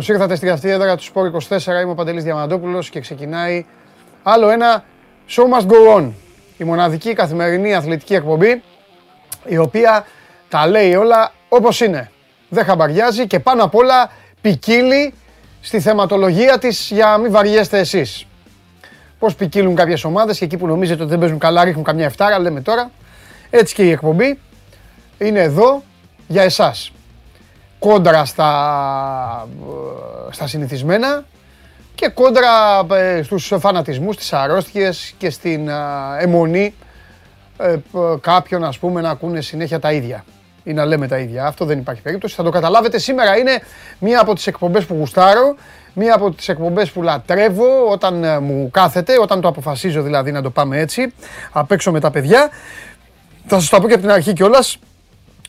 Καλημέρα σας. Καλώς ήρθατε στη αυτή έδρα του Σπόρ 24. Είμαι ο Παντελής Διαμαντόπουλος και ξεκινάει άλλο ένα Show Must Go On. Η μοναδική καθημερινή αθλητική εκπομπή η οποία τα λέει όλα όπως είναι. Δεν χαμπαριάζει και πάνω απ' όλα ποικίλει στη θεματολογία της για μην βαριέστε εσείς. Πώς ποικίλουν κάποιες ομάδες και εκεί που νομίζετε ότι δεν παίζουν καλά ρίχνουν καμιά εφτάρα, λέμε τώρα. Έτσι και η εκπομπή είναι εδώ για εσάς. Κόντρα στα, στα συνηθισμένα και κόντρα ε, στους φανατισμούς, στις αρρώστιες και στην ε, αιμονή ε, κάποιον ας πούμε να ακούνε συνέχεια τα ίδια ή να λέμε τα ίδια. Αυτό δεν υπάρχει περίπτωση. Θα το καταλάβετε σήμερα είναι μία από τις εκπομπές που γουστάρω, μία από τις εκπομπές που λατρεύω όταν μου κάθεται, όταν το αποφασίζω δηλαδή να το πάμε έτσι, απ' έξω με τα παιδιά. Θα σας το πω και από την αρχή κιόλας,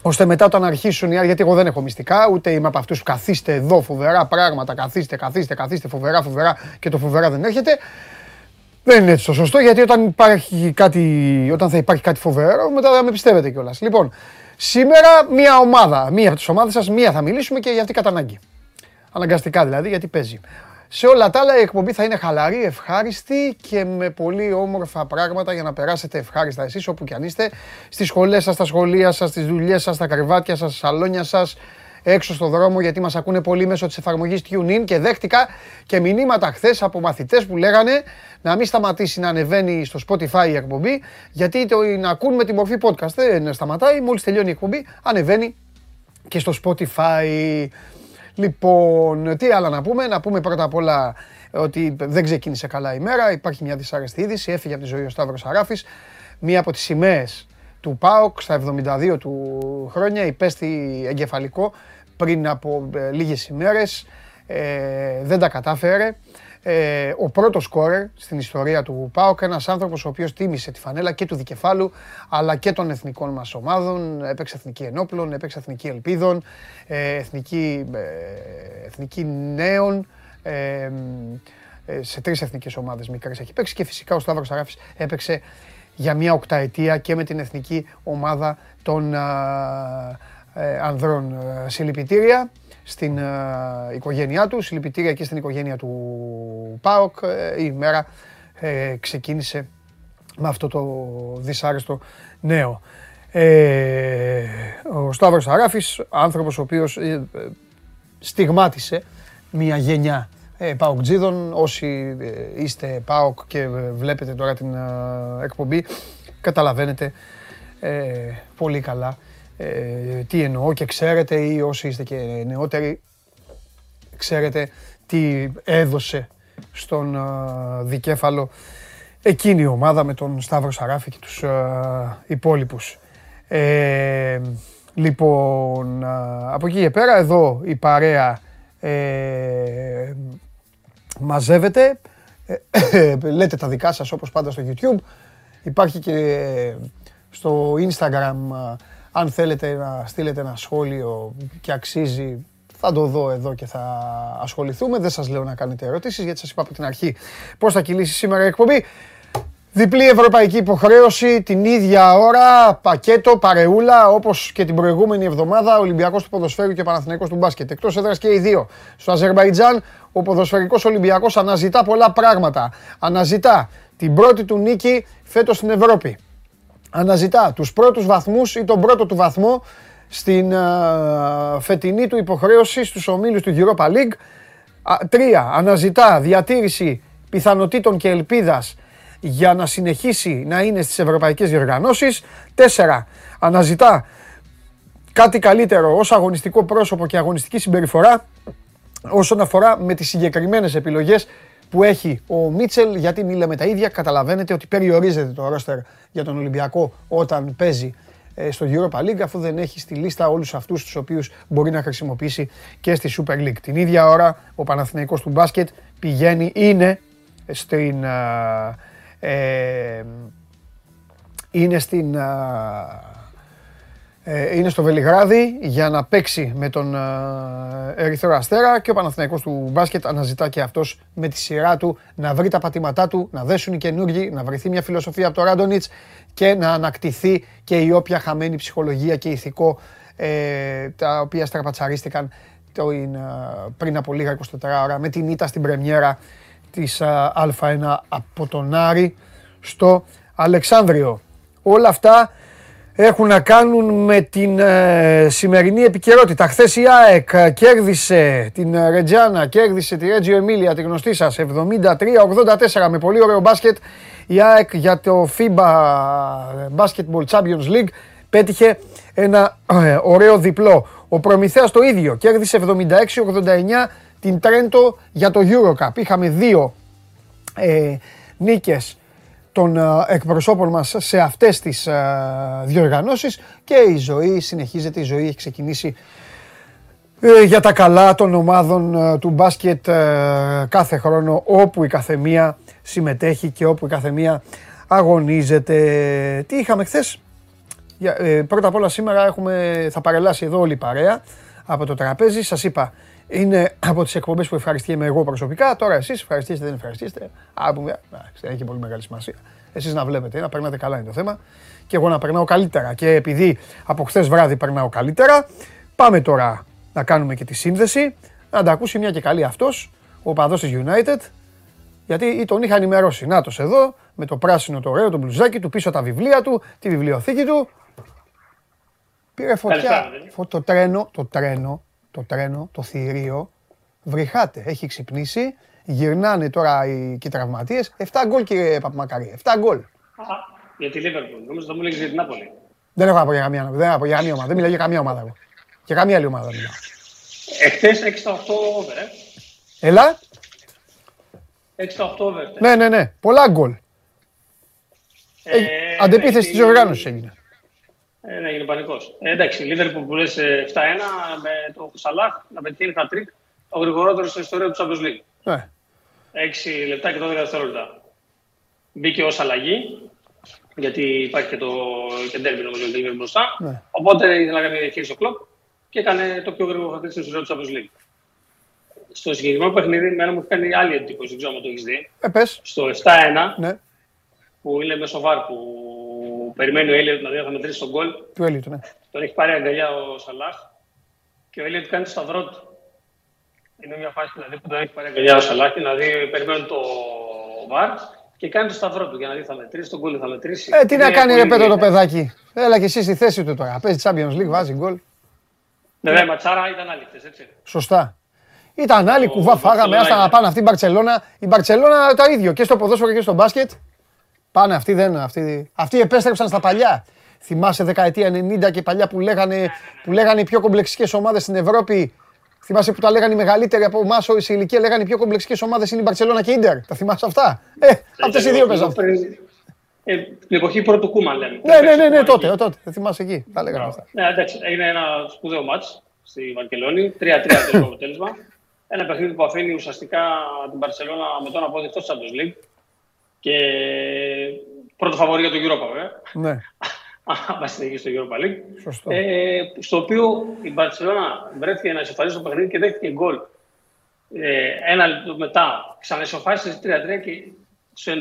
ώστε μετά όταν αρχίσουν οι άλλοι, γιατί εγώ δεν έχω μυστικά, ούτε είμαι από αυτούς που καθίστε εδώ, φοβερά πράγματα, καθίστε, καθίστε, καθίστε, φοβερά, φοβερά και το φοβερά δεν έρχεται. Δεν είναι έτσι το σωστό, γιατί όταν, υπάρχει κάτι, όταν θα υπάρχει κάτι φοβερό, μετά δεν με πιστεύετε κιόλας. Λοιπόν, σήμερα μία ομάδα, μία από τις ομάδες σας, μία θα μιλήσουμε και για αυτή κατά ανάγκη. Αναγκαστικά δηλαδή, γιατί παίζει. Σε όλα τα άλλα η εκπομπή θα είναι χαλαρή, ευχάριστη και με πολύ όμορφα πράγματα για να περάσετε ευχάριστα εσείς όπου και αν είστε. Στις σχολές σας, στα σχολεία σας, στις δουλειές σας, στα κρεβάτια σας, στα σαλόνια σας, έξω στο δρόμο γιατί μας ακούνε πολύ μέσω της εφαρμογής TuneIn και δέχτηκα και μηνύματα χθες από μαθητές που λέγανε να μην σταματήσει να ανεβαίνει στο Spotify η εκπομπή γιατί το να ακούν με τη μορφή podcast. Δεν σταματάει, μόλις τελειώνει η εκπομπή ανεβαίνει και στο Spotify. Λοιπόν, τι άλλα να πούμε; Να πούμε πρώτα απ' όλα ότι δεν ξεκίνησε καλά η μέρα. Υπάρχει μια δυσάρεστη είδηση. Έφυγε από τη ζωή ο Σταύρος Αράφης. Μία από τις σημαίες του ΠΑΟΚ στα 72 του χρόνια υπέστη εγκεφαλικό πριν από ε, λίγες ημέρες. Ε, δεν τα κατάφερε ε, ο πρώτος σκόρερ στην ιστορία του ΠΑΟΚ, ένας άνθρωπος ο οποίος τίμησε τη φανέλα και του δικεφάλου αλλά και των εθνικών μας ομάδων. Έπαιξε εθνική ενόπλων, έπαιξε εθνική ελπίδων, ε, εθνική, ε, εθνική νέων. Ε, ε, σε τρεις εθνικές ομάδες μικρές έχει παίξει και φυσικά ο Σταύρος Αράφη έπαιξε για μια οκταετία και με την εθνική ομάδα των ανδρών. Συλληπιτήρια στην ε, οικογένειά τους, συλληπιτήρια και στην οικογένεια του ΠΑΟΚ. Ε, η μέρα ε, ξεκίνησε με αυτό το δυσάρεστο νέο. ο Σταύρος Αράφης, άνθρωπος ο οποίος στιγμάτισε μια γενιά ΠΑΟΚτζίδων. Όσοι είστε ΠΑΟΚ και βλέπετε τώρα την εκπομπή, καταλαβαίνετε πολύ καλά ε, τι εννοώ και ξέρετε ή όσοι είστε και νεότεροι ξέρετε τι έδωσε στον δικέφαλο εκείνη η ομάδα με τον Σταύρο Σαράφη και τους υπόλοιπους. Ε, λοιπόν, από εκεί και πέρα εδώ η παρέα ε, μαζεύεται. Ε, λέτε τα δικά σας όπως πάντα στο YouTube. Υπάρχει και στο Instagram αν θέλετε να στείλετε ένα σχόλιο και αξίζει, θα το δω εδώ και θα ασχοληθούμε. Δεν σας λέω να κάνετε ερωτήσεις, γιατί σας είπα από την αρχή πώς θα κυλήσει σήμερα η εκπομπή. Διπλή ευρωπαϊκή υποχρέωση την ίδια ώρα, πακέτο, παρεούλα, όπως και την προηγούμενη εβδομάδα, Ολυμπιακός του Ποδοσφαίρου και Παναθηναϊκός του Μπάσκετ. Εκτός έδρας και οι δύο. Στο Αζερβαϊτζάν, ο Ποδοσφαιρικός Ολυμπιακός αναζητά πολλά πράγματα. Αναζητά την πρώτη του νίκη φέτος στην Ευρώπη αναζητά τους πρώτους βαθμούς ή τον πρώτο του βαθμό στην φετινή του υποχρέωση στους ομίλους του Europa League. τρία, αναζητά διατήρηση πιθανοτήτων και ελπίδας για να συνεχίσει να είναι στις ευρωπαϊκές διοργανώσεις. Τέσσερα, αναζητά κάτι καλύτερο ως αγωνιστικό πρόσωπο και αγωνιστική συμπεριφορά όσον αφορά με τις συγκεκριμένες επιλογές που έχει ο Μίτσελ, γιατί μιλάμε τα ίδια, καταλαβαίνετε ότι περιορίζεται το ρόστερ για τον Ολυμπιακό όταν παίζει ε, στο Europa League, αφού δεν έχει στη λίστα όλους αυτούς τους οποίους μπορεί να χρησιμοποιήσει και στη Super League. Την ίδια ώρα ο Παναθηναϊκός του μπάσκετ πηγαίνει, είναι στην... Ε, είναι στην... Ε, είναι στο Βελιγράδι για να παίξει με τον ε, Ερυθρό Αστέρα και ο Παναθηναϊκός του μπάσκετ αναζητά και αυτός με τη σειρά του να βρει τα πατήματά του, να δέσουν οι καινούργοι, να βρεθεί μια φιλοσοφία από το Ράντονιτς και να ανακτηθεί και η όποια χαμένη ψυχολογία και ηθικό ε, τα οποία στραπατσαρίστηκαν το, πριν από λίγα 24 ώρα με την ήττα στην πρεμιέρα της Α1 από τον Άρη στο Αλεξάνδριο. Όλα αυτά έχουν να κάνουν με την ε, σημερινή επικαιρότητα. Χθες η ΑΕΚ κέρδισε την Ρετζάνα, κέρδισε τη Ρέτζιο Εμίλια, τη γνωστή σας, 73-84 με πολύ ωραίο μπάσκετ. Η ΑΕΚ για το FIBA Basketball Champions League πέτυχε ένα ε, ωραίο διπλό. Ο Προμηθέας το ίδιο, κέρδισε 76-89 την Τρέντο για το Eurocup. Είχαμε δύο ε, νίκες των ε, εκπροσώπων μας σε αυτές τις ε, διοργανώσεις και η ζωή συνεχίζεται, η ζωή έχει ξεκινήσει ε, για τα καλά των ομάδων του μπάσκετ κάθε χρόνο όπου η καθεμία συμμετέχει και όπου η καθεμία αγωνίζεται. Τι είχαμε χθες, πρώτα απ' όλα σήμερα έχουμε, θα παρελάσει εδώ όλη η παρέα από το τραπέζι. Σας είπα, είναι από τις εκπομπές που ευχαριστήκαμε εγώ προσωπικά. Τώρα εσείς ευχαριστήσετε, δεν ευχαριστήσετε. Α, πούμε, δεν έχει πολύ μεγάλη σημασία. Εσείς να βλέπετε, να περνάτε καλά είναι το θέμα. Και εγώ να περνάω καλύτερα. Και επειδή από χθες βράδυ περνάω καλύτερα, πάμε τώρα να κάνουμε και τη σύνδεση. Να τα ακούσει μια και καλή αυτός, ο παδό της United. Γιατί τον είχα ενημερώσει. Να εδώ, με το πράσινο το ωραίο, το μπλουζάκι του, πίσω τα βιβλία του, τη βιβλιοθήκη του. Πήρε φωτιά. Το τρένο, το τρένο το τρένο, το θηρίο, βρυχάται, έχει ξυπνήσει, γυρνάνε τώρα οι, και οι τραυματίες. 7 γκολ κύριε Παπμακαρή, 7 γκολ. Για τη Λίβερπουλ, νομίζω θα μου λέγεις για την Νάπολη. Δεν έχω να πω για καμία, δεν έχω για καμία ομάδα, δεν μιλάω για καμία ομάδα. Για καμία άλλη ομάδα μιλάω. Εχθές 6 8 over, ε. Έλα. 6 8 over. Ναι, ναι, ναι, πολλά γκολ. Ε, ε, αντεπίθεση της οργάνωσης έγινε. Ε, ναι, έγινε πανικός. Ε, εντάξει, η Λίβερπουλ που λες 7-1 με το Σαλάχ να πετύχει χατρίκ, ο γρηγορότερος στην ιστορία του Champions League. Ναι. 6 λεπτά και 12 δευτερόλεπτα. Μπήκε ως αλλαγή, γιατί υπάρχει και το κεντέρμπι νομίζω ότι είναι μπροστά. Ναι. Οπότε ήθελα να κάνει διαχείριση ο κλοπ και έκανε το πιο γρήγορο χατρίκ στην ιστορία του Champions League. Στο συγκεκριμένο παιχνίδι, μένα μου έχει κάνει άλλη εντύπωση, δεν ξέρω αν το έχεις δει. Ε, πες. Στο 7-1, ναι. που είναι μέσω βάρ που περιμένει ο Έλιοτ δηλαδή θα μετρήσει τον γκολ. Του Έλιοτ, ναι. Τον έχει πάρει αγκαλιά ο Σαλάχ και ο Έλιοτ κάνει το σταυρό του. Είναι μια φάση δηλαδή, που τον έχει πάρει αγκαλιά ο Σαλάχ και δηλαδή περιμένει το βαρ και κάνει το σταυρό του για να δει θα μετρήσει τον γκολ, θα μετρήσει. Ε, τι να κάνει ρε πέτρο το παιδάκι. Έλα και εσύ στη θέση του τώρα. Παίζει Champions League, βάζει γκολ. Ναι, ναι, ματσάρα ήταν άλλη χθες, έτσι. Σωστά. Ήταν άλλη κουβά, φάγαμε, άστα να πάνε αυτή η Μπαρτσελώνα. Η Μπαρτσελώνα το ίδιο και στο ποδόσφαιρο και στο μπάσκετ. Πάνε αυτοί δεν. Αυτοί, αυτοί επέστρεψαν στα παλιά. Θυμάσαι δεκαετία 90 και παλιά που λέγανε, που λέγανε οι πιο κομπλεξικές ομάδες στην Ευρώπη. Θυμάσαι που τα λέγανε οι μεγαλύτεροι από εμάς σε ηλικία, λέγανε οι πιο κομπλεξικές ομάδες είναι η Μπαρσελόνα και η Ιντερ. Τα θυμάσαι αυτά; Ε, αυτές οι δύο παίζαν. Ε, την εποχή πρώτου Κούμα λέμε. Ναι, ναι, ναι, ναι, τότε, τότε. Θα θυμάσαι εκεί. Τα λέγανε αυτά. Ναι, εντάξει, έγινε ένα σπουδαίο μάτς στη Βαρκελόνη. 3-3 το αποτέλεσμα. Ένα παιχνίδι που αφήνει ουσιαστικά την Μπαρσελόνα με τον απόδεικτο Champions League και πρώτο φαβορή για το Europa, βέβαια. Ναι. Αν συνεχίσει στο Europa League. Σωστό. Ε, στο οποίο η Μπαρσελόνα βρέθηκε να ισοφαρίσει το παιχνίδι και δέχτηκε γκολ. Ε, ένα λεπτό μετά ξαναισοφάρισε 3-3 και στο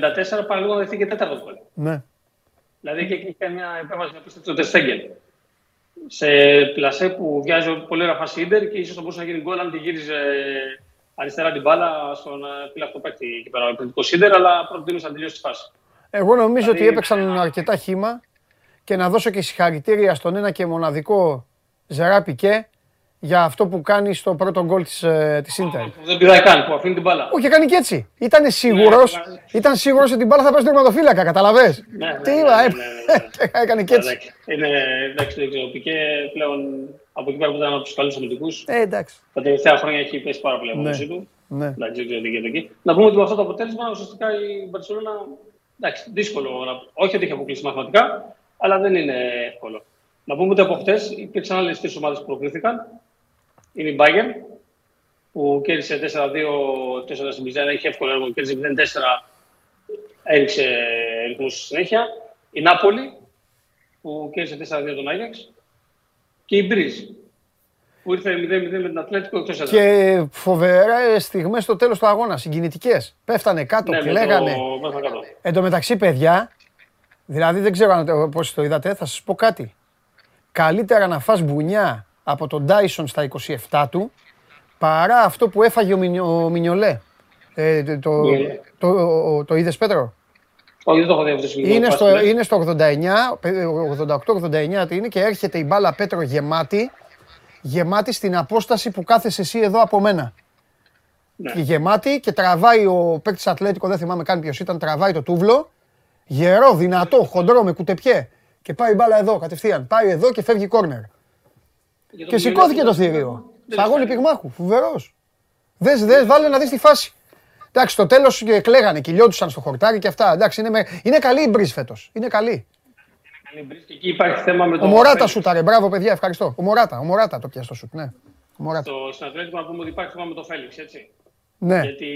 94 πάλι λίγο δεχτήκε τέταρτο γκολ. Ναι. Δηλαδή και εκεί είχε μια επέμβαση να πείστε στο Τεστέγγελ. Σε πλασέ που βιάζει πολύ ωραία φάση και ίσως θα μπορούσε να γίνει γκολ αν τη γύριζε αριστερά την μπάλα στον φύλακτο παίκτη εκεί πέρα, ο Σίντερ, αλλά προτείνω να τελειώσει της φάσης. Εγώ νομίζω ότι δηλαδή, έπαιξαν αρκετά χήμα και να δώσω και συγχαρητήρια στον ένα και μοναδικό Ζερά Πικέ για αυτό που κάνει στο πρώτο γκολ της, ε, της Ίντερ. Δεν πειράει καν, που αφήνει την μπάλα. Όχι, κάνει και έτσι. Ήταν σίγουρος, ναι, ήταν σίγουρος ότι την μπάλα θα πέσει στο τερματοφύλακα, καταλαβες; Ναι, ναι, Τι είπα, έκανε και έτσι. Είναι, εντάξει, δεν ξέρω, Πικέ πλέον από εκεί πέρα που ήταν από τους καλούς αμυντικού. Ε, εντάξει. Τα τελευταία χρόνια έχει πέσει πάρα πολύ από ναι. του. Ναι. Εντάξει, δεν ξέρω τι γίνεται εκεί. Να πούμε ότι με αυτό το αποτέλεσμα ουσιαστικά η Μπαρσελόνα. Εντάξει, δύσκολο. Να... Όχι ότι έχει αποκλείσει μαθηματικά, αλλά δεν είναι εύκολο. Να πούμε ότι από χτες υπήρξαν άλλες τρεις ομάδες που προκλήθηκαν. Είναι η Bayern, που κέρδισε 4-2 4 στην Πιζάνα, είχε εύκολο έργο, κέρδισε 0-4, έριξε ρυθμούς στη συνέχεια. Η Νάπολη, που κέρδισε 4-2 τον Άγιαξ Και η Μπρίζ. Που ήρθε 0-0 με την Ατλέτικο εκτός Και φοβερές στιγμές στο τέλος του αγώνα. Συγκινητικές. Πέφτανε κάτω, ναι, κλαίγανε. Το... Εν τω μεταξύ, παιδιά, δηλαδή δεν ξέρω πώς το είδατε, θα σας πω κάτι. Καλύτερα να φας μπουνιά από τον Dyson στα 27 του παρά αυτό που έφαγε ο Μινιολέ. Ε, το, το, το, το, το είδες Πέτρο; Όχι, δεν το έχω δει αυτό είναι, στο, είναι στο 89, 88-89 είναι και έρχεται η μπάλα Πέτρο γεμάτη, γεμάτη στην απόσταση που κάθεσαι εσύ εδώ από μένα. Ναι. Και γεμάτη και τραβάει ο παίκτης Ατλέτικο, δεν θυμάμαι καν ποιος ήταν, τραβάει το τούβλο. Γερό, δυνατό, χοντρό με κουτεπιέ. Και πάει η μπάλα εδώ κατευθείαν. Πάει εδώ και φεύγει κόρνερ. Και σηκώθηκε το θηρίο. Σαγόνι πυγμάχου, φοβερός. Δες, δες, βάλε να δεις τη φάση. Εντάξει, στο τέλος κλαίγανε, κυλιόντουσαν στο χορτάρι και αυτά. Εντάξει, είναι, με... είναι καλή η μπρι φέτος. Είναι καλή. Και εκεί υπάρχει θέμα με το. Ο Μωράτα σου τα μπράβο παιδιά, ευχαριστώ. Ο Μωράτα, ο Μωράτα το πιάστο σου. Ναι. Ο Μωράτα. Στο να πούμε ότι υπάρχει θέμα με το Φέληξ, έτσι. Ναι. Γιατί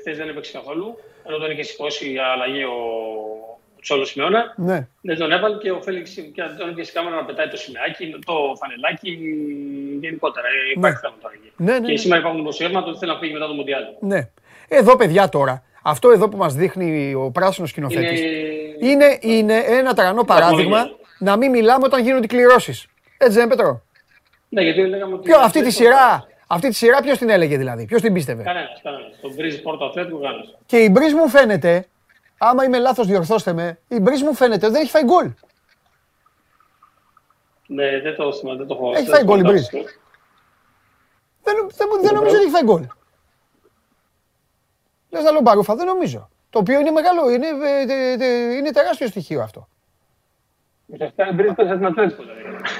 χθες δεν έπαιξε καθόλου. Ενώ τον είχε σηκώσει αλλαγή ο Τσόλος Σιμεώνα. Ναι. Δεν τον έβαλε και ο Φέληξ και τον είχε κάμερα να πετάει το σημαίακι, το φανελάκι γενικότερα. Ναι. Υπάρχει θέμα τώρα εκεί. Ναι, ναι, και ναι. σήμερα υπάρχουν δημοσιεύματα ότι θέλει να φύγει μετά το Μοντιάλ. Ναι. Εδώ, παιδιά, τώρα, αυτό εδώ που μας δείχνει ο πράσινος σκηνοθέτης, είναι, είναι, ένα τρανό παράδειγμα να μην μιλάμε όταν γίνονται κληρώσεις. Έτσι δεν Πέτρο; Ναι, γιατί λέγαμε ότι... Ποιο, αυτή τη σειρά, αυτή τη σειρά ποιος την έλεγε δηλαδή, ποιος την πίστευε; Κανένας, κανένας. Τον Μπρίζ Πόρτο Αθλέτικο κανένας. Και η Μπρίζ μου φαίνεται, άμα είμαι λάθος διορθώστε με, η Μπρίζ μου φαίνεται δεν έχει φάει γκολ. Ναι, δεν το, δεν το έχω. Έχει φάει γκολ η Μπρίζ. Δεν, δεν, δεν νομίζω ότι έχει φάει γκολ. Λες άλλο μπαρούφα, δεν νομίζω. Το οποίο είναι μεγάλο, είναι, ε, είναι τεράστιο στοιχείο αυτό.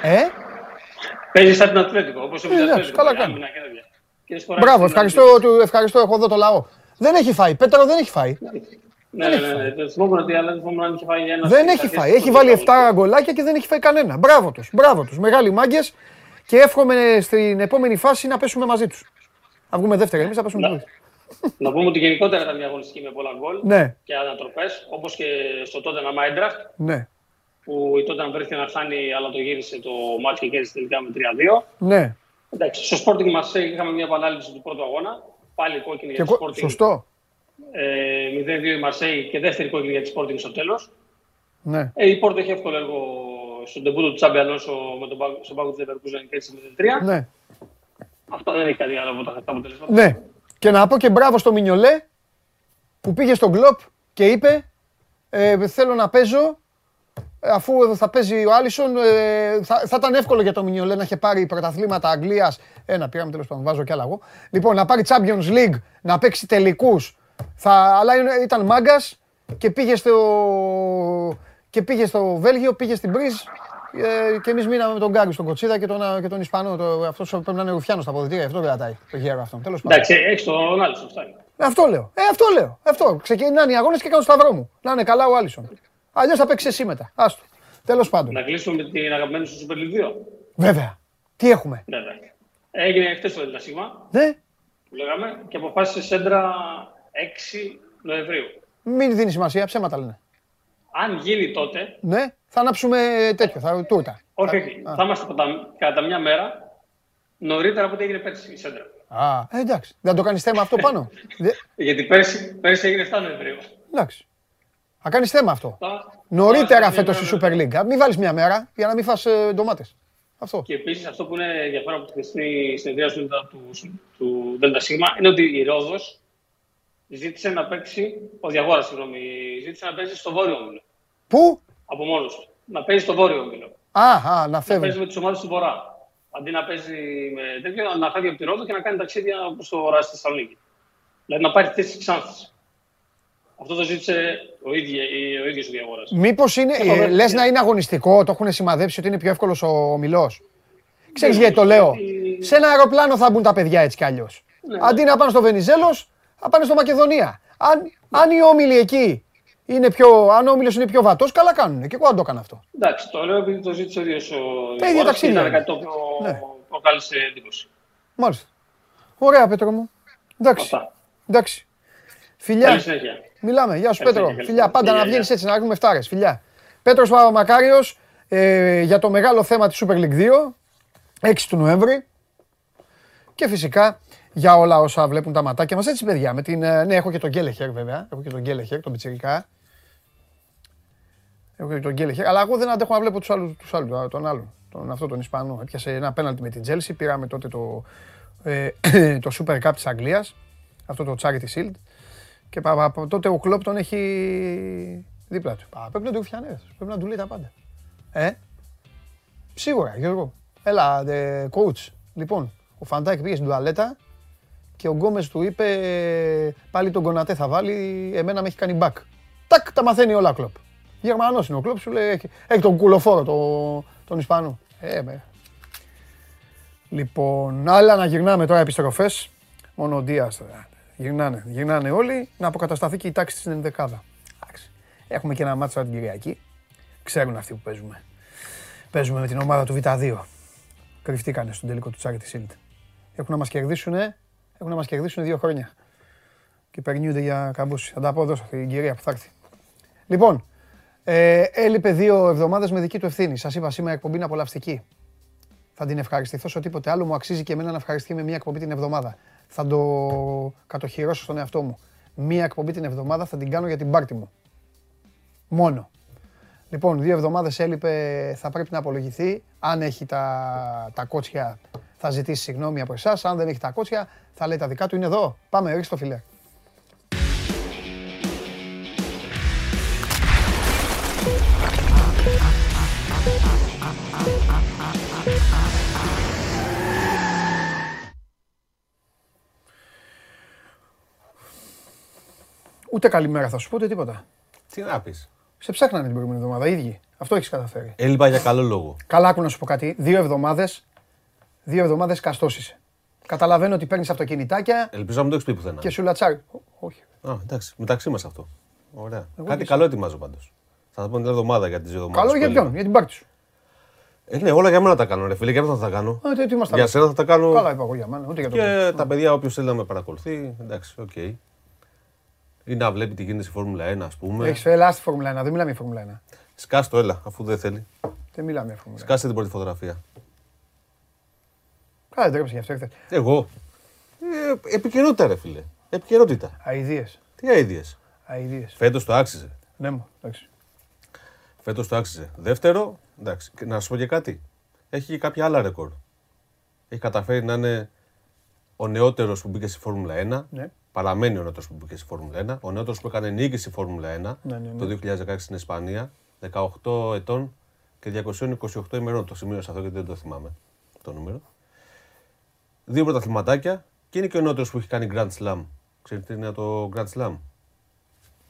Ε; Παίζεις σαν την Ατλέτικο, όπως ο ε, Καλά κάνει. Μπράβο, ευχαριστώ, ευχαριστώ, έχω εδώ το λαό. Δεν έχει φάει, Πέτρο δεν έχει φάει. Ναι, ναι, ναι. είχε φάει ένα. Δεν έχει φάει. Έχει βάλει 7 γκολάκια και δεν έχει φάει κανένα. Μπράβο τους. Μπράβο τους. Μεγάλοι μάγκες και εύχομαι στην επόμενη φάση να πέσουμε μαζί τους. Να βγούμε δεύτερη, εμείς θα πέσουμε μαζί να πούμε ότι γενικότερα ήταν μια αγωνιστική με πολλά γκολ ναι. και ανατροπές, όπως και στο τότε να Μάιντραχτ. Ναι. Που η τότε βρέθηκε να χάνει, αλλά το γύρισε το μάτι και κέρδισε τελικά με 3-2. Ναι. Εντάξει, στο Sporting Marseille είχαμε μια επανάληψη του πρώτου αγώνα. Πάλι κόκκινη για τη Sporting. Σωστό. Ε, 0-2 η Marseille και δεύτερη κόκκινη για τη Sporting στο τέλος. Ναι. Ε, η Πόρτο έχει εύκολο έργο στον τεμπούτο του Τσάμπι Αλόνσο με τον στον πάγκο της Leverkusen και έτσι 0-3. Ναι. Αυτό δεν έχει κάτι άλλο από τα αποτελέσματα. Ναι. Και να πω και μπράβο στο Μινιολέ που πήγε στον κλοπ και είπε ε, θέλω να παίζω αφού θα παίζει ο Άλισον, ε, θα, θα ήταν εύκολο για το Μινιολέ να είχε πάρει πρωταθλήματα Αγγλίας. Ένα πήραμε τέλος πάντων, βάζω κι άλλα εγώ. Λοιπόν, να πάρει Champions League, να παίξει τελικούς. Θα, αλλά ήταν μάγκας και πήγε στο, και πήγε στο Βέλγιο, πήγε στην Μπρίζ ε, και εμείς μείναμε με τον Γκάρι στον Κοτσίδα και τον, και τον Ισπανό. Το, αυτός πρέπει να είναι ρουφιάνος στα αποδητήρια. Αυτό κρατάει το γέρο αυτό. Τέλος πάντων. Εντάξει, έχεις τον Άλισον. Αυτό λέω. Ε, αυτό λέω. Αυτό. Ξεκινάνε οι αγώνες και κάνω σταυρό μου. Να είναι καλά ο Άλισον. Αλλιώς θα παίξει εσύ μετά. Άστο. Τέλος πάντων. Να κλείσουμε με την αγαπημένη σου Super League 2. Βέβαια. Τι έχουμε; Βέβαια. Έγινε χθες το Δελτασίγμα. Ναι. Που λέγαμε και αποφάσισε σέντρα 6 Νοεμβρίου. Μην δίνεις σημασία, ψέματα λένε. Αν γίνει τότε. Ναι, θα ανάψουμε τέτοιο, θα τούτα. Όχι, όχι. Θα είμαστε κατά, μια μέρα νωρίτερα από ό,τι έγινε πέρσι η Σέντρα. Α, ε, εντάξει. Δεν το κάνεις θέμα αυτό πάνω. Γιατί πέρσι, πέρσι έγινε 7 Νοεμβρίου. Εντάξει. Θα κάνεις θέμα αυτό. Νωρίτερα φέτος η Super League. Μην βάλεις μια μέρα για να μην φας ε, ντομάτες. Αυτό. Και επίσης αυτό που είναι ενδιαφέρον από τη χθεσινή συνεδρία του, του, του ΔΣ είναι ότι η Ρόδος ζήτησε να παίξει. Ο Διαγόρας, συγγνώμη, ζήτησε να παίξει στο βόρειο όμιλο. Πού; Από μόνος του. Να παίζει στο βόρειο όμιλο. Α, α, να φεύγει. Να παίζει με τις ομάδες του Βορρά. Αντί να παίζει με τέτοιο, να φεύγει από τη Ρόδο και να κάνει ταξίδια προ το Βορρά στη Θεσσαλονίκη. Δηλαδή να πάρει θέση της Ξάνθης. Αυτό το ζήτησε ο ίδιο ο, ίδιος ο Διαγόρας. Μήπως είναι, ε, λες να είναι αγωνιστικό, το έχουν σημαδέψει ότι είναι πιο εύκολος ο Μιλός. Ξέρεις ναι, γιατί το λέω; Σε ένα αεροπλάνο θα μπουν τα παιδιά έτσι κι αλλιώς. Ναι. Αντί να πάνε στο Βενιζέλος, θα πάνε στο Μακεδονία. Αν, αν οι όμιλοι εκεί είναι πιο, αν ο όμιλος είναι πιο βατός, καλά κάνουν. Και εγώ αν το έκανα αυτό. Εντάξει, το λέω επειδή το ζήτησε ο ίδιος ο Τα ίδια ταξίδια. Ήταν κάτι το οποίο ναι. προκάλεσε εντύπωση. Μάλιστα. Ωραία, Πέτρο μου. Εντάξει. Αυτά. Εντάξει. Φιλιά. Καλή συνέχεια. Μιλάμε. Γεια σου, Πέτρο. Φιλιά, πάντα να βγαίνει έτσι, να έχουμε φτάρες. Φιλιά. Πέτρος Παπαμακάριο ε, για το μεγάλο θέμα της Super League 2. 6 του Νοέμβρη. Και φυσικά για όλα όσα βλέπουν τα ματάκια μας. Έτσι παιδιά, με την, ε, ναι έχω και τον Γκέλεχερ βέβαια, έχω και τον Γκέλεχερ, τον Πιτσιρικά. Έχω και τον Γκέλεχερ, αλλά εγώ δεν αντέχω να βλέπω τους άλλους, τους άλλους τον άλλον, τον, αυτό τον Ισπανό. Έπιασε ένα πέναλτι με την Τζέλση, πήραμε τότε το, ε, το Super Cup της Αγγλίας, αυτό το Charity Shield. Και από τότε ο Κλόπ τον έχει δίπλα του. Πρέπει να του φτιανέ, πρέπει να του λέει τα πάντα. Ε, σίγουρα Γιώργο. Έλα, coach. Λοιπόν, ο Φαντάκ πήγε στην τουαλέτα και ο Γκόμες του είπε πάλι τον Κονατέ θα βάλει, εμένα με έχει κάνει back. Τάκ, τα μαθαίνει όλα κλοπ. Γερμανός είναι ο κλοπ, σου λέει έχει, έχει τον κουλοφόρο το, τον Ισπανό. Ε, με. Λοιπόν, άλλα να γυρνάμε τώρα επιστροφές. Μόνο ο Ντίας Γυρνάνε, γυρνάνε όλοι. Να αποκατασταθεί και η τάξη στην ενδεκάδα. Έχουμε και ένα μάτσο την Κυριακή. Ξέρουν αυτοί που παίζουμε. Παίζουμε με την ομάδα του Β2. Κρυφτήκανε στον τελικό του Charity Shield. Έχουν να μας κερδίσουν, έχουν να μας κερδίσουν δύο χρόνια. Και περνιούνται για καμπούση. Θα τα πω εδώ στην κυρία που θα έρθει. Λοιπόν, ε, έλειπε δύο εβδομάδες με δική του ευθύνη. Σας είπα σήμερα εκπομπή είναι απολαυστική. Θα την ευχαριστηθώ σε τίποτε άλλο. Μου αξίζει και εμένα να ευχαριστεί με μια εκπομπή την εβδομάδα. Θα το κατοχυρώσω στον εαυτό μου. Μία εκπομπή την εβδομάδα θα την κάνω για την πάρτι μου. Μόνο. Λοιπόν, δύο εβδομάδες έλειπε, θα πρέπει να απολογηθεί. Αν έχει τα, τα κότσια, θα ζητήσει συγγνώμη από εσάς. Αν δεν έχει τα κότσια, θα λέει τα δικά του. Είναι εδώ. Πάμε, ρίξτε το φιλέ. Ούτε καλημέρα θα σου πω, ούτε τίποτα. Τι να πεις. Σε ψάχνανε την προηγούμενη εβδομάδα, ίδιοι. Αυτό έχεις καταφέρει. Έλειπα για καλό λόγο. Καλά, άκου να σου πω κάτι. Δύο εβδομάδες δύο εβδομάδες καστό είσαι. Καταλαβαίνω ότι παίρνεις αυτοκινητάκια. Ελπίζω να μην το έχεις πει πουθενά. Και σου λατσάρει. Όχι. Α, εντάξει, μεταξύ μας αυτό. Ωραία. Εγώ κάτι καλό ετοιμάζω πάντως. Θα τα πω την εβδομάδα για τις δύο εβδομάδες. Καλό για ποιον, για την πάρτι σου. Ε, ναι, όλα για μένα τα κάνω, ρε φίλε. Για μένα θα τα κάνω. Ε, τι, τι για σένα θα τα κάνω. Καλά, είπα εγώ για μένα. Ούτε για το και τα παιδιά, όποιος θέλει να με παρακολουθεί, εντάξει, ok. Okay ή να βλέπει τι γίνεται στη Φόρμουλα 1, ας πούμε. Έχεις έλα στη Φόρμουλα 1, δεν μιλάμε για Φόρμουλα 1. Σκάστο, έλα, αφού δεν θέλει. Δεν μιλάμε για Φόρμουλα 1. Σκάστε την πρώτη φωτογραφία. Καλά, δεν τρέψε γι' αυτό. Εγώ. Ε, επικαιρότητα, ρε φίλε. Επικαιρότητα. Αηδίες. Τι αηδίες. Αηδίες. Φέτος το άξιζε. Ναι, μου, εντάξει. Φέτος το άξιζε. Δεύτερο, εντάξει, να σου πω και κάτι. Έχει και κάποια άλλα ρεκόρ. Έχει καταφέρει να είναι ο νεότερος που μπήκε στη Φόρμουλα 1. Ναι παραμένει ο νεότερος που μπήκε στη Φόρμουλα 1. Ο νεότερος που έκανε νίκη στη Φόρμουλα 1 ναι, ναι, ναι. το 2016 στην Ισπανία, 18 ετών και 228 ημερών. Το σημείο αυτό γιατί δεν το θυμάμαι το νούμερο. Δύο πρωταθληματάκια και είναι και ο νεότερος που έχει κάνει Grand Slam. Ξέρετε τι είναι το Grand Slam;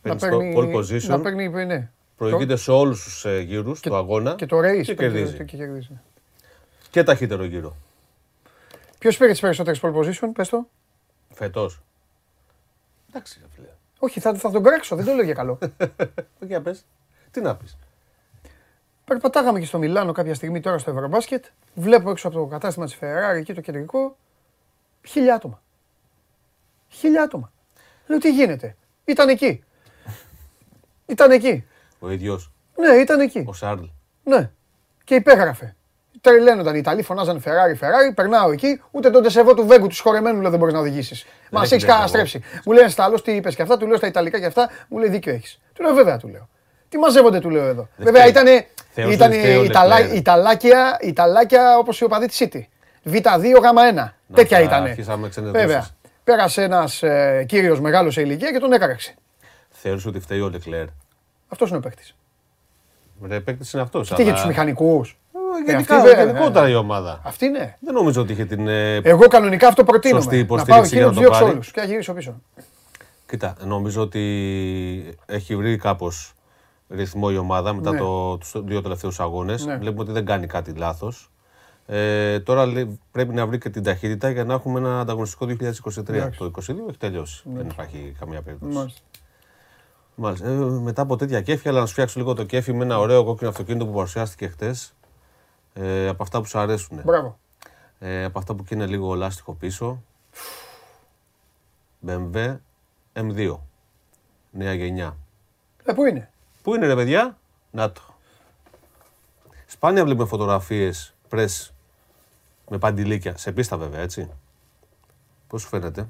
Παίρνεις στο pole position. Να παίρνει, ναι. Προηγείται σε όλους τους ε, γύρους του αγώνα και, το race και κερδίζει. Και, κερδίζει. και ταχύτερο γύρο. Ποιος πήρε τις περισσότερες pole position, πες το. Φετό. Εντάξει, φίλε. Όχι, θα, θα τον κράξω, δεν το λέω για καλό. για πες. Τι να πεις. Περπατάγαμε και στο Μιλάνο κάποια στιγμή τώρα στο Ευρωμπάσκετ. Βλέπω έξω από το κατάστημα της Ferrari εκεί το κεντρικό. Χίλια άτομα. Χίλια άτομα. Λέω τι γίνεται; Ήταν εκεί. Ήταν εκεί. Ο ίδιος. Ναι, ήταν εκεί. Ο Σάρλ. Ναι. Και υπέγραφε τρελαίνονταν οι Ιταλοί, φωνάζαν Ferrari, Ferrari, περνάω εκεί, ούτε τον τεσεβό του Βέγκου τους σχορεμένου λέω δεν μπορείς να οδηγήσεις. Μας έχεις καταστρέψει. Μου λέει ένα άλλο τι είπες και αυτά, του λέω στα Ιταλικά και αυτά, μου λέει δίκιο έχεις. Του λέω βέβαια του λέω. Τι μαζεύονται του λέω εδώ. Βέβαια ήταν Ιταλάκια, Ιταλάκια όπως η οπαδή της City. Β2 Γ1. Τέτοια ήταν. Βέβαια. Πέρασε ένας ε, κύριος μεγάλος σε ηλικία και τον έκαραξε. Θεωρούσε ότι φταίει ο Λεκλέρ. Αυτός είναι ο παίκτης. Ρε παίκτης είναι αυτός. Τι για τους μηχανικούς. Γενικά, ε, γενικότερα η ομάδα. Αυτή είναι. Δεν νομίζω ότι είχε την. Ε, Εγώ κανονικά αυτό προτείνω. Σωστή υποστήριξη να πάω δύο ξόλου και να γυρίσω πίσω. Κοίτα, νομίζω ότι έχει βρει κάπως ρυθμό η ομάδα μετά ναι. το, τους δύο τελευταίους αγώνες. Ναι. Βλέπουμε ότι δεν κάνει κάτι λάθος. Ε, τώρα πρέπει να βρει και την ταχύτητα για να έχουμε ένα ανταγωνιστικό 2023. Το 2022 έχει τελειώσει. Ναι. Δεν υπάρχει καμία περίπτωση. Μάλιστα. Ε, μετά από τέτοια κέφια, αλλά να σου φτιάξω λίγο το κέφι με ένα ωραίο κόκκινο αυτοκίνητο που παρουσιάστηκε χτες ε, από αυτά που σου αρέσουν. Μπράβο. Ε, από αυτά που είναι λίγο λάστιχο πίσω. BMW M2. Νέα γενιά. Ε, πού είναι; Πού είναι ρε παιδιά; Να το. Σπάνια βλέπουμε φωτογραφίες press Με παντιλίκια. Σε πίστα βέβαια, έτσι. Πώς σου φαίνεται;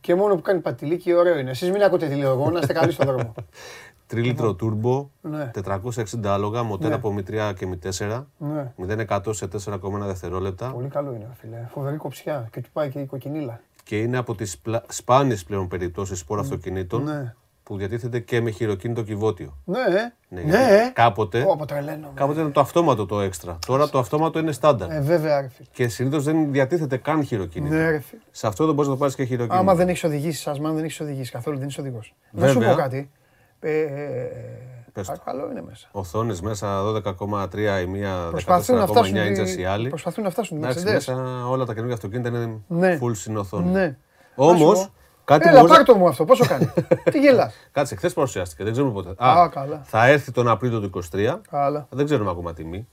Και μόνο που κάνει παντιλίκι, ωραίο είναι. Εσείς μην ακούτε τι λέω εγώ, να είστε καλοί στον δρόμο. Τρίλιτρο τούρμπο, 460 άλογα, μοτέρα ναι. από μη και μη 4. Ναι. 0% σε 4,1 δευτερόλεπτα. Πολύ καλό είναι, φίλε. Φοβερή κοψιά και του πάει και η κοκκινίλα. Και είναι από τις πλα... σπάνιες πλέον περιπτώσεις σπορ ναι. αυτοκινήτων ναι. Που διατίθεται και με χειροκίνητο κυβότιο. Ναι, ναι. ναι. Κάποτε, oh, κάποτε ήταν το αυτόματο το έξτρα. Τώρα το αυτόματο είναι στάνταρ. Ε, βέβαια, αρφή. Και συνήθως δεν διατίθεται καν χειροκίνητο. Ναι, αρφή. Σε αυτό δεν μπορεί να το πάρεις και χειροκίνητο. Άμα δεν έχεις οδηγήσει, σας δεν έχεις οδηγήσει καθόλου, δεν είσαι οδηγός. Να σου πω κάτι. Ε, ε, Καλό είναι μέσα. Οθόνες μέσα 12,3 η μία, 14,9 ίντσες η άλλη. Προσπαθούν να φτάσουν μέσα όλα τα καινούργια αυτοκίνητα είναι ναι. full στην οθόνη. Ναι. Όμως. Κάτι Έλα, μπορείς... πάρ' μου αυτό, πόσο κάνει; Τι γελάς; Κάτσε, χθες παρουσιάστηκε, δεν ξέρουμε ποτέ. Α, καλά. Θα έρθει τον Απρίλιο του 23. Καλά. Δεν ξέρουμε ακόμα τιμή.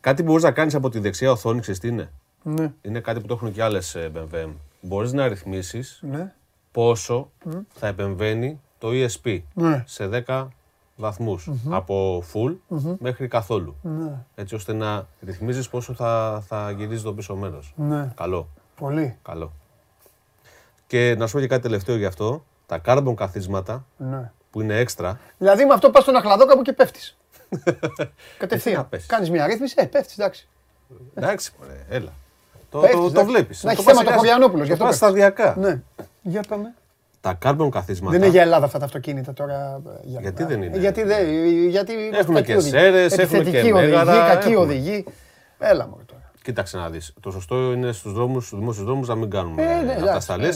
Κάτι που μπορείς να κάνεις από τη δεξιά οθόνη, ξέρεις τι είναι; Ναι. Είναι κάτι που το έχουν και άλλες BMW. Μπορείς να ρυθμίσεις ναι. πόσο θα επεμβαίνει το ESP ναι. σε 10 βαθμούς από full μέχρι καθόλου. Ναι. Έτσι ώστε να ρυθμίζεις πόσο θα, θα γυρίζει το πίσω μέρος. Ναι. Καλό. Πολύ. Καλό. Και να σου πω και κάτι τελευταίο γι' αυτό. Τα carbon καθίσματα ναι. που είναι έξτρα. Δηλαδή με αυτό πας στον αχλαδό κάπου και πέφτεις. Κατευθείαν. Κάνεις μια ρύθμιση, ε, πέφτεις, εντάξει. Εντάξει, έλα. Το, το, το, βλέπεις. Να έχει θέμα το Χωριανόπουλος. Το πας σταδιακά. Ναι. Για πάμε. Τα carbon καθίσματα. Δεν είναι για Ελλάδα αυτά τα αυτοκίνητα τώρα. Για γιατί δεν είναι; Γιατί, δεν, γιατί έχουμε και σέρες, έχουμε και μέγαρα. Κακή οδηγή. Έλα μου τώρα. Κοίταξε να δεις. Το σωστό είναι στους δρόμους, στους δημόσιους δρόμους να μην κάνουμε ε, ναι, ατασταλέ.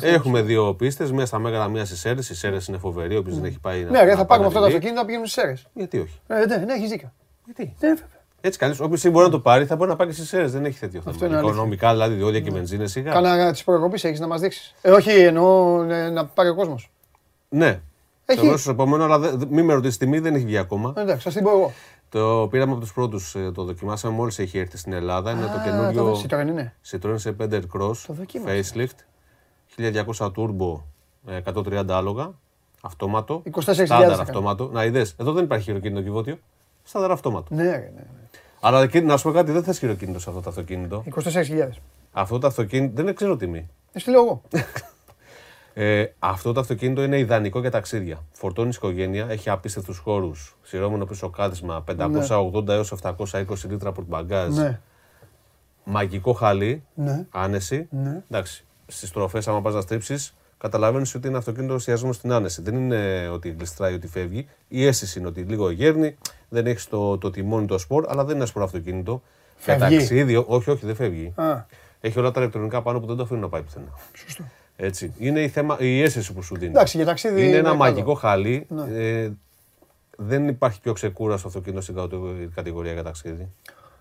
Ε, έχουμε δύο πίστες, μία στα Μέγαρα, μία στις Σέρες. Οι Σέρες είναι φοβερή, όποιος δεν έχει πάει. Ναι, θα πάρουμε αυτό το αυτοκίνητο να πηγαίνουμε στις Σέρες. Γιατί όχι; Ε, ναι, ναι, έχεις δίκιο. Γιατί; Ναι, έτσι κανεί, όποιος μπορεί να το πάρει, θα μπορεί να πάρει και στις αίρε. Δεν έχει τέτοιο θέμα. Οικονομικά, δηλαδή, διόδια και βενζίνες σιγά. Κάνα τη προκοπή έχεις να μας δείξεις. Ε, όχι, εννοώ ε, να πάρει ο κόσμος. Ναι. Έχει. Θα στο επόμενο, αλλά μην με ρωτήσεις τιμή, δεν έχει βγει ακόμα. Εντάξει, σα την πω εγώ. Το πήραμε από τους πρώτους, ε, το δοκιμάσαμε μόλις έχει έρθει στην Ελλάδα. Είναι το καινούργιο. Citroen είναι. Citroen σε 5 Cross. Facelift. 1200 turbo, 130 άλογα. Αυτόματο. 24.000. αυτόματο. Να είδες, εδώ δεν υπάρχει χειροκίνητο κυβότιο. Στάνταρ αυτόματο. Ναι, ναι, ναι. Αλλά να σου πω κάτι, δεν θες χειροκίνητο σε αυτό το αυτοκίνητο. 24.000. Αυτό το αυτοκίνητο δεν ξέρω τιμή. Εσύ λέω εγώ. Ε, αυτό το αυτοκίνητο είναι ιδανικό για ταξίδια. Φορτώνεις οικογένεια, έχει απίστευτου χώρους. Σειρώμενο πίσω κάθισμα, 580 ναι. έως 720 λίτρα από μπαγκάζ. Ναι. Μαγικό χαλί, ναι. άνεση. Ναι. Εντάξει, στις τροφέ, άμα πας να στρίψεις, καταλαβαίνεις ότι είναι αυτοκίνητο εστιασμένο στην άνεση. Δεν είναι ότι γλιστράει, ότι φεύγει. Η αίσθηση είναι ότι λίγο γέρνει, δεν έχεις το, το τιμόνι το σπορ, αλλά δεν είναι σπορ αυτοκίνητο. Φεύγει. Για ταξίδι, όχι, όχι, δεν φεύγει. Α. Έχει όλα τα ηλεκτρονικά πάνω που δεν το αφήνουν να πάει πουθενά. Σωστό. Έτσι. Είναι η, θέμα, η αίσθηση που σου δίνει. Εντάξει, για ταξίδι είναι, είναι ένα μαγικό χαλί. Ναι. Ε, δεν υπάρχει πιο ξεκούραστο αυτοκίνητο στην κατηγορία για ταξίδι.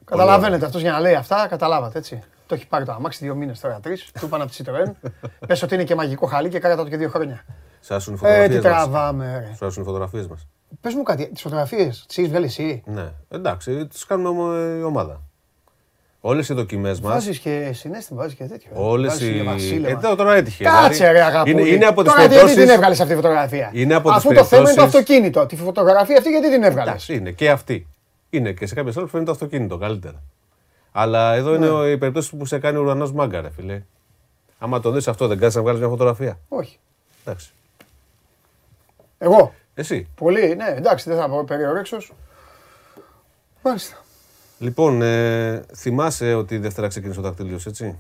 Καταλαβαίνετε αυτός για να λέει αυτά, καταλάβατε έτσι. Το έχει πάρει το αμάξι δύο μήνες τώρα, τρεις. Του είπαν από τη Citroën. Πες ότι είναι και μαγικό χαλί και κάτω και δύο χρόνια. Σας οι φωτογραφίες. Ε, τι τραβάμε, ρε. Σας οι φωτογραφίες μας. Πες μου κάτι, τις φωτογραφίες τις έχεις βγάλει εσύ; Ναι, εντάξει, τις κάνουμε η ομάδα. Όλες οι δοκιμές μα. Βάζεις και συνέστημα, βάζεις και τέτοιο. Όλες οι. Ε, τώρα έτυχε. Κάτσε, δηλαδή. ρε αγαπητέ. Είναι, είναι από τις περιπτώσεις... γιατί την έβγαλες αυτή τη φωτογραφία; Είναι από Αφού το θέμα είναι το αυτοκίνητο. Τη φωτογραφία αυτή γιατί την έβγαλες; Είναι και αυτή. Είναι και σε κάποιες άλλε φαίνεται το αυτοκίνητο καλύτερα. Αλλά εδώ είναι ναι. η περίπτωση που σε κάνει ο ουρανός μάγκα, ρε φιλέ. Άμα το δεις αυτό, δεν κάνεις να βγάλεις μια φωτογραφία. Όχι. Εντάξει. Εγώ. Εσύ. Πολύ, ναι, εντάξει, δεν θα πω περιορέξω. Μάλιστα. Λοιπόν, ε, θυμάσαι ότι η Δευτέρα ξεκίνησε ο δακτύλιο, έτσι;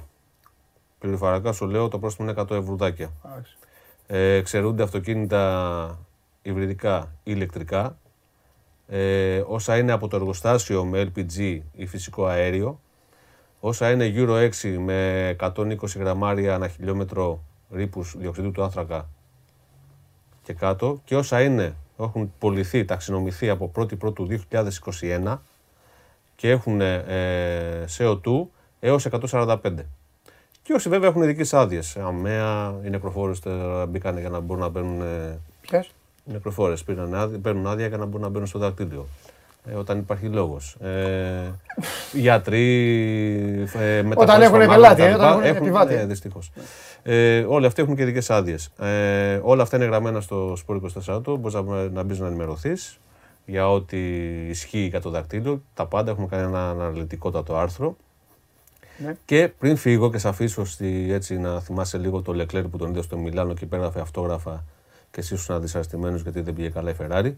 Πληροφορικά σου λέω το πρόστιμο είναι 100 ευρουδάκια. Ε, ξερούνται αυτοκίνητα υβριδικά ή ηλεκτρικά. Ε, όσα είναι από το εργοστάσιο με LPG ή φυσικό αέριο. Όσα είναι Euro 6 με 120 γραμμάρια ανά χιλιόμετρο ρήπους διοξιδίου του άνθρακα και κάτω. Και όσα είναι, έχουν πολιθεί, ταξινομηθεί από 1η Πρώτου 2021 και έχουν ε, CO2 έως 145. Και όσοι βέβαια έχουν ειδικές άδειες. Αμαία, οι νεκροφόρε μπήκαν για να μπορούν να μπαίνουν. Ποιες; Οι νεκροφόρες παίρνουν άδεια για να μπορούν να μπαίνουν στο δακτύλιο. Ε, όταν υπάρχει λόγος. Ε, γιατροί, ε, Όταν έχουν πελάτη, ε, όταν έχουν επιβάτη. Ε, Δυστυχώς. Ε, όλοι αυτοί έχουν και ειδικές άδειες. Ε, όλα αυτά είναι γραμμένα στο Σπορ 24. Μπορείς να, να μπεις να ενημερωθείς για ό,τι ισχύει για το δακτύλιο. Τα πάντα έχουμε κάνει ένα αναλυτικότατο άρθρο. Ναι. Και πριν φύγω και σε αφήσω στη, έτσι, να θυμάσαι λίγο το Λεκλέρ που τον είδες στο Μιλάνο και πέρασε αυτόγραφα και εσύ ήσουν δυσαρεστημένο γιατί δεν πήγε καλά η Ferrari. Ε,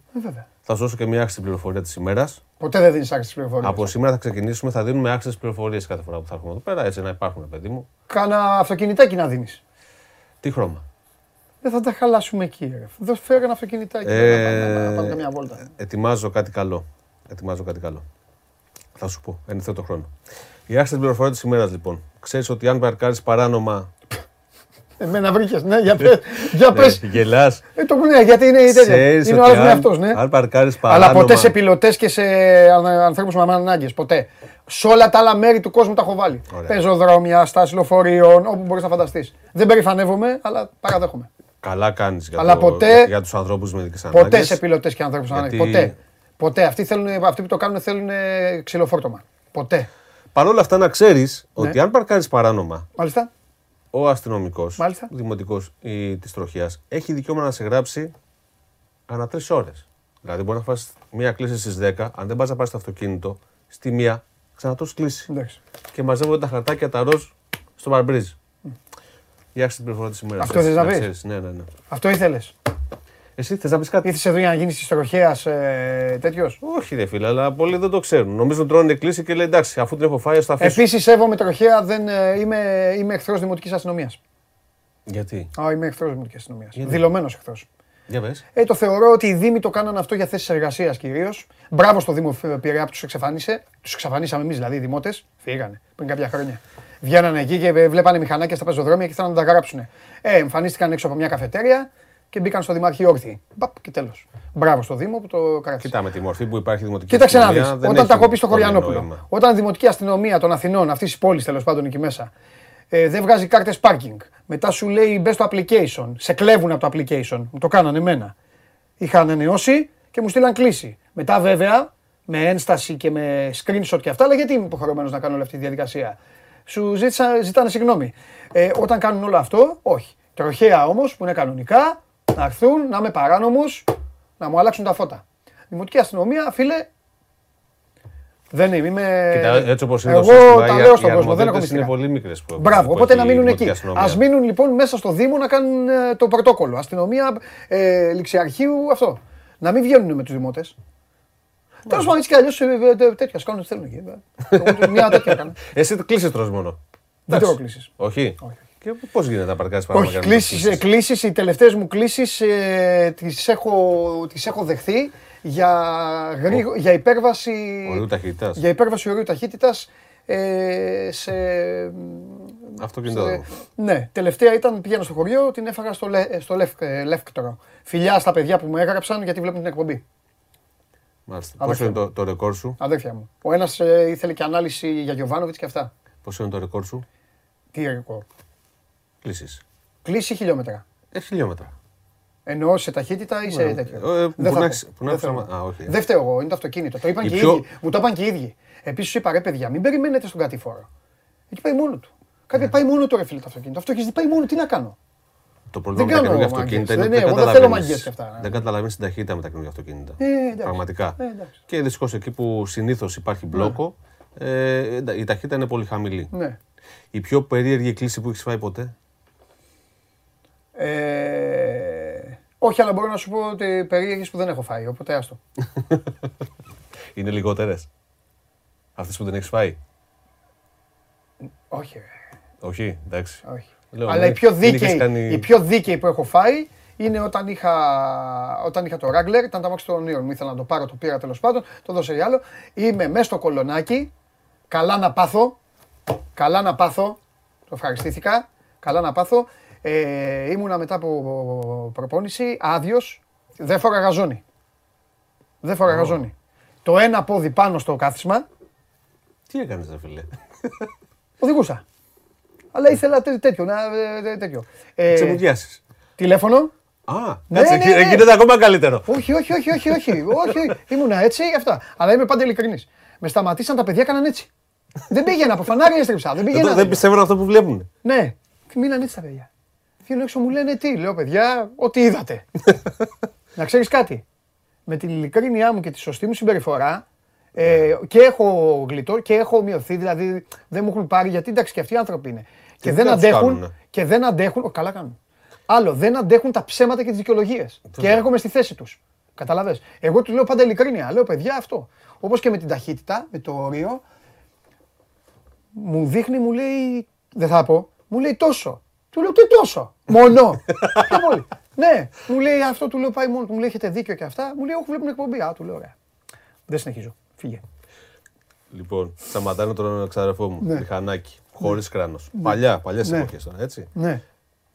θα σου δώσω και μια άξιση πληροφορίας της ημέρας. Ποτέ δεν δίνεις άξιση πληροφορίας. Από σήμερα θα ξεκινήσουμε, θα δίνουμε άξιε πληροφορίε κάθε φορά που θα έρχομαι εδώ πέρα, έτσι να υπάρχουν, παιδί μου. Κάνα αυτοκινητάκι να δίνεις. Τι χρώμα; Δεν θα τα χαλάσουμε εκεί. Ρε. Δεν φέρω ένα αυτοκινητάκι. Ε, να, να, πάμε καμιά βόλτα. Ετοιμάζω κάτι καλό. Ετοιμάζω κάτι καλό. Θα σου πω, εν το χρόνο. Η άξιση πληροφορία της ημέρας λοιπόν. Ξέρεις ότι αν παρκάρεις παράνομα Εμένα βρήκες, ναι, για πες. Για ναι, πες. Γελάς. Ε, το ναι, γιατί είναι η τέτοια. Είναι ο άλλος με αυτό, ναι. Αν παρκάρεις παράνομα. Αλλά ποτέ σε πιλωτές και σε ανθρώπους με ανάγκες. Ποτέ. Σε όλα τα άλλα μέρη του κόσμου τα έχω βάλει. Πεζοδρόμια, στάση λεωφορείων, όπου μπορείς να φανταστείς. Δεν περηφανεύομαι, αλλά παραδέχομαι. Καλά κάνεις για, ποτέ... για τους ανθρώπους με ειδικέ ανάγκες. Ποτέ σε πιλωτές και ανθρώπους με ανάγκες. Ποτέ. Ποτέ. Αυτοί, θέλουν, αυτοί που το κάνουν θέλουν ξυλοφόρτωμα. Ποτέ. Παρ' όλα αυτά να ξέρεις ναι. ότι αν παρκάρεις παράνομα. Μάλιστα ο αστυνομικός, δημοτικός της τροχιάς, έχει δικαίωμα να σε γράψει ανά τρεις ώρες. Δηλαδή, μπορεί να φας μία κλίση στις 10, αν δεν πας να πάρεις το αυτοκίνητο, στη μία ξανατό κλείσει. Και μαζεύονται τα χαρτάκια τα ροζ στο παρμπρίζ. Mm. Για την πληροφορία της ημέρας. Αυτό θες να πεις; Ναι, ναι, ναι. Αυτό ήθελες; Εσύ θες να πεις κάτι; Ήρθε εδώ για να γίνεις τη τροχέα ε, τέτοιος; Όχι, ρε φίλε, αλλά πολλοί δεν το ξέρουν. Νομίζω τρώνε κλίση και λέει εντάξει, αφού την έχω φάει, θα αφήσω. Επίσης, σέβομαι τροχέα, δεν, ε, είμαι, είμαι εχθρός δημοτικής αστυνομίας. Γιατί; Α, είμαι εχθρός δημοτικής αστυνομίας. Δηλωμένος εχθρός. Για πες. Ε, το θεωρώ ότι οι Δήμοι το κάνανε αυτό για θέσεις εργασίας κυρίως. Μπράβο στο Δήμο Πειραιά που τους εξαφάνισε. Τους εξαφανίσαμε εμείς δηλαδή οι δημότες. Φύγανε πριν κάποια χρόνια. Βγαίνανε εκεί και βλέπανε μηχανάκια στα πεζοδρόμια και ήθελαν να τα γράψουν. Ε, εμφανίστηκαν έξω από μια καφετέρια και μπήκαν στο Δημάρχη όρθιοι. Μπαπ και τέλος. Μπράβο στο Δήμο που το κράτησε. Κοιτάμε τη μορφή που υπάρχει δημοτική Κοίταξε αστυνομία. Κοίταξε να δει. Όταν τα κόπεις στο Χωριανόπουλο. Όταν η δημοτική αστυνομία των Αθηνών, αυτής της πόλης τέλος πάντων εκεί μέσα, ε, δεν βγάζει κάρτες parking. Μετά σου λέει μπες στο application. Σε κλέβουν από το application. Μου το κάνανε εμένα. Είχα ανανεώσει και μου στείλαν κλίση. Μετά βέβαια με ένσταση και με screenshot και αυτά, αλλά γιατί είμαι υποχρεωμένος να κάνω όλη αυτή τη διαδικασία. Σου ζήτησα, ζητάνε συγγνώμη. Ε, όταν κάνουν όλο αυτό, όχι. Τροχέα όμως που είναι κανονικά, να έρθουν, να είμαι παράνομος, να μου αλλάξουν τα φώτα. Δημοτική αστυνομία, φίλε. Δεν είμαι. είμαι... Κοίτα, έτσι όπως είναι Εγώ τα λέω στον κόσμο. Δεν έχω μυστικά. Είναι πολύ μικρές που Μπράβο, οπότε να μείνουν εκεί. Α μείνουν λοιπόν μέσα στο Δήμο να κάνουν ε, το πρωτόκολλο. Αστυνομία, ε, ληξιαρχείου, αυτό. Να μην βγαίνουν με τους δημότες. Τέλος πάντων, έτσι κι αλλιώς ε, ε, τέτοια σκόνη θέλουν εκεί. Μια τέτοια έκανα. Εσύ κλείσεις τρώ μόνο. Δεν τρώω κλείσει. Όχι. Και πώς γίνεται να παρκάρει παρά Όχι, κλήσεις, κλήσεις, οι τελευταίες μου κλήσει ε, τις έχω, τις έχω δεχθεί για, γρήγο, για υπέρβαση. Ορίου ταχύτητας. Για υπέρβαση ορίου ταχύτητας ε, σε. Αυτοκίνητο. Σε, ναι, τελευταία ήταν πήγαινα στο χωριό, την έφαγα στο, λε, στο ε, Λεύκτορο. Φιλιά στα παιδιά που μου έγραψαν γιατί βλέπουν την εκπομπή. Μάλιστα. Πόσο είναι το, το ρεκόρ σου; Αδέρφια μου. Ο ένας ε, ήθελε και ανάλυση για Γιωβάνοβιτς και αυτά. Πόσο είναι το ρεκόρ σου; Τι ρεκόρ; Κλήσει. Κλήσει χιλιόμετρα. Ε, χιλιόμετρα. Εννοώ σε ταχύτητα ή σε τέτοιο. Ε, δεν Δεν φταίω εγώ, είναι το αυτοκίνητο. Το είπαν και οι ίδιοι. Μου το είπαν και οι ίδιοι. Επίση είπα ρε παιδιά, μην περιμένετε στον κατήφορο. Εκεί πάει μόνο του. Κάποια ναι. πάει μόνο του ρε φίλε το αυτοκίνητο. Αυτό έχεις πάει μόνο, τι να κάνω. Το πρόβλημα με τα καινούργια αυτοκίνητα είναι ότι δεν καταλαβαίνεις. Δεν καταλαβαίνεις την ταχύτητα με τα καινούργια αυτοκίνητα. Ε, Πραγματικά. Ε, και δυστυχώς εκεί που συνήθως υπάρχει μπλόκο, ε, η ταχύτητα είναι πολύ χαμηλή. Ναι. Η πιο περίεργη κλίση που έχεις φάει ποτέ; Ε, όχι, αλλά μπορώ να σου πω ότι περίεργες που δεν έχω φάει, οπότε άστο. Είναι λιγότερες; Αυτές που δεν έχεις φάει; Όχι. Όχι, εντάξει. Όχι. Αλλά η πιο, δίκαιη, κάνει... η πιο δίκαιη που έχω φάει είναι όταν είχα, όταν είχα το Wrangler, ήταν τα μάξι των ονείων μου. Ήθελα να το πάρω, το πήρα τέλος πάντων, το δώσε για άλλο. Είμαι μέσα στο κολονάκι, καλά να πάθω, καλά να πάθω, το ευχαριστήθηκα, καλά να πάθω. Ε, ήμουνα μετά από προπόνηση άδειος. Δεν φορά γαζόνι. Δεν φορά γαζόνι. Το ένα πόδι πάνω στο κάθισμα. Τι έκανες, ρε φίλε; Οδηγούσα. Αλλά ήθελα τέτοιο. Να, τέτοιο. Ε, Ξεμουδιάσει. Τηλέφωνο. Α, ναι, κάτσε, ναι, ναι. γίνεται ακόμα καλύτερο. Όχι, όχι, όχι, όχι, όχι, όχι. Ήμουνα έτσι, αυτά. Αλλά είμαι πάντα ειλικρινής. Με σταματήσαν τα παιδιά, έκαναν έτσι. δεν πήγαινα από φανάρι έστριψα. Δεν, πήγαινα, δεν πιστεύω αυτό που βλέπουν. Ναι, μείναν έτσι τα παιδιά. Βγαίνουν έξω μου λένε τι, λέω παιδιά, ό,τι είδατε. να ξέρεις κάτι. Με την ειλικρίνειά μου και τη σωστή μου συμπεριφορά, Ε, και έχω γλιτώ και έχω μειωθεί, δηλαδή δεν μου έχουν πάρει γιατί εντάξει και αυτοί οι άνθρωποι είναι. Και, δεν αντέχουν. Και δεν αντέχουν. Καλά κάνουν. Άλλο, δεν αντέχουν τα ψέματα και τις δικαιολογίες. Και έρχομαι στη θέση τους. Καταλαβες. Εγώ του λέω πάντα ειλικρίνεια. Λέω παιδιά αυτό. Όπως και με την ταχύτητα, με το όριο, μου δείχνει, μου λέει. Δεν θα πω. Μου λέει τόσο. Του λέω τι τόσο. Μόνο. Πιο πολύ. Ναι, μου λέει αυτό, του λέω πάει μόνο. Μου λέει έχετε δίκιο και αυτά. Μου λέει όχι, βλέπουν εκπομπή. Α, του λέω ωραία. Δεν συνεχίζω. Φύγε. Λοιπόν, σταματάνε τον ξαδερφό μου, ναι. μηχανάκι, χωρίς ναι. κράνος. Ναι. Παλιά, παλιές ναι. εποχές τώρα, έτσι. Ναι.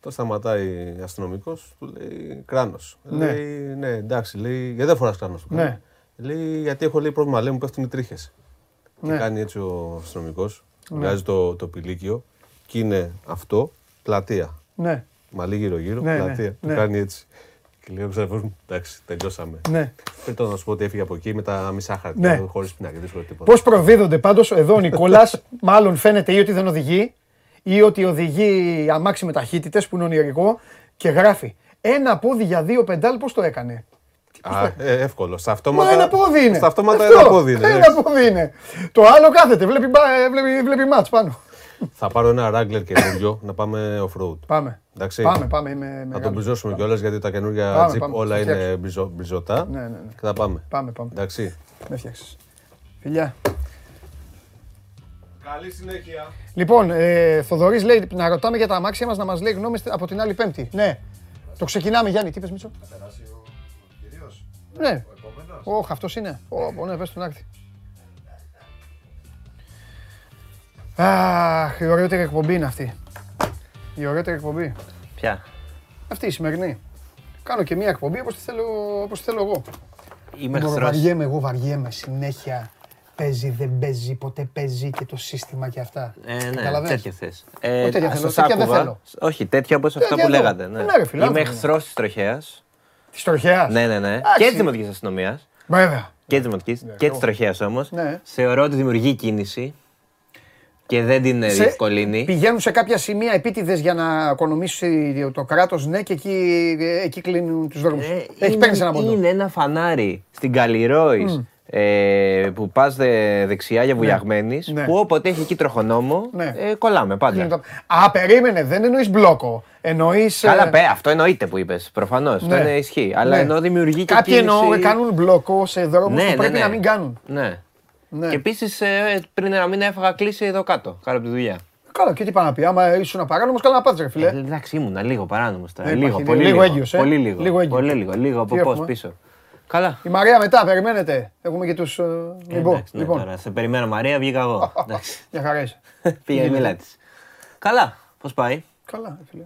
Το σταματάει αστυνομικός, του λέει κράνος. Ναι. Λέει, ναι, εντάξει, λέει, γιατί δεν φοράς κράνος. Ναι. Λέει, γιατί έχω λέει, πρόβλημα, λέει, μου πέφτουν οι τρίχες. Ναι. Και κάνει έτσι ο αστυνομικός, ναι. βγάζει το, το πηλίκιο και είναι αυτό πλατεία. Ναι. Μαλί γύρω-γύρω, ναι, ναι πλατεία. Ναι. Του κάνει έτσι. Και λέει ο ξαδερφό μου, εντάξει, τελειώσαμε. Ναι. Πρέπει να σου πω ότι έφυγε από εκεί με τα μισά χαρτιά, ναι. χωρίς πινάκια. Πώς προδίδονται πάντως εδώ ο Νικόλας, μάλλον φαίνεται ή ότι δεν οδηγεί ή ότι οδηγεί αμάξι με ταχύτητες που είναι ονειρικό και γράφει ένα πόδι για δύο πεντάλ, πώς το έκανε; Α, ε, εύκολο. Στα αυτόματα, ένα πόδι είναι. Στα αυτόματα ένα πόδι είναι. Ένα πόδι είναι. Το άλλο κάθεται, βλέπει, βλέπει, βλέπει μάτς πάνω. Θα πάρω ένα Wrangler καινούριο να πάμε off-road. Πάμε. Εντάξει. Πάμε, πάμε. Είμαι να τον μπριζώσουμε κιόλας γιατί τα καινούργια Jeep όλα είναι μπριζωτά. Ναι, ναι, ναι. Και θα πάμε. Πάμε, πάμε. Εντάξει. Με φτιάξει. Φιλιά. Καλή συνέχεια. Λοιπόν, ε, Θοδωρής λέει να ρωτάμε για τα αμάξια μας να μας λέει γνώμες από την άλλη πέμπτη. Ναι. Το ξεκινάμε Γιάννη, τι είπες Μίτσο; Θα περάσει ο κυρίως. Ναι. Ο Όχι, αυτός είναι. Ο, ναι, πες τον άκτη. Αχ, η ωραιότερη εκπομπή είναι αυτή. Η ωραιότερη εκπομπή. Ποια; Αυτή η σημερινή. Κάνω και μία εκπομπή όπως τη θέλω, όπως τη θέλω εγώ. Είμαι εχθρός. Βαριέμαι, εγώ βαριέμαι συνέχεια. Παίζει, δεν παίζει, ποτέ παίζει και το σύστημα και αυτά. Ε, ναι, τέτοια θες. Ε, τέτοια θέλω, τέτοια δεν θέλω. Όχι, τέτοια όπως αυτά που λέγατε. Ναι. Ναι, Είμαι εχθρός της τροχέας. Της τροχέας; Ναι, ναι, ναι. Και της Δημοτικής Αστυνομίας. Βέβαια. Και της Δημοτικής. Ναι, και της τροχέας όμως. Θεωρώ ότι δημιουργεί κίνηση και δεν την σε... διευκολύνει. Πηγαίνουν σε κάποια σημεία επίτηδες για να οικονομήσει το κράτος, ναι, και εκεί, εκεί κλείνουν τους δρόμους. Ε, Έχει παίρνει ένα πόντο. Είναι ένα φανάρι στην Καλλιρόης. Ε, που πας δε, δεξιά για βουλιαγμένης, ναι. που όποτε έχει εκεί τροχονόμο, ναι. ε, κολλάμε πάντα. Α, περίμενε, δεν εννοείς μπλόκο. Εννοείς, Καλά, ε... πέ, αυτό εννοείται που είπες. Προφανώς. Ναι. Αυτό είναι ισχύει. Αλλά ναι. ενώ δημιουργεί και. Κάποιοι κίνηση... εννοώ κάνουν μπλόκο σε δρόμους ναι, που πρέπει να μην κάνουν. Ναι. Ναι. Και επίσης ε, πριν ένα μήνα έφαγα κλείσει εδώ κάτω, κάτω από τη δουλειά. Καλά, και τι πάει να πει. Άμα ήσουν παράνομο, καλά να πάτε, ρε φιλέ. Ε, εντάξει, ήμουν λίγο παράνομος τώρα. Ε, λίγο, πολύ λίγο. Λίγο έγκυος. Ε; Πολύ λίγο. Λίγο, έγκυος. πολύ λίγο. Λίγο από πώς πίσω. Καλά. Η Μαρία μετά, περιμένετε. Έχουμε και τους. Ε, λοιπόν, ναι, λοιπόν. Τώρα, σε περιμένω, Μαρία, βγήκα εγώ. Για χαρά είσαι. Πήγε μιλά της. Καλά, πώς πάει; Καλά, φίλε.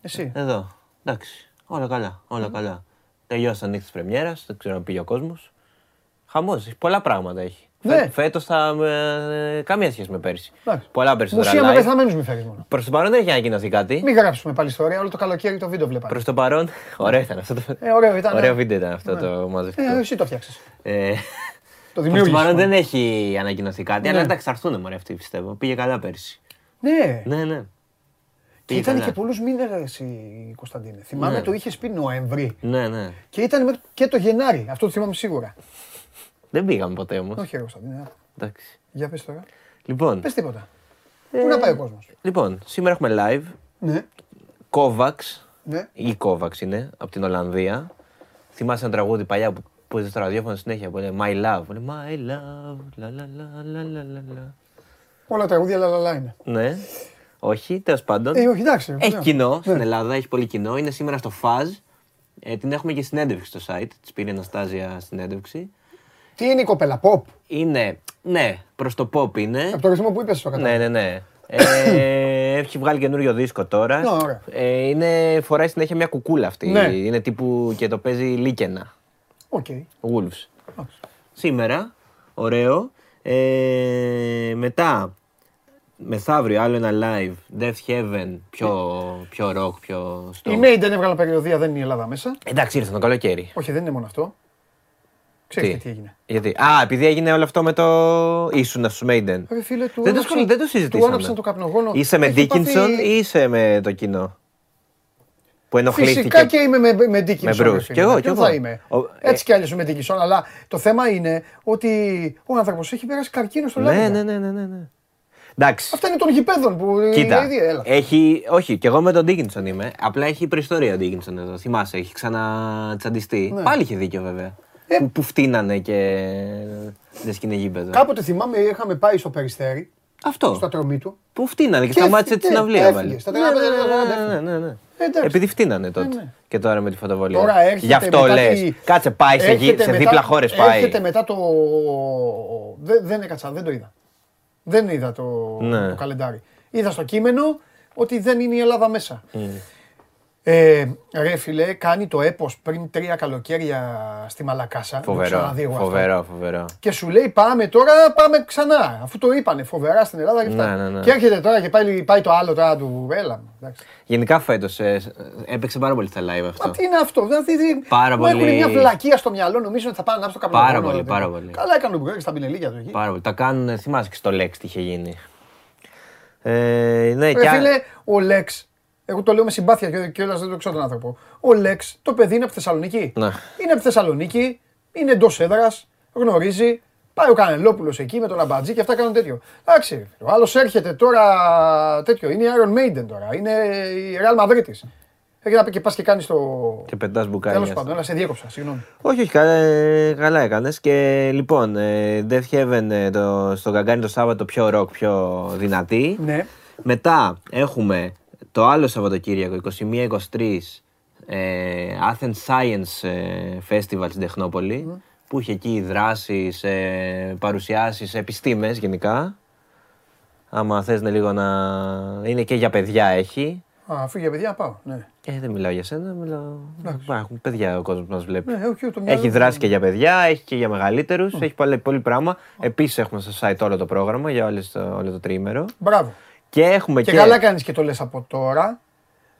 Εσύ. Εδώ. Εντάξει. Όλα καλά. Όλα καλά. Τελειώσαν νύχτες Πρεμιέρας, δεν ξέρω αν πήγε ο κόσμος. Χαμός, πολλά πράγματα έχει. Ναι. Φέτος θα. Ε, καμία σχέση με πέρσι. Εντάξει. Πολλά περισσότερα. Μουσεία με πεθαμένους μη φέρεις μόνο. Προς το παρόν δεν έχει ανακοινωθεί κάτι. Μην γράψουμε πάλι ιστορία, όλο το καλοκαίρι το βίντεο βλέπαμε. Προς το παρόν. Ωραίο ήταν αυτό το. Ε, ωραίο, ήταν, ωραίο ναι. βίντεο ήταν αυτό ναι. το μαζευτικό. Ε, εσύ το φτιάξει. Ε, το δημιούργησε. Προς το παρόν δεν έχει ανακοινωθεί κάτι, ναι. αλλά εντάξει, θα έρθουν μωρέ αυτοί πιστεύω. Πήγε καλά πέρσι. Ναι. Ναι, ναι. Και ήταν και πολλούς μήνες η Κωνσταντίνε. Θυμάμαι ναι. το είχες πει Νοέμβρη. Ναι, ναι. Και ήταν και το Γενάρη. Αυτό το θυμάμαι σίγουρα. Δεν πήγαμε ποτέ όμως. Όχι, Κωνσταντίνε. Εντάξει. Για πες τώρα. Λοιπόν. Πες τίποτα. Ε, Πού να πάει ο κόσμος; Λοιπόν, σήμερα έχουμε live. Ναι. Kovacs. Ναι. Ή Kovacs είναι, από την Ολλανδία. Θυμάσαι ένα τραγούδι παλιά που παίζει στο ραδιόφωνο συνέχεια που λέει My Love. Λέει, My Love. Λα, λα, λα, λα, λα, λα. Όλα τα τραγούδια λα, λα, λα είναι. Ναι. Όχι, τέλος πάντων. Ε, όχι, εντάξει. Έχει κοινό ναι. στην Ελλάδα, έχει πολύ κοινό. Είναι σήμερα στο Faz. Ε, την έχουμε και συνέντευξη στο site. Της πήρε η Αναστάζια συνέντευξη. Τι είναι η κοπέλα, pop; Είναι, ναι, προς το pop είναι. Από το ρυθμό που είπες, στο Ναι, ναι, ναι. ε, έχει βγάλει καινούριο δίσκο τώρα. Ναι, ε, είναι, φοράει συνέχεια μια κουκούλα αυτή. Ναι. Είναι τύπου και το παίζει Λίκενα. Ok. Okay. Wolves. Σήμερα, ωραίο. Ε, μετά, μεθαύριο άλλο ένα live. Deafheaven, πιο, πιο rock, πιο στο. Η Maiden έβγαλε περιοδεία, δεν είναι η Ελλάδα μέσα. Εντάξει, ήρθε το καλοκαίρι. Όχι, δεν είναι μόνο αυτό. Ξέρετε τι; έγινε. Γιατί; Α, επειδή έγινε όλο αυτό με το. ήσουν στου Maiden. φίλε, του δεν, το, δεν το συζητήσαμε. Του το καπνογόνο. Είσαι με Dickinson ή είσαι με το κοινό; που ενοχλήθηκε. Φυσικά και είμαι με, με Ντίκινσον. Με Και εγώ, και εγώ. Θα είμαι; Ο, Έτσι ε... κι αλλιώς με Ντίκινσον. Αλλά το θέμα είναι ότι ο άνθρωπος έχει περάσει καρκίνο στο ναι, ναι, ναι, ναι, ναι. Εντάξει. Αυτά είναι των γηπέδων που Κοίτα, ήδη, έλα. Έχει, όχι, και εγώ με τον Ντίκινσον είμαι. Απλά έχει προϊστορία ο Ντίκινσον εδώ. Θυμάσαι, έχει ξανατσαντιστεί. Ναι. Πάλι είχε δίκιο βέβαια. Ε. Που, που φτύνανε και δεν σκηνέ γήπεδο. Κάποτε θυμάμαι είχαμε πάει στο Περιστέρι. Αυτό. Στα τρομή του. Που φτύνανε και, και σταμάτησε τη συναυλία πάλι. Ναι, ναι, ναι. Επειδή φτύνανε τότε. Και τώρα με τη φωτοβολία. Τώρα έρχεται Γι' αυτό λες. Κάτσε, πάει σε, σε δίπλα χώρες. Πάει. Έρχεται μετά το. Δεν έκατσα, δεν το είδα. Δεν είδα το, ναι. το καλεντάρι. Είδα στο κείμενο ότι δεν είναι η Ελλάδα μέσα. Mm. Ε, ρε φίλε, κάνει το έπος πριν τρία καλοκαίρια στη Μαλακάσα. Φοβερό, φοβερό, φοβερό. Και σου λέει πάμε τώρα, πάμε ξανά. Αφού το είπανε φοβερά στην Ελλάδα και αυτά. Ναι, ναι, ναι. Και έρχεται τώρα και πάει, πάει το άλλο τώρα του Έλα. Γενικά φέτος ε, έπαιξε πάρα πολύ στα live αυτό. Μα τι είναι αυτό, δηλαδή. Πάρα πολύ. Έχουν μια βλακεία στο μυαλό, νομίζω ότι θα πάνε να στο καπνό. Πάρα πολύ, πάρα πολύ. Καλά έκανε ο στα πινελίκια του εκεί. Πάρα πολύ. Τα κάνουν, θυμάσαι και στο Lex τι είχε γίνει. Ε, ναι, και... φίλε, ο Lex εγώ το λέω με συμπάθεια και κιόλα δεν το ξέρω τον άνθρωπο. Ο Λέξ, το παιδί είναι από Θεσσαλονίκη. Ναι. Είναι από Θεσσαλονίκη, είναι εντός έδρας, γνωρίζει. Πάει ο Κανελόπουλος εκεί με τον Αμπατζή και αυτά κάνουν τέτοιο. Εντάξει, ο άλλος έρχεται τώρα τέτοιο. Είναι η Iron Maiden τώρα. Είναι η Real Madrid. Έχει να πει και πας και κάνεις το. Και πετάς μπουκάλια. Τέλος πάντων, αλλά σε διέκοψα, συγγνώμη. Όχι, όχι, καλά, καλά έκανες. Και λοιπόν, ε, Death Heaven ε, το, στο Καγκάνι το Σάββατο πιο ροκ, πιο δυνατή. Ναι. Μετά έχουμε το άλλο Σαββατοκύριακο, 21-23, ε, Athens Science ε, Festival στην Τεχνόπολη, που είχε εκεί δράσεις, ε, παρουσιάσεις, επιστήμες γενικά. Άμα θες να λίγο να... είναι και για παιδιά έχει. Α, αφού για παιδιά πάω, ναι. Ε, δεν μιλάω για σένα, μιλάω... Υπάρχουν παιδιά ο κόσμος που μας βλέπει. Ναι, όχι, το έχει δράση και για παιδιά, έχει και για μεγαλύτερους, έχει πολύ, πολύ πράγμα. Επίσης έχουμε στο site όλο το πρόγραμμα για όλο το, όλο το τρίμερο. Μπράβο. Και έχουμε και. Και καλά κάνεις και το λες από τώρα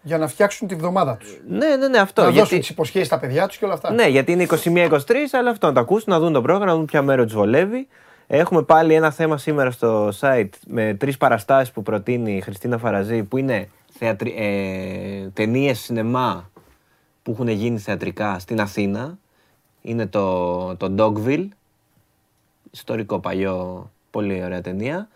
για να φτιάξουν τη βδομάδα τους. Ναι, ναι, ναι, αυτό. Να γιατί... δώσουν τις υποσχέσεις στα παιδιά τους και όλα αυτά. Ναι, γιατί είναι 21-23, αλλά αυτό να το ακούσουν, να δουν το πρόγραμμα, να δουν ποια μέρα τους βολεύει. Έχουμε πάλι ένα θέμα σήμερα στο site με τρεις παραστάσεις που προτείνει η Χριστίνα Φαραζή, που είναι θεατρι... ε, ταινίες σινεμά που έχουν γίνει θεατρικά στην Αθήνα. Είναι το, το Dogville, ιστορικό παλιό, πολύ ωραία ταινία.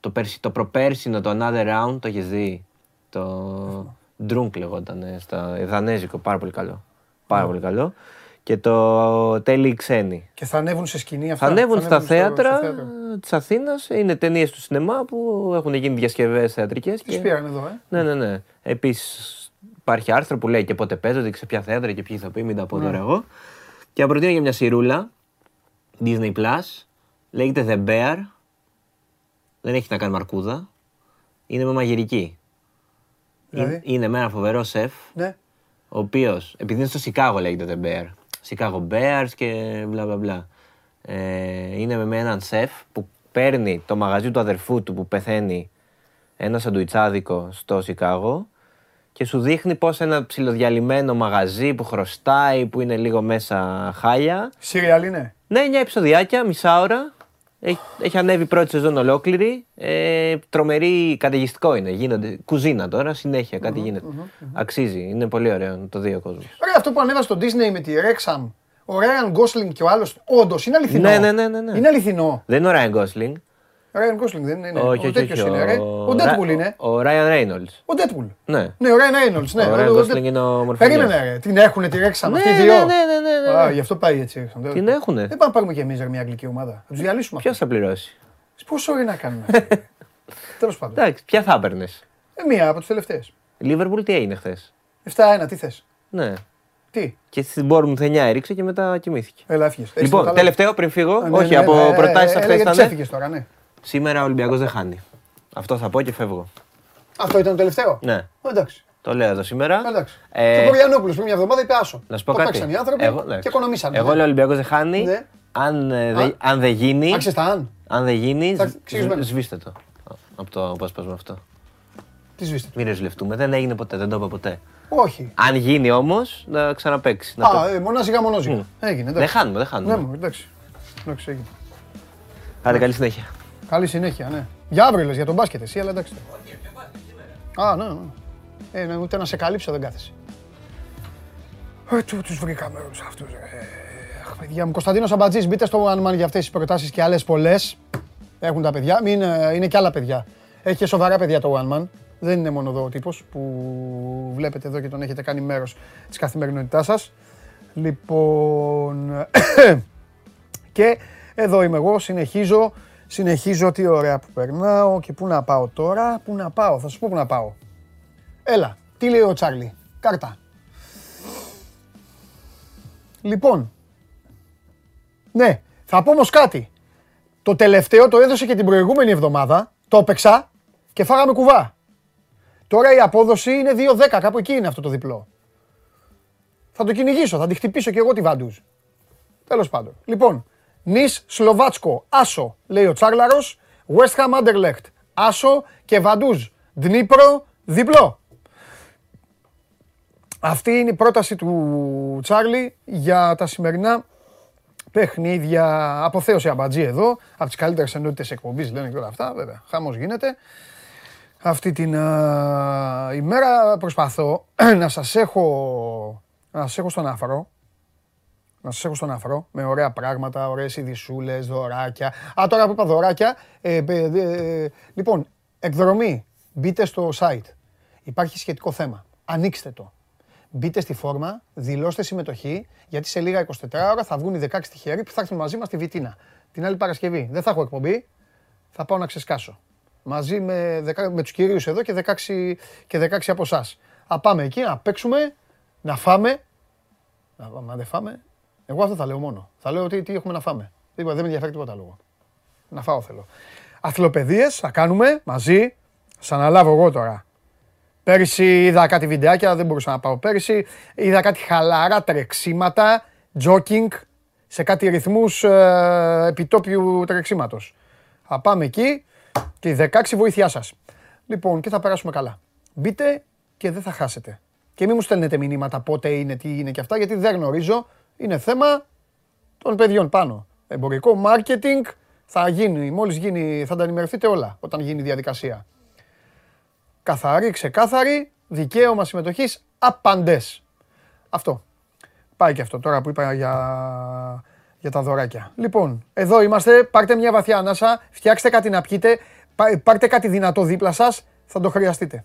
Το, περσι, το προπέρσινο, το Another Round, το έχεις δει; Το Drunk λεγόταν, στα δανέζικο, πάρα πολύ καλό. Πάρα πολύ καλό. Και το τέλει ξένοι. Και θα ανέβουν σε σκηνή αυτά. Θα ανέβουν, στα θέατρα της Αθήνας. Είναι ταινίες του σινεμά που έχουν γίνει διασκευές θεατρικές. Τις και... πήραν εδώ, ε. Ναι, ναι, ναι. Επίσης υπάρχει άρθρο που λέει και πότε παίζονται και σε ποια θέατρα και ποιοι θα πει, μην τα πω ναι. τώρα εγώ. Και να προτείνω για μια σιρούλα Disney Plus. Λέγεται The Bear δεν έχει να κάνει μαρκούδα. Είναι με μαγειρική. Δηλαδή; Είναι με ένα φοβερό σεφ. Ναι. Ο οποίος, επειδή είναι στο Σικάγο λέγεται The Bear. Σικάγο Bears και μπλα μπλα μπλα. Ε, είναι με έναν σεφ που παίρνει το μαγαζί του αδερφού του που πεθαίνει ένα σαντουιτσάδικο στο Σικάγο και σου δείχνει πως ένα ψιλοδιαλυμένο μαγαζί που χρωστάει, που είναι λίγο μέσα χάλια. Σύριαλ είναι; Ναι, μια επεισοδιάκια, μισά ώρα. Έχει, έχει ανέβει πρώτη σεζόν ολόκληρη. Ε, τρομερή καταιγιστικό είναι. Γίνονται, κουζίνα τώρα, συνέχεια κάτι γίνεται. Αξίζει. Είναι πολύ ωραίο να το δει ο κόσμος. Ωραία, αυτό που ανέβασε στο Disney με τη Rexham, ο Ryan Gosling και ο άλλος, όντως είναι αληθινό. Ναι, ναι, ναι, ναι, ναι. Είναι αληθινό. Δεν είναι ο Ryan Gosling. Ryan Gosling δεν είναι. Όχι, ο όχι, όχι, είναι, ρε. Ο Deadpool είναι. Ο Ryan Reynolds. Ο Deadpool. Ναι. Ναι, ο Ryan Reynolds. Ναι. Ο Ryan Gosling είναι ο μορφωμένος. Περίμενε, ρε. Την έχουν, τη ρέξαμε ναι, αυτοί οι δύο. Ναι, ναι, ναι. ναι, Α, γι' αυτό πάει έτσι. Την έχουν. Δεν πάμε να πάρουμε κι εμείς μια αγγλική ομάδα. Θα τους διαλύσουμε. Ποιος θα πληρώσει; Πόσο ώρα να κάνουμε. Τέλος πάντων. Εντάξει, ποια θα έπαιρνες; Ε, μία από τις τελευταίες. Λίβερπουλ τι έγινε χθες; 7-1, τι θες; Ναι. Τι; Και στην Μπόρμουν 9 έριξε και μετά κοιμήθηκε. Έλα, έφυγες. Λοιπόν, τελευταίο πριν φύγω. Ναι, όχι, ναι, από ναι, προτάσεις αυτέ ήταν. Έφυγε τώρα, ναι. Σήμερα ο Ολυμπιακός δεν χάνει. Αυτό θα πω και φεύγω. Αυτό ήταν το τελευταίο; Ναι. Εντάξει. Το λέω εδώ σήμερα. Εντάξει. Ε... Και ο Κοριανόπουλο πριν μια εβδομάδα είπε άσο. Να σου πω το κάτι. οι άνθρωποι εγώ, και οικονομήσαν. Εγώ λέω Ολυμπιακός δεν χάνει. Ναι. Αν, ε, δε, αν δεν γίνει. αν. Αν δεν γίνει, σβήστε το. Από το απόσπασμα αυτό. Τι σβήστε. Μην ρεζιλευτούμε. Δεν έγινε ποτέ, δεν το είπα ποτέ. Όχι. Αν γίνει όμως, να ξαναπέξει. Α, το... ε, μονάζιγα μονόζιγα. Mm. Έγινε. Εντάξει. Δεν χάνουμε, δεν χάνουμε. Ναι, εντάξει. εντάξει έγινε. Άντε, καλή συνέχεια. Καλή συνέχεια, ναι. Για αύριο λες, για τον μπάσκετ εσύ, αλλά εντάξει. Α, ναι, ναι. Ε, ναι, ούτε να σε καλύψω δεν κάθεσαι. Ε, τους βρήκαμε όλους αυτούς. Αχ, παιδιά μου. Κωνσταντίνος Αμπατζής, μπείτε στο One Man για αυτές τις προτάσεις και άλλες πολλές. Έχουν τα παιδιά. Μην, είναι και άλλα παιδιά. Έχει και σοβαρά παιδιά το One Man. Δεν είναι μόνο εδώ ο τύπος που βλέπετε εδώ και τον έχετε κάνει μέρος της καθημερινότητάς σας. Λοιπόν, και εδώ είμαι εγώ, συνεχίζω, συνεχίζω τι ωραία που περνάω και πού να πάω τώρα, πού να πάω, θα σου πω πού να πάω. Έλα, τι λέει ο Τσάρλι, κάρτα. Λοιπόν, ναι, θα πω όμως κάτι. Το τελευταίο το έδωσε και την προηγούμενη εβδομάδα, το έπαιξα και φάγαμε κουβά. Τώρα η απόδοση είναι 2-10, κάπου εκεί είναι αυτό το διπλό. Θα το κυνηγήσω, θα τη χτυπήσω και εγώ τη Βαντούζ. Τέλος πάντων. Λοιπόν, Νη Σλοβάτσκο, Άσο, λέει ο Τσάρλαρο. West Ham Anderlecht, Άσο και Βαντούζ. Δνύπρο, διπλό. Αυτή είναι η πρόταση του Τσάρλι για τα σημερινά παιχνίδια. Αποθέωση αμπατζή εδώ, από τις καλύτερες ενότητες εκπομπής λένε και όλα αυτά. Βέβαια, χάμο γίνεται. Αυτή την ημέρα προσπαθώ να σας έχω να σας έχω στον αφρό. Να σας έχω στον αφρό με ωραία πράγματα, ωραίες ειδισούλε, δωράκια. Α, τώρα που είπα δωράκια. Ε, ε, λοιπόν, εκδρομή. Μπείτε στο site. Υπάρχει σχετικό θέμα. Ανοίξτε το. Μπείτε στη φόρμα, δηλώστε συμμετοχή, γιατί σε λίγα 24 ώρα θα βγουν οι 16 τυχεροί που θα έρθουν μαζί μας στη Βιτίνα. Την άλλη Παρασκευή. Δεν θα έχω εκπομπή. Θα πάω να ξεσκάσω. Μαζί με, με τους κυρίους εδώ και 16, και 16 από εσάς. Α πάμε εκεί να παίξουμε, να φάμε να δεν φάμε. Εγώ αυτό θα λέω μόνο. Θα λέω ότι τι έχουμε να φάμε. Δεν με ενδιαφέρει τίποτα λόγο. Να φάω θέλω. Αθλοπαιδείες θα κάνουμε μαζί. Σα αναλάβω εγώ τώρα. Πέρυσι είδα κάτι βιντεάκια, δεν μπορούσα να πάω πέρυσι. Είδα κάτι χαλαρά τρεξίματα, jogging, σε κάτι ρυθμούς ε, επιτόπιου τρεξίματος. Θα πάμε εκεί και οι 16 βοήθειά σας. Λοιπόν, και θα περάσουμε καλά. Μπείτε και δεν θα χάσετε. Και μην μου στέλνετε μηνύματα πότε είναι, τι είναι και αυτά, γιατί δεν γνωρίζω. Είναι θέμα των παιδιών πάνω. Εμπορικό marketing θα γίνει, μόλις γίνει, θα τα ενημερωθείτε όλα όταν γίνει η διαδικασία. Καθαρή, ξεκάθαρη, δικαίωμα συμμετοχής, απαντές. Αυτό. Πάει και αυτό τώρα που είπα για, για τα δωράκια. Λοιπόν, εδώ είμαστε, πάρτε μια βαθιά ανάσα, φτιάξτε κάτι να πιείτε, πάρτε κάτι δυνατό δίπλα σας, θα το χρειαστείτε.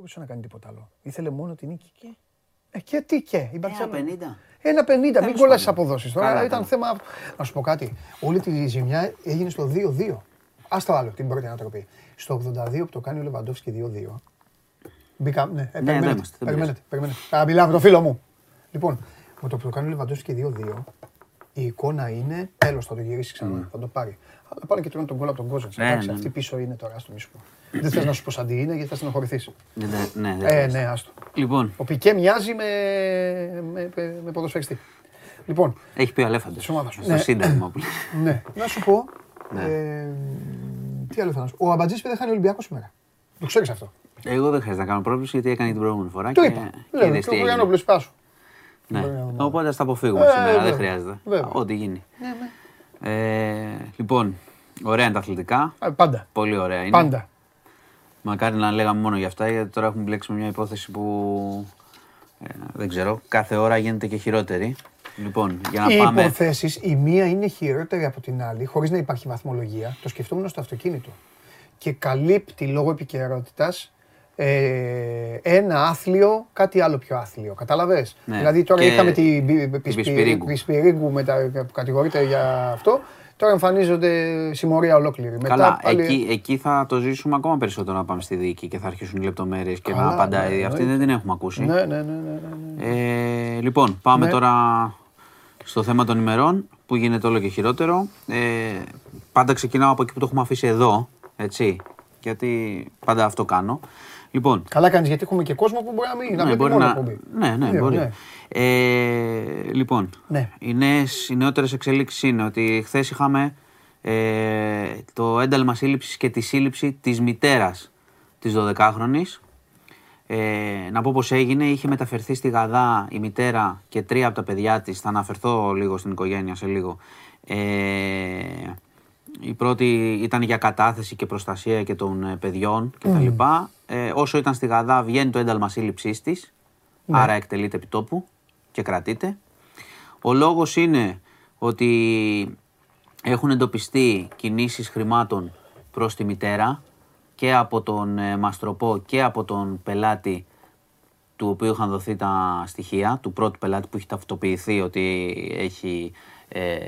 Μπορούσε να κάνει τίποτα άλλο. Ήθελε μόνο την νίκη. Και, ε, και τι και; Η Ένα 50. Ένα 50. Μην κολλάς τι αποδόσεις τώρα. Ήταν θέμα. Να σου πω κάτι. Όλη τη ζημιά έγινε στο 2-2. Α το άλλο, την πρώτη ανατροπή. Στο 82 που το κάνει ο Λεβαντόφσκι 2-2. Μπήκα. Ναι, ε, ναι περιμένετε. Περιμένετε. περιμένετε. Α, μιλάμε με το φίλο μου. Λοιπόν, με το που το κάνει ο Λεβαντόφσκι 2-2, η εικόνα είναι τέλος. Θα το γυρίσει ξανά. Θα το πάρει. Αλλά πάνε και τρώνε τον κόλλο από τον κόσμο. Ναι, Εντάξει, ναι, αυτή ναι. πίσω είναι τώρα, άστο μη Δεν θες να σου πω σαν τι είναι, γιατί θα στενοχωρηθεί. Ναι, ναι, ναι. Ε, ναι, άστο. Λοιπόν. Ο Πικέ μοιάζει με, με, με, με ποδοσφαιριστή. Λοιπόν. Έχει πει ο Αλέφαντος. Στο ναι. σύνταγμα που Ναι, να σου πω. Ναι. Ε, τι άλλο θα να σου πω. Ο Αμπατζής δεν χάνει Ολυμπιακό σήμερα. Το ξέρεις αυτό. Εγώ δεν χρειάζεται να κάνω πρόβληση γιατί έκανε την προηγούμενη φορά. Το είπα. Λέω, και ο Γιάννοπλος πάσου. Ναι. Οπότε θα τα αποφύγουμε ε, σήμερα, δεν χρειάζεται. Ό,τι γίνει. Ναι, ναι. Ε, λοιπόν, ωραία είναι τα αθλητικά. Ε, πάντα. Πολύ ωραία είναι. Πάντα. Μακάρι να λέγαμε μόνο για αυτά, γιατί τώρα έχουμε μπλέξει με μια υπόθεση που ε, δεν ξέρω, κάθε ώρα γίνεται και χειρότερη. Λοιπόν, για να Οι πάμε... υποθέσεις, η μία είναι χειρότερη από την άλλη, χωρίς να υπάρχει βαθμολογία. Το σκεφτόμουν στο αυτοκίνητο. Και καλύπτει λόγω επικαιρότητας ε, ένα άθλιο, κάτι άλλο πιο άθλιο. Κατάλαβες; Ναι. Δηλαδή τώρα είχαμε την Πισπυρίγκου που κατηγορείται για αυτό. Τώρα εμφανίζονται συμμορία ολόκληρη. Καλά, πάλι... εκεί, εκεί θα το ζήσουμε ακόμα περισσότερο να πάμε στη δίκη και θα αρχίσουν οι λεπτομέρειες και να απαντάει. Ναι, Αυτή δεν την έχουμε ακούσει. Ναι, ναι, ναι. ναι, ναι. Ε, λοιπόν, πάμε ναι. τώρα στο θέμα των ημερών που γίνεται όλο και χειρότερο. Ε, πάντα ξεκινάω από εκεί που το έχουμε αφήσει εδώ, έτσι, γιατί πάντα αυτό κάνω. Λοιπόν. Καλά κάνεις γιατί έχουμε και κόσμο που μπορεί να μην να μπορεί να... Ναι, ναι, μπορεί. Ναι. Ε, λοιπόν, ναι. οι, νέες, οι νεότερες εξελίξεις είναι ότι χθες είχαμε ε, το ένταλμα σύλληψης και τη σύλληψη της μητέρας της 12χρονης. Ε, να πω πως έγινε, είχε μεταφερθεί στη Γαδά η μητέρα και τρία από τα παιδιά της, θα αναφερθώ λίγο στην οικογένεια σε λίγο. Ε, η πρώτη ήταν για κατάθεση και προστασία και των ε, παιδιών κτλ. Mm. Ε, όσο ήταν στη Γαδά βγαίνει το ένταλμα σύλληψής της, ναι. άρα εκτελείται επιτόπου και κρατείται. Ο λόγος είναι ότι έχουν εντοπιστεί κινήσεις χρημάτων προς τη μητέρα και από τον ε, Μαστροπό και από τον πελάτη του οποίου είχαν δοθεί τα στοιχεία, του πρώτου πελάτη που έχει ταυτοποιηθεί ότι έχει... Ε,